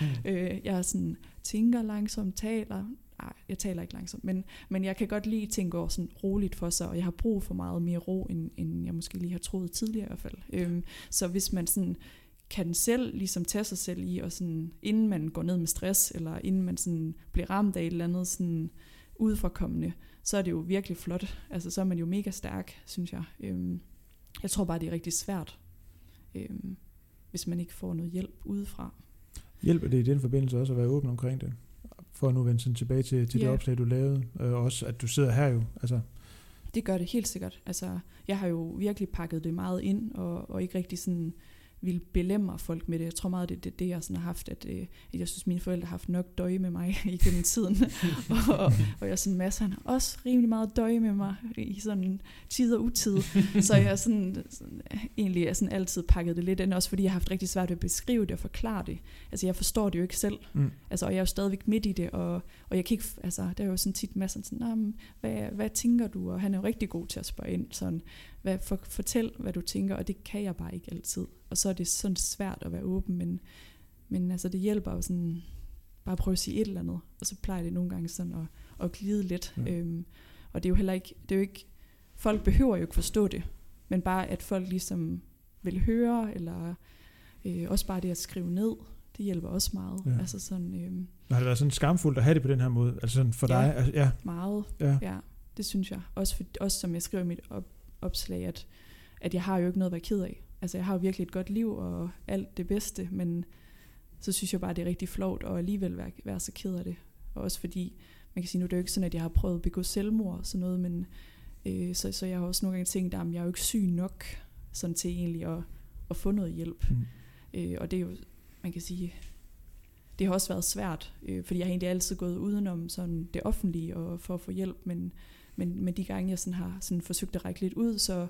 Mm. øh, jeg er sådan, tænker langsomt, taler. Nej, jeg taler ikke langsomt, men, men jeg kan godt lide, ting går sådan roligt for sig, og jeg har brug for meget mere ro, end, end jeg måske lige har troet tidligere i hvert fald. Øhm, så hvis man sådan kan selv ligesom tage sig selv i, og sådan, inden man går ned med stress, eller inden man sådan bliver ramt af et eller andet sådan udforkommende, så er det jo virkelig flot. Altså så er man jo mega stærk, synes jeg. Øhm, jeg tror bare, det er rigtig svært, øhm, hvis man ikke får noget hjælp udefra. Hjælper det i den forbindelse også at være åben omkring det? For at nu vende sådan tilbage til, til yeah. det opslag, du lavede. Øh, også at du sidder her jo. Altså. Det gør det helt sikkert. Altså, jeg har jo virkelig pakket det meget ind, og, og ikke rigtig sådan ville belemre folk med det. Jeg tror meget, det er det, det, jeg sådan har haft, at, øh, at jeg synes, mine forældre har haft nok døje med mig igennem tiden. og, og, og jeg sådan masser, han har også rimelig meget døje med mig i sådan tid og utid. så jeg sådan, sådan, egentlig er sådan altid pakket det lidt ind, også fordi jeg har haft rigtig svært ved at beskrive det og forklare det. Altså jeg forstår det jo ikke selv. Mm. Altså, og jeg er jo stadigvæk midt i det, og, og jeg kan ikke, altså, der er jo sådan tit masser sådan, hvad, hvad tænker du? Og han er jo rigtig god til at spørge ind, sådan, hvad, for, fortæl, hvad du tænker, og det kan jeg bare ikke altid. Og så er det sådan svært at være åben, men, men altså, det hjælper jo sådan, bare at prøve at sige et eller andet, og så plejer det nogle gange sådan at, at glide lidt. Ja. Øhm, og det er jo heller ikke, det er jo ikke, folk behøver jo ikke forstå det, men bare at folk ligesom vil høre, eller øh, også bare det at skrive ned, det hjælper også meget. Ja. Altså sådan, øhm, har det været sådan skamfuldt at have det på den her måde? Altså sådan for ja, dig? Altså, ja, meget. Ja. ja. det synes jeg. Også, for, også som jeg skriver i mit op, opslag, at, at jeg har jo ikke noget at være ked af. Altså jeg har jo virkelig et godt liv og alt det bedste, men så synes jeg bare, det er rigtig flot at alligevel være, være så ked af det. Og også fordi, man kan sige, nu er det jo ikke sådan, at jeg har prøvet at begå selvmord og sådan noget, men øh, så, så jeg har også nogle gange tænkt, at jeg er jo ikke syg nok sådan til egentlig at, at få noget hjælp. Mm. Øh, og det er jo, man kan sige, det har også været svært, øh, fordi jeg har egentlig altid gået udenom sådan det offentlige og for at få hjælp, men men, men de gange, jeg sådan har sådan forsøgt at række lidt ud, så,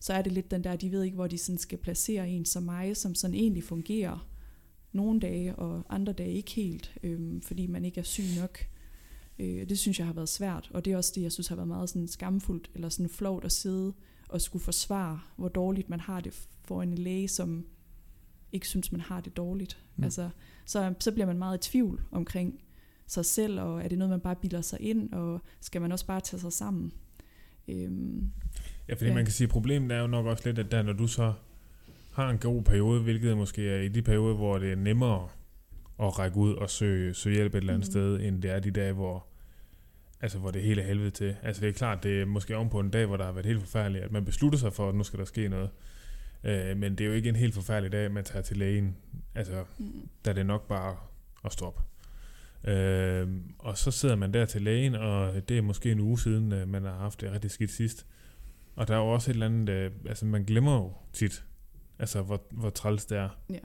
så er det lidt den der, de ved ikke, hvor de sådan skal placere en som mig, som sådan egentlig fungerer nogle dage, og andre dage ikke helt, øh, fordi man ikke er syg nok. Øh, det synes jeg har været svært, og det er også det, jeg synes har været meget sådan skamfuldt, eller sådan flot at sidde og skulle forsvare, hvor dårligt man har det for en læge, som ikke synes, man har det dårligt. Mm. Altså, så, så bliver man meget i tvivl omkring, sig selv, og er det noget, man bare bilder sig ind, og skal man også bare tage sig sammen? Øhm, ja, fordi ja. man kan sige, at problemet er jo nok også lidt, at der, når du så har en god periode, hvilket måske er i de perioder, hvor det er nemmere at række ud og søge, søge hjælp et eller andet mm. sted, end det er de dage, hvor, altså, hvor det hele er helvede til. Altså det er klart, det er måske om på en dag, hvor der har været helt forfærdeligt, at man beslutter sig for, at nu skal der ske noget. Øh, men det er jo ikke en helt forfærdelig dag, man tager til lægen. Altså, mm. der er det nok bare at stoppe. Øh, og så sidder man der til lægen, og det er måske en uge siden, øh, man har haft det rigtig skidt sidst. Og der er jo også et eller andet, øh, altså man glemmer jo tit, altså hvor, hvor træls det er. Ja.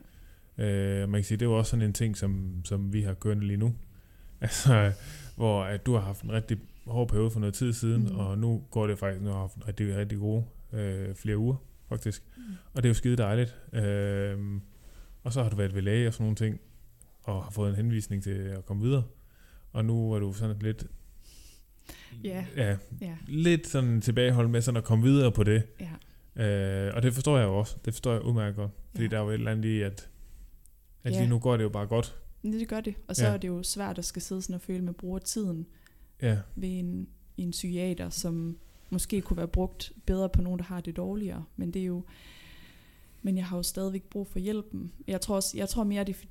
Øh, man kan sige, det er jo også sådan en ting, som, som vi har kørende lige nu. Altså, hvor at du har haft en rigtig hård periode for noget tid siden, mm. og nu går det faktisk, nu har haft rigtig, rigtig gode øh, flere uger, faktisk. Mm. Og det er jo skide dejligt. Øh, og så har du været ved læge og sådan nogle ting, og har fået en henvisning til at komme videre. Og nu er du sådan lidt Ja. ja, Ja. lidt sådan tilbageholdt med sådan at komme videre på det. Ja. Øh, og det forstår jeg jo også. Det forstår jeg udmærket godt. Fordi Ja. der er jo et eller andet i, at, at Ja. lige nu går det jo bare godt. Men Det gør det. Og så ja. er det jo svært at skal sidde sådan og føle, man bruger tiden Ja, ved en, en psykiater, som måske kunne være brugt bedre på nogen, der har det dårligere. Men det er jo... Men jeg har jo stadigvæk brug for hjælpen. Jeg tror, også, jeg tror mere, det,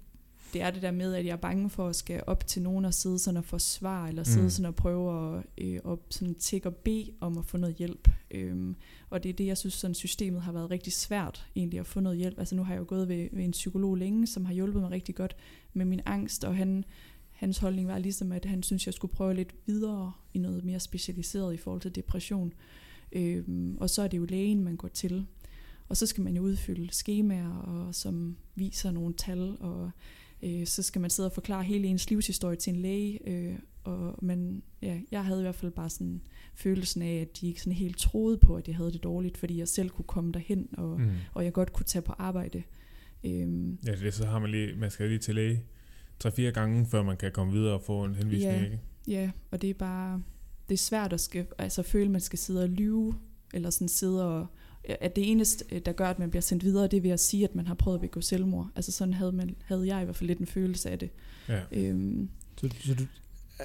det er det der med, at jeg er bange for at skal op til nogen og sidde sådan og forsvare, eller sidde Mm. sådan og prøve at, øh, at sådan tikke og bede om at få noget hjælp. Øhm, og det er det, jeg synes, sådan systemet har været rigtig svært egentlig at få noget hjælp. Altså nu har jeg jo gået ved, ved en psykolog længe, som har hjulpet mig rigtig godt med min angst, og han, hans holdning var ligesom, at han synes, jeg skulle prøve lidt videre i noget mere specialiseret i forhold til depression. Øhm, og så er det jo lægen, man går til. Og så skal man jo udfylde skemaer, og som viser nogle tal, og øh, så skal man sidde og forklare hele ens livshistorie til en læge. Øh, og man, ja, jeg havde i hvert fald bare sådan følelsen af, at de ikke sådan helt troede på, at jeg havde det dårligt, fordi jeg selv kunne komme derhen, og, mm. og jeg godt kunne tage på arbejde. Øhm, ja det, så har man lige, man skal lige til læge tre-fire gange, før man kan komme videre og få en henvisning, Ja. ikke? Ja, og det er bare, det er svært at skal, altså føle, at man skal sidde og lyve, eller sådan sidde og, at det eneste, der gør, at man bliver sendt videre, det er ved at sige, at man har prøvet at begå selvmord. Altså sådan havde, man, havde jeg i hvert fald lidt en følelse af det. Ja. Øhm, Så, så du,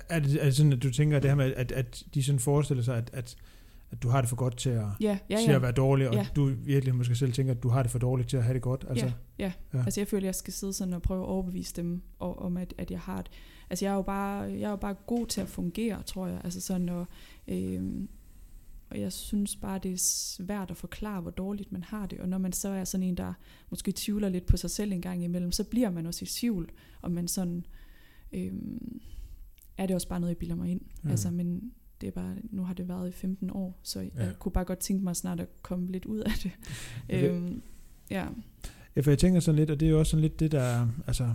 er, det, er det sådan, at du tænker det her med, at, at de sådan forestiller sig, at, at, at du har det for godt til at, ja, ja, til ja. at være dårlig, og Ja. du virkelig måske selv tænker, at du har det for dårligt til at have det godt? Altså, ja, ja. ja. Altså jeg føler, at jeg skal sidde sådan og prøve at overbevise dem og, om, at, at jeg har det. Altså jeg er jo bare, jeg er jo bare god til at fungere, tror jeg. Altså sådan, og, øhm, og jeg synes bare, det er svært at forklare, hvor dårligt man har det. Og når man så er sådan en, der måske tvivler lidt på sig selv en gang imellem, så bliver man også i tvivl, om man sådan... Øhm, er det også bare noget, jeg bilder mig ind. Ja. Altså, men det er bare, nu har det været i 15 år, så jeg Ja. kunne bare godt tænke mig snart at komme lidt ud af det. Okay. øhm, ja. Ja, for jeg tænker sådan lidt, og det er jo også sådan lidt det, der, altså,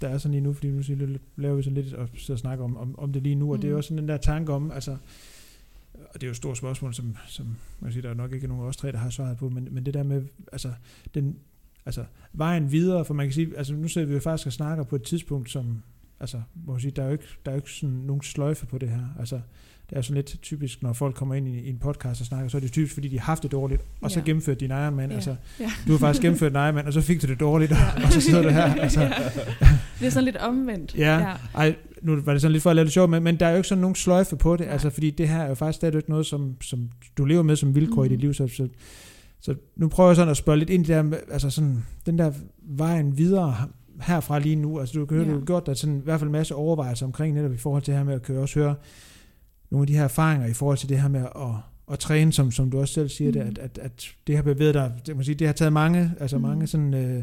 der er sådan lige nu, fordi nu laver vi sådan lidt og og snakker om, om, om det lige nu, og det er jo Mm. også sådan den der tanke om, altså, og det er jo et stort spørgsmål, som, som man kan sige, der er nok ikke nogen af os tre, der har svaret på, men, men det der med, altså, den, altså, vejen videre, for man kan sige, altså, nu sidder vi jo faktisk og snakker på et tidspunkt, som, altså, må man sige, der er jo ikke, der er jo ikke sådan nogen sløjfe på det her, altså, det er sådan lidt typisk, når folk kommer ind i, i en podcast og snakker, så er det typisk, fordi de har haft det dårligt, og så Ja. gennemført din Ironman, Ja. altså, ja. du har faktisk gennemført en Ironman, og så fik du det dårligt, og, og så sidder du her, altså, Det er sådan lidt omvendt. Ja. ja. ej, nu var det sådan lidt for at lave det sjovt, men, men der er jo ikke sådan nogen sløjfe på det, altså fordi det her er jo faktisk stadigvæk noget, som, som du lever med som vilkår mm. i dit Mhm. liv, så, så, så nu prøver jeg sådan at spørge lidt ind i det der, altså sådan, den der vejen videre herfra lige nu, altså du kan høre, Ja. du har gjort dig sådan, i hvert fald en masse overvejelser omkring netop i forhold til det her med, at kan også høre nogle af de her erfaringer i forhold til det her med at, at træne, som, som du også selv siger, mm. det, at, at, at det har bevæget dig, det, må sige, det har taget mange, altså Mhm. mange sådan, øh,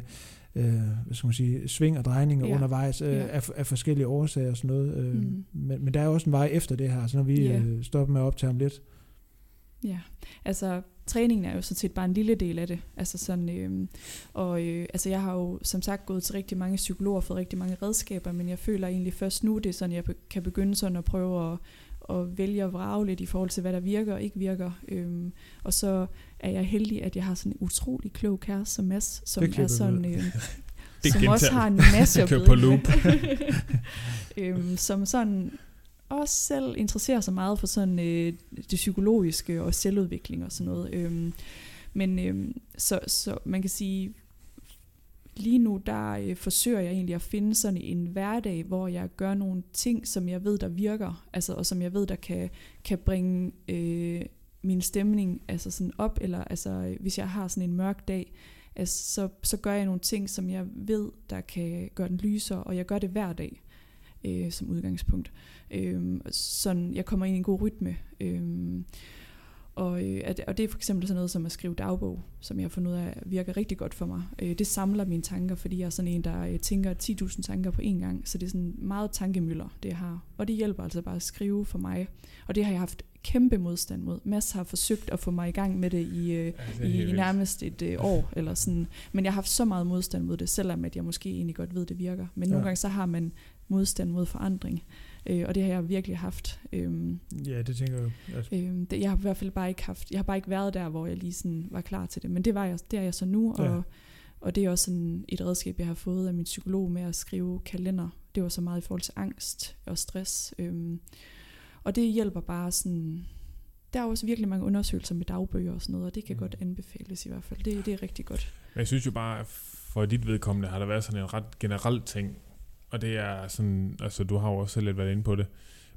øh, hvad skal man sige, sving og drejninger Ja. undervejs øh, Ja. af, af forskellige årsager og sådan noget. Øh, Mm. men, men der er jo også en vej efter det her, altså når vi Ja. øh, stopper med at optage om lidt. Ja, altså træningen er jo sådan set bare en lille del af det. Altså sådan, øh, og øh, altså jeg har jo som sagt gået til rigtig mange psykologer og fået rigtig mange redskaber, men jeg føler egentlig først nu, det er sådan, jeg kan begynde sådan at prøve at, at vælge og vrage lidt i forhold til, hvad der virker og ikke virker. Øhm, og så er jeg heldig, at jeg har sådan en utrolig klog kæreste som Mads, som er sådan... Øh, Det som gentager også har en masse at på loop. øhm, som sådan også selv interesserer sig meget for sådan øh, det psykologiske og selvudvikling og sådan noget. Øhm, men øhm, så, så man kan sige, lige nu der øh, forsøger jeg egentlig at finde sådan en hverdag, hvor jeg gør nogle ting, som jeg ved, der virker, altså, og som jeg ved, der kan, kan bringe øh, min stemning altså sådan op, eller altså, øh, hvis jeg har sådan en mørk dag, altså, så, så gør jeg nogle ting, som jeg ved, der kan gøre den lysere, og jeg gør det hver dag øh, som udgangspunkt. Øh, sådan, jeg kommer ind i en god rytme. Øh, Og, øh, at- og det er for eksempel sådan noget som at skrive dagbog, som jeg har fundet ud af virker rigtig godt for mig. Øh, det samler mine tanker, fordi jeg er sådan en, der øh, tænker 10.000 tanker på én gang. Så det er sådan meget tankemøller, det jeg har. Og det hjælper altså bare at skrive for mig. Og det har jeg haft kæmpe modstand mod. Mads har forsøgt at få mig i gang med det i, øh, Ja, det i, nærmest et øh, år. Eller sådan. Men jeg har haft så meget modstand mod det, selvom at jeg måske egentlig godt ved, det virker. Men nogle Ja. gange så har man modstand mod forandring. Øh, og det har jeg virkelig haft. Øhm, Ja, det tænker jeg. Altså, Øhm, det, jeg har i hvert fald bare ikke haft, jeg har bare ikke været der, hvor jeg lige sådan var klar til det. Men det var jeg, det er jeg så nu, og, Ja. og det er også sådan et redskab, jeg har fået af min psykolog med at skrive kalender. Det var så meget i forhold til angst og stress. Øhm, og det hjælper bare sådan, der er også virkelig mange undersøgelser med dagbøger og sådan noget, og det kan Mm. godt anbefales i hvert fald. Det, det er rigtig godt. Men jeg synes jo bare, for dit vedkommende har der været sådan en ret generel ting, og det er sådan, altså du har jo også lidt været inde på det,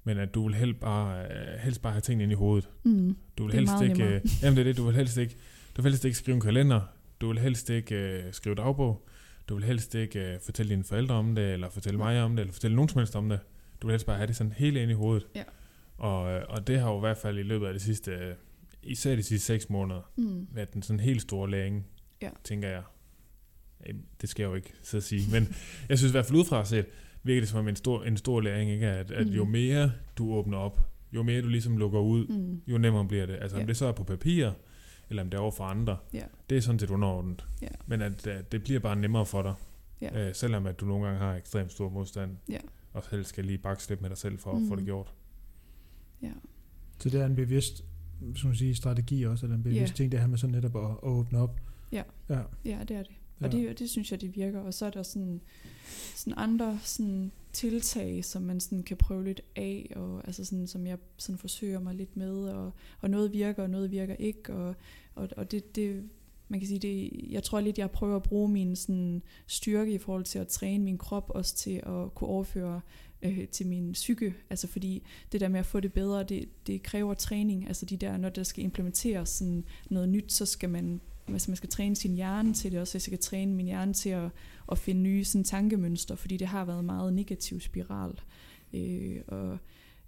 men at du vil helst bare, øh, helst bare have tingene ind i hovedet. Mm. Du vil helst ikke, nemmere. øh, jamen det er det, du vil helst ikke, du vil helst ikke skrive en kalender, du vil helst ikke øh, skrive dagbog, du vil helst ikke øh, fortælle dine forældre om det, eller fortælle mig om det, eller fortælle nogen som helst om det. Du vil helst bare have det sådan hele ind i hovedet. Ja. Og, øh, og det har jo i hvert fald i løbet af de sidste, øh, især de sidste seks måneder, Mm. været den sådan helt store læring, Ja. tænker jeg. Det skal jeg jo ikke sidde og sige, men jeg synes i hvert fald udefra set, virker det som en stor, en stor læring, ikke? At, at jo Mhm. mere du åbner op, jo mere du ligesom lukker ud, Mm. jo nemmere bliver det. Altså om Ja. det så er på papir, eller om det er over for andre, Ja. det er sådan set underordnet. Ja. Men at, at det bliver bare nemmere for dig, Ja. øh, selvom at du nogle gange har ekstremt stor modstand, Ja. og selv skal lige bakke med dig selv for at få det gjort. Ja. så det er en bevidst skal man sige, strategi også, eller en bevidst Ja. ting, det her med sådan netop at, at åbne op. Ja. Ja. Ja, det er det. Ja. Og det, det synes jeg, det virker. Og så er der sådan, sådan andre sådan tiltag, som man sådan kan prøve lidt af, og altså sådan, som jeg sådan forsøger mig lidt med, og, og noget virker, og noget virker ikke, og, og, og det, det, man kan sige, det, jeg tror lidt, jeg prøver at bruge min sådan, styrke i forhold til at træne min krop, også til at kunne overføre øh, til min psyke, altså fordi det der med at få det bedre, det, det kræver træning, altså de der, når der skal implementeres sådan noget nyt, så skal man altså man skal træne sin hjerne til det også, jeg skal træne min hjerne til at, at finde nye sådan, tankemønstre, fordi det har været en meget negativ spiral. Øh, og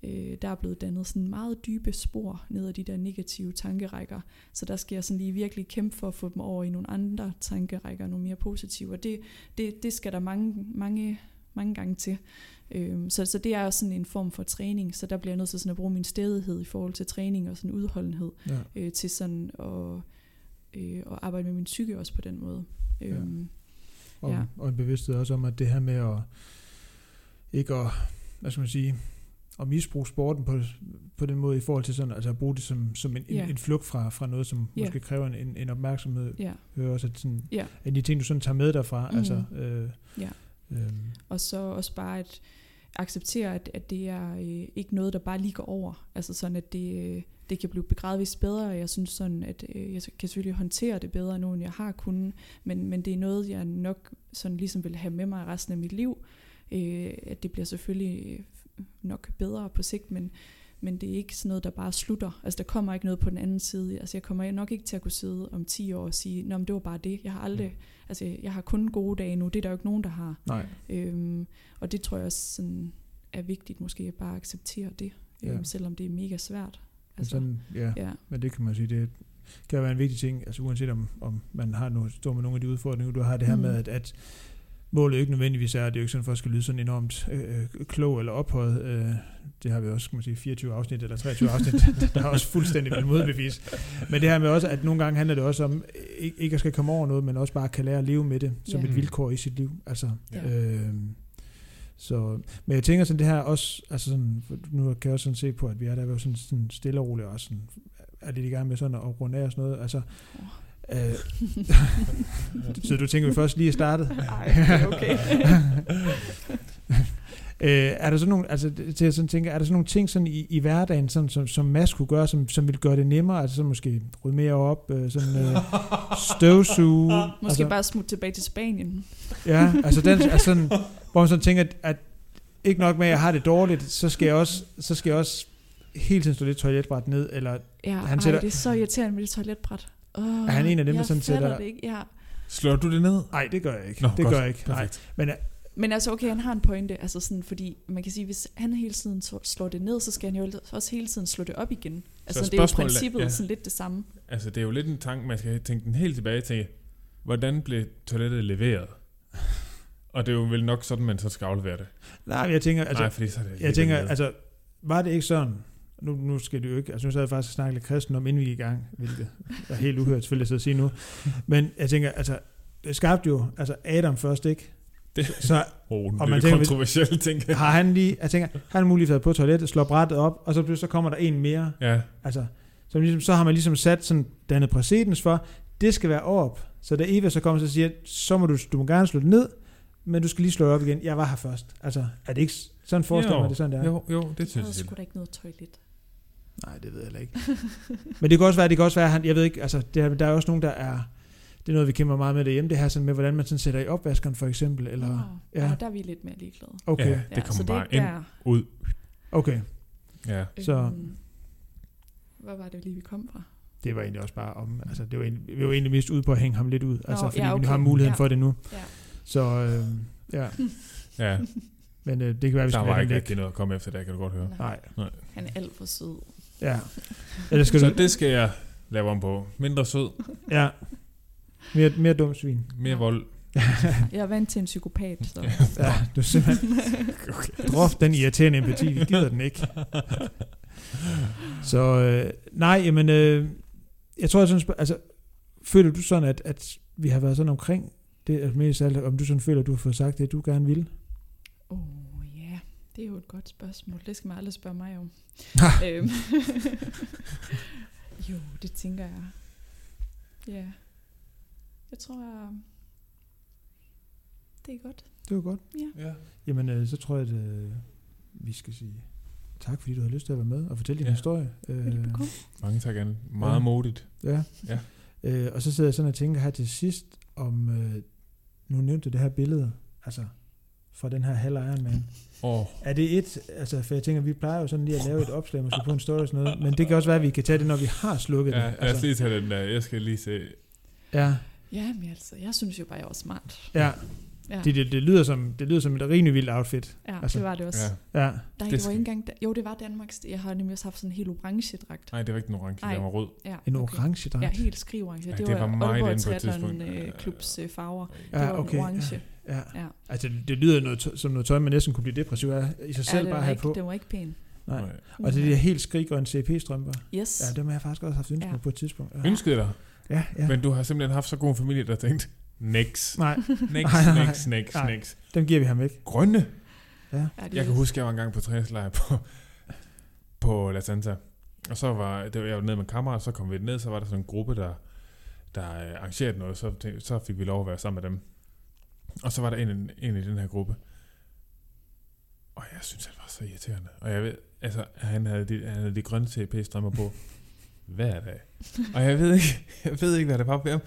øh, der er blevet dannet sådan meget dybe spor ned ad de der negative tankerækker. Så der skal jeg sådan lige virkelig kæmpe for at få dem over i nogle andre tankerækker, nogle mere positive. Og det, det, det skal der mange, mange, mange gange til. Øhm, så, så det er også sådan en form for træning, så der bliver jeg nødt til sådan at bruge min stedighed i forhold til træning og sådan udholdenhed Ja. øh, til sådan at, øh, at arbejde med min psyke også på den måde. Øhm, Og, Ja. og en bevidsthed også om, at det her med at ikke at, hvad skal man sige, at misbruge sporten på, på den måde i forhold til sådan, altså at bruge det som, som en, Ja. en, en flugt fra, fra noget, som Ja. måske kræver en, en, en opmærksomhed. ja. Hører også, at sådan, Ja. en af de ting, du sådan tager med derfra, Mhm. altså, øh, Ja. øhm, Og så også bare at acceptere, at, at det er øh, ikke noget, der bare lige går over. Altså sådan, at det, øh, det kan blive begradvist bedre, og jeg synes sådan, at øh, jeg kan selvfølgelig håndtere det bedre nu, end jeg har kunnet, men, men det er noget, jeg nok sådan ligesom vil have med mig resten af mit liv. Øh, at det bliver selvfølgelig øh, nok bedre på sigt, men, men det er ikke sådan noget, der bare slutter. Altså der kommer ikke noget på den anden side. Altså jeg kommer nok ikke til at kunne sidde om 10 år og sige, Nå, men det var bare det. Jeg har aldrig, mm altså jeg har kun gode dage nu. Det er der jo ikke nogen, der har. nej, Øhm, og det tror jeg også sådan, er vigtigt måske at bare acceptere det, øhm, Ja. selvom det er mega svært. altså, sådan, ja, ja, men det kan man sige, det kan være en vigtig ting, altså uanset om, om man har noget, står med nogle af de udfordringer, du har det her Mm. med, at, at målet ikke nødvendigvis er, det er jo ikke sådan for at skal lyde sådan enormt øh, klog eller ophøjet. Øh, det har vi også, kan man sige, 24 afsnit eller 23 afsnit, der er også fuldstændig vel modbevis. Men det her med også, at nogle gange handler det også om, ikke, ikke at skal komme over noget, men også bare kan lære at leve med det som Ja. et vilkår i sit liv. Altså, Ja. øh, så, men jeg tænker sådan det her også, altså sådan, nu kan jeg også sådan se på, at vi er der sådan, sådan stille og roligt og sådan, er lidt i gang med sådan at runde af og sådan noget. Altså, øh, så du tænker vi først lige at starte? Ej, det er okay. Øh, er der sådan nogle, altså til at sådan tænke, er der sådan nogle ting sådan i, i hverdagen, sådan, som, som Mads kunne gøre, som, som ville gøre det nemmere, altså så måske rydde mere op, øh, sådan øh, støvsuge. Måske altså, bare smutte tilbage til Spanien. Ja, altså den, altså sådan, hvor man sådan tænker, at, at ikke nok med, at jeg har det dårligt, så skal jeg også, så skal jeg også hele tiden stå lidt toiletbræt ned, eller Ja, Han sætter- det er så irriterende med det toiletbræt. Oh, Er han en af dem, der jeg sådan sætter- Det ikke. Ja. Slår du det ned? nej, det gør jeg ikke. Nå, det godt. gør jeg ikke. Nej. Perfekt. Men øh, Men altså, okay, han har en pointe, altså sådan, fordi man kan sige, hvis han hele tiden slår det ned, så skal han jo også hele tiden slå det op igen. Altså, Så det er jo princippet ja. sådan lidt det samme. Altså, det er jo lidt en tanke, man skal tænke den helt tilbage til, hvordan blev toilettet leveret? Og det er jo vel nok sådan, man så skal aflevere det. Nej, jeg tænker, Altså, Nej, fordi så er det jeg tænker, altså, var det ikke sådan, nu, nu skal det jo ikke, altså nu sad jeg faktisk og snakke lidt kristen om, inden vi gik i gang, hvilket er helt uhørt selvfølgelig at sige nu, men jeg tænker, altså, det skabte jo, altså Adam først, ikke? Det- Så oh, og man tænker, kontroversielt, tænker jeg. har han lige, jeg tænker, har han muligvis været på toilettet, slår brættet op, og så, pludselig så kommer der en mere, Ja, altså, så, ligesom, så har man ligesom sat sådan, dannet præcedens for, det skal være op, så da Eva så kommer, så siger, så må du, du må gerne slå det ned, men du skal lige slå det op igen, jeg var her først. Altså, er det ikke, sådan forestiller Jo, mig det sådan, der? jo, jo, det Der synes er jeg. sgu da ikke noget toilet. Nej, det ved jeg ikke. Men det kan også være, det kan også være, han, jeg ved ikke, altså, det er, der er også nogen, der er, det er noget, vi kæmper meget med derhjemme, det her sådan med, hvordan man sådan sætter i opvaskeren for eksempel, eller, Nå, ja. ja. der er vi lidt mere ligeglade. okay, Ja, ja. det kommer så det er bare ikke ind, der. ud. okay, Ja, Så- Øhm, Hvad var det lige, vi kom fra? det var egentlig også bare om, altså, det var egentlig, vi var egentlig mest ude på at hænge ham lidt ud, altså, fordi ja, vi okay. har muligheden Ja. for det nu, Ja. så, øh, ja, ja. men øh, det kan være, vi Der skal var lade ikke rigtig noget at komme efter, der kan du godt høre. Nej, Han er alt for sød. ja. Eller skal Så du, det skal jeg lave om på. Mindre sød, ja, mere, mere dum svin. mere vold. Jeg er vant til en psykopat, så... Ja, du er simpelthen, drop den irriterende empati, vi gider den ikke. Så øh, nej, jamen, øh, jeg tror, jeg synes, altså, føler du sådan, at, at vi har været sådan omkring det, at mest af alt, om du sådan føler, at du har fået sagt det, du gerne vil? Åh, oh, ja. Det er jo et godt spørgsmål. Det skal man aldrig spørge mig om. Øhm. jo, det tænker jeg. Ja. Jeg tror, det er godt. Det var godt. Ja. Ja. Jamen, øh, så tror jeg, at øh, vi skal sige tak, fordi du har lyst til at være med og fortælle din Ja. historie. Øh. Mange tak, Anne. Meget Ja. modigt. ja. Ja. Øh, og så sidder jeg sådan og tænker her til sidst, om, øh, nu nævnte du det her billede, altså fra den her halv Ironman. Åh, oh, Er det et, altså for jeg tænker, vi plejer jo sådan lige at lave et opslag, måske på en story og sådan noget, men det kan også være, at vi kan tage det, når vi har slukket ja, det. lad os Altså, lige tage den der. Jeg skal lige se. ja, Ja, men altså, jeg synes jo bare, jeg var smart. ja. Ja, Det, det, det, lyder som, det lyder som et rimelig vildt outfit. ja altså, det var det også. Ja. Ja. Ja, Nej, Det det, det var ikke engang... Da- jo, det var Danmarks. Jeg har nemlig også haft sådan en helt orange dragt. Nej, det var ikke den orange, Ej. den var rød. Ja, en okay. orange dragt. Ja, helt skrivorange. Ja, det, det var, var meget Aalborg inde på et Triathlon tidspunkt. øh, klubs øh, farver. Ja, det var okay. orange. Ja. Ja. Altså, det, det lyder noget, som noget tøj, man næsten kunne blive depressiv af i sig selv ja, det bare var have ikke, på. Det var ikke pæn. Nej. Nej. Og det er de her helt skriggrønne CP-strømper. Yes. Ja, dem har jeg faktisk også haft ønske Ja. på på et tidspunkt. Ja, Ønskede dig. Ja. ja. Men du har simpelthen haft så god en familie, der tænkte, Nix. Nej, nix, nix, nej. nix. dem giver vi ham ikke. Grønne. Ja. Jeg kan huske, jeg var engang på træningslejr på, på La Santa. Og så var det var, jeg var nede med kammerat, og så kom vi ned, så var der sådan en gruppe, der, der øh, arrangerede noget, så, så fik vi lov at være sammen med dem. Og så var der en, en i den her gruppe. Og jeg synes, han var så irriterende. Og jeg ved, altså, han havde de, han havde de grønne CP-strømmer på hver dag. Og jeg ved ikke, jeg ved ikke, hvad der var ved ham.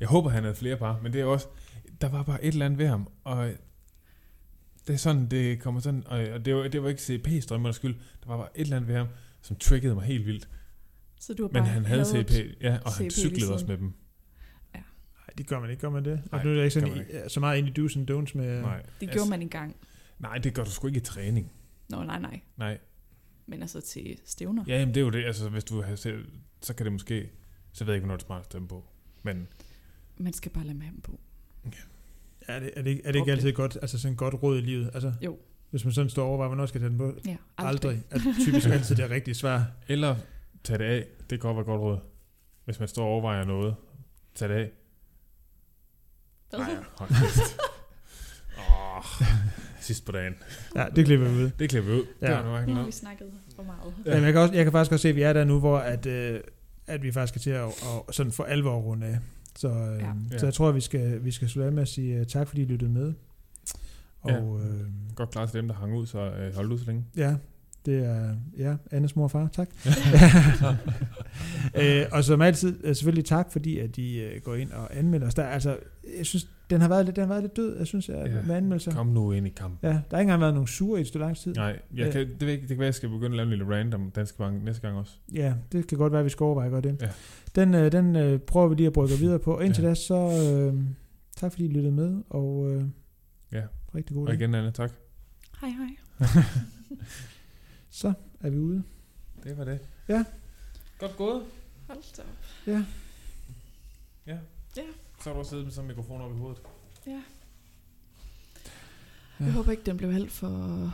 Jeg håber, han havde flere par, men det er også, der var bare et eller andet ved ham, og det er sådan, det kommer sådan, og og det var, det var ikke CP-strømmernes skyld, der var bare et eller andet ved ham, som triggede mig helt vildt. Så du har Men bare han havde CP, ja, og han CP cyklede lige også med dem. Nej, det gør man ikke, gør man det? Og Nej, nu er det ikke sådan, man i- så meget ind i do's and don'ts med... Nej, Det gjorde man engang. nej, det gør du sgu ikke i træning. Nå, nej, nej. Nej. Men altså til stævner. Ja, jamen det er jo det, altså hvis du har selv, så kan det måske, så ved jeg ikke, hvornår det er smart at stemme på. Men Man skal bare lade med ham på. Er det, er det, ikke- er det ikke altid godt, altså sådan godt råd i livet? Altså, Jo. Hvis man sådan står overvejer, hvornår skal jeg tage den på? Ja, Aldrig. aldrig. Er typisk altid det rigtige svar. Eller tag det af. Det kan godt være godt råd. Hvis man står og overvejer noget. Tag det af. Nej, hold kæft. Sidst på dagen. Ja, det klipper vi ud. Det klipper vi ud. Ja. Det var nu Nu vi snakket for meget. Ja. Jamen, jeg, kan også, jeg kan faktisk også se, at vi er der nu, hvor at, øh, at vi faktisk skal til at, at sådan for alvor runde af. Så, øh, Ja. ja. så jeg tror, at vi skal, vi skal slutte af med at sige uh, tak, fordi I lyttede med. Og øh, Godt klart til dem, der hang ud, så øh, hold ud så længe. ja, det er ja, Annes mor og far. Tak. øh, og som altid, øh, selvfølgelig tak, fordi at I øh, går ind og anmelder os. Der, er altså, jeg synes, den har været lidt, den har været lidt død, jeg synes, jeg, Ja. ja. med anmeldelser. Kom nu ind i kampen. Ja, der har ikke engang været nogen sure i et stykke lang tid. Nej, jeg Ja. kan, det, det kan være, jeg skal begynde at lave en lille random dansk bank næste gang også. Ja, det kan godt være, at vi skal overveje at gøre det. Ja. Den, øh, den øh, prøver vi lige at brygge videre på. Og indtil Ja. ja. da, så øh, tak fordi I lyttede med, og øh, Ja. rigtig god Og dag. igen, Anne, tak. Hej, hej. Så er vi ude. Det var det. Godt gået. Hold da op. Ja. Ja. Ja. Så har du også siddet med sådan en mikrofon op i hovedet. Ja. Ja. Jeg håber ikke, den blev alt for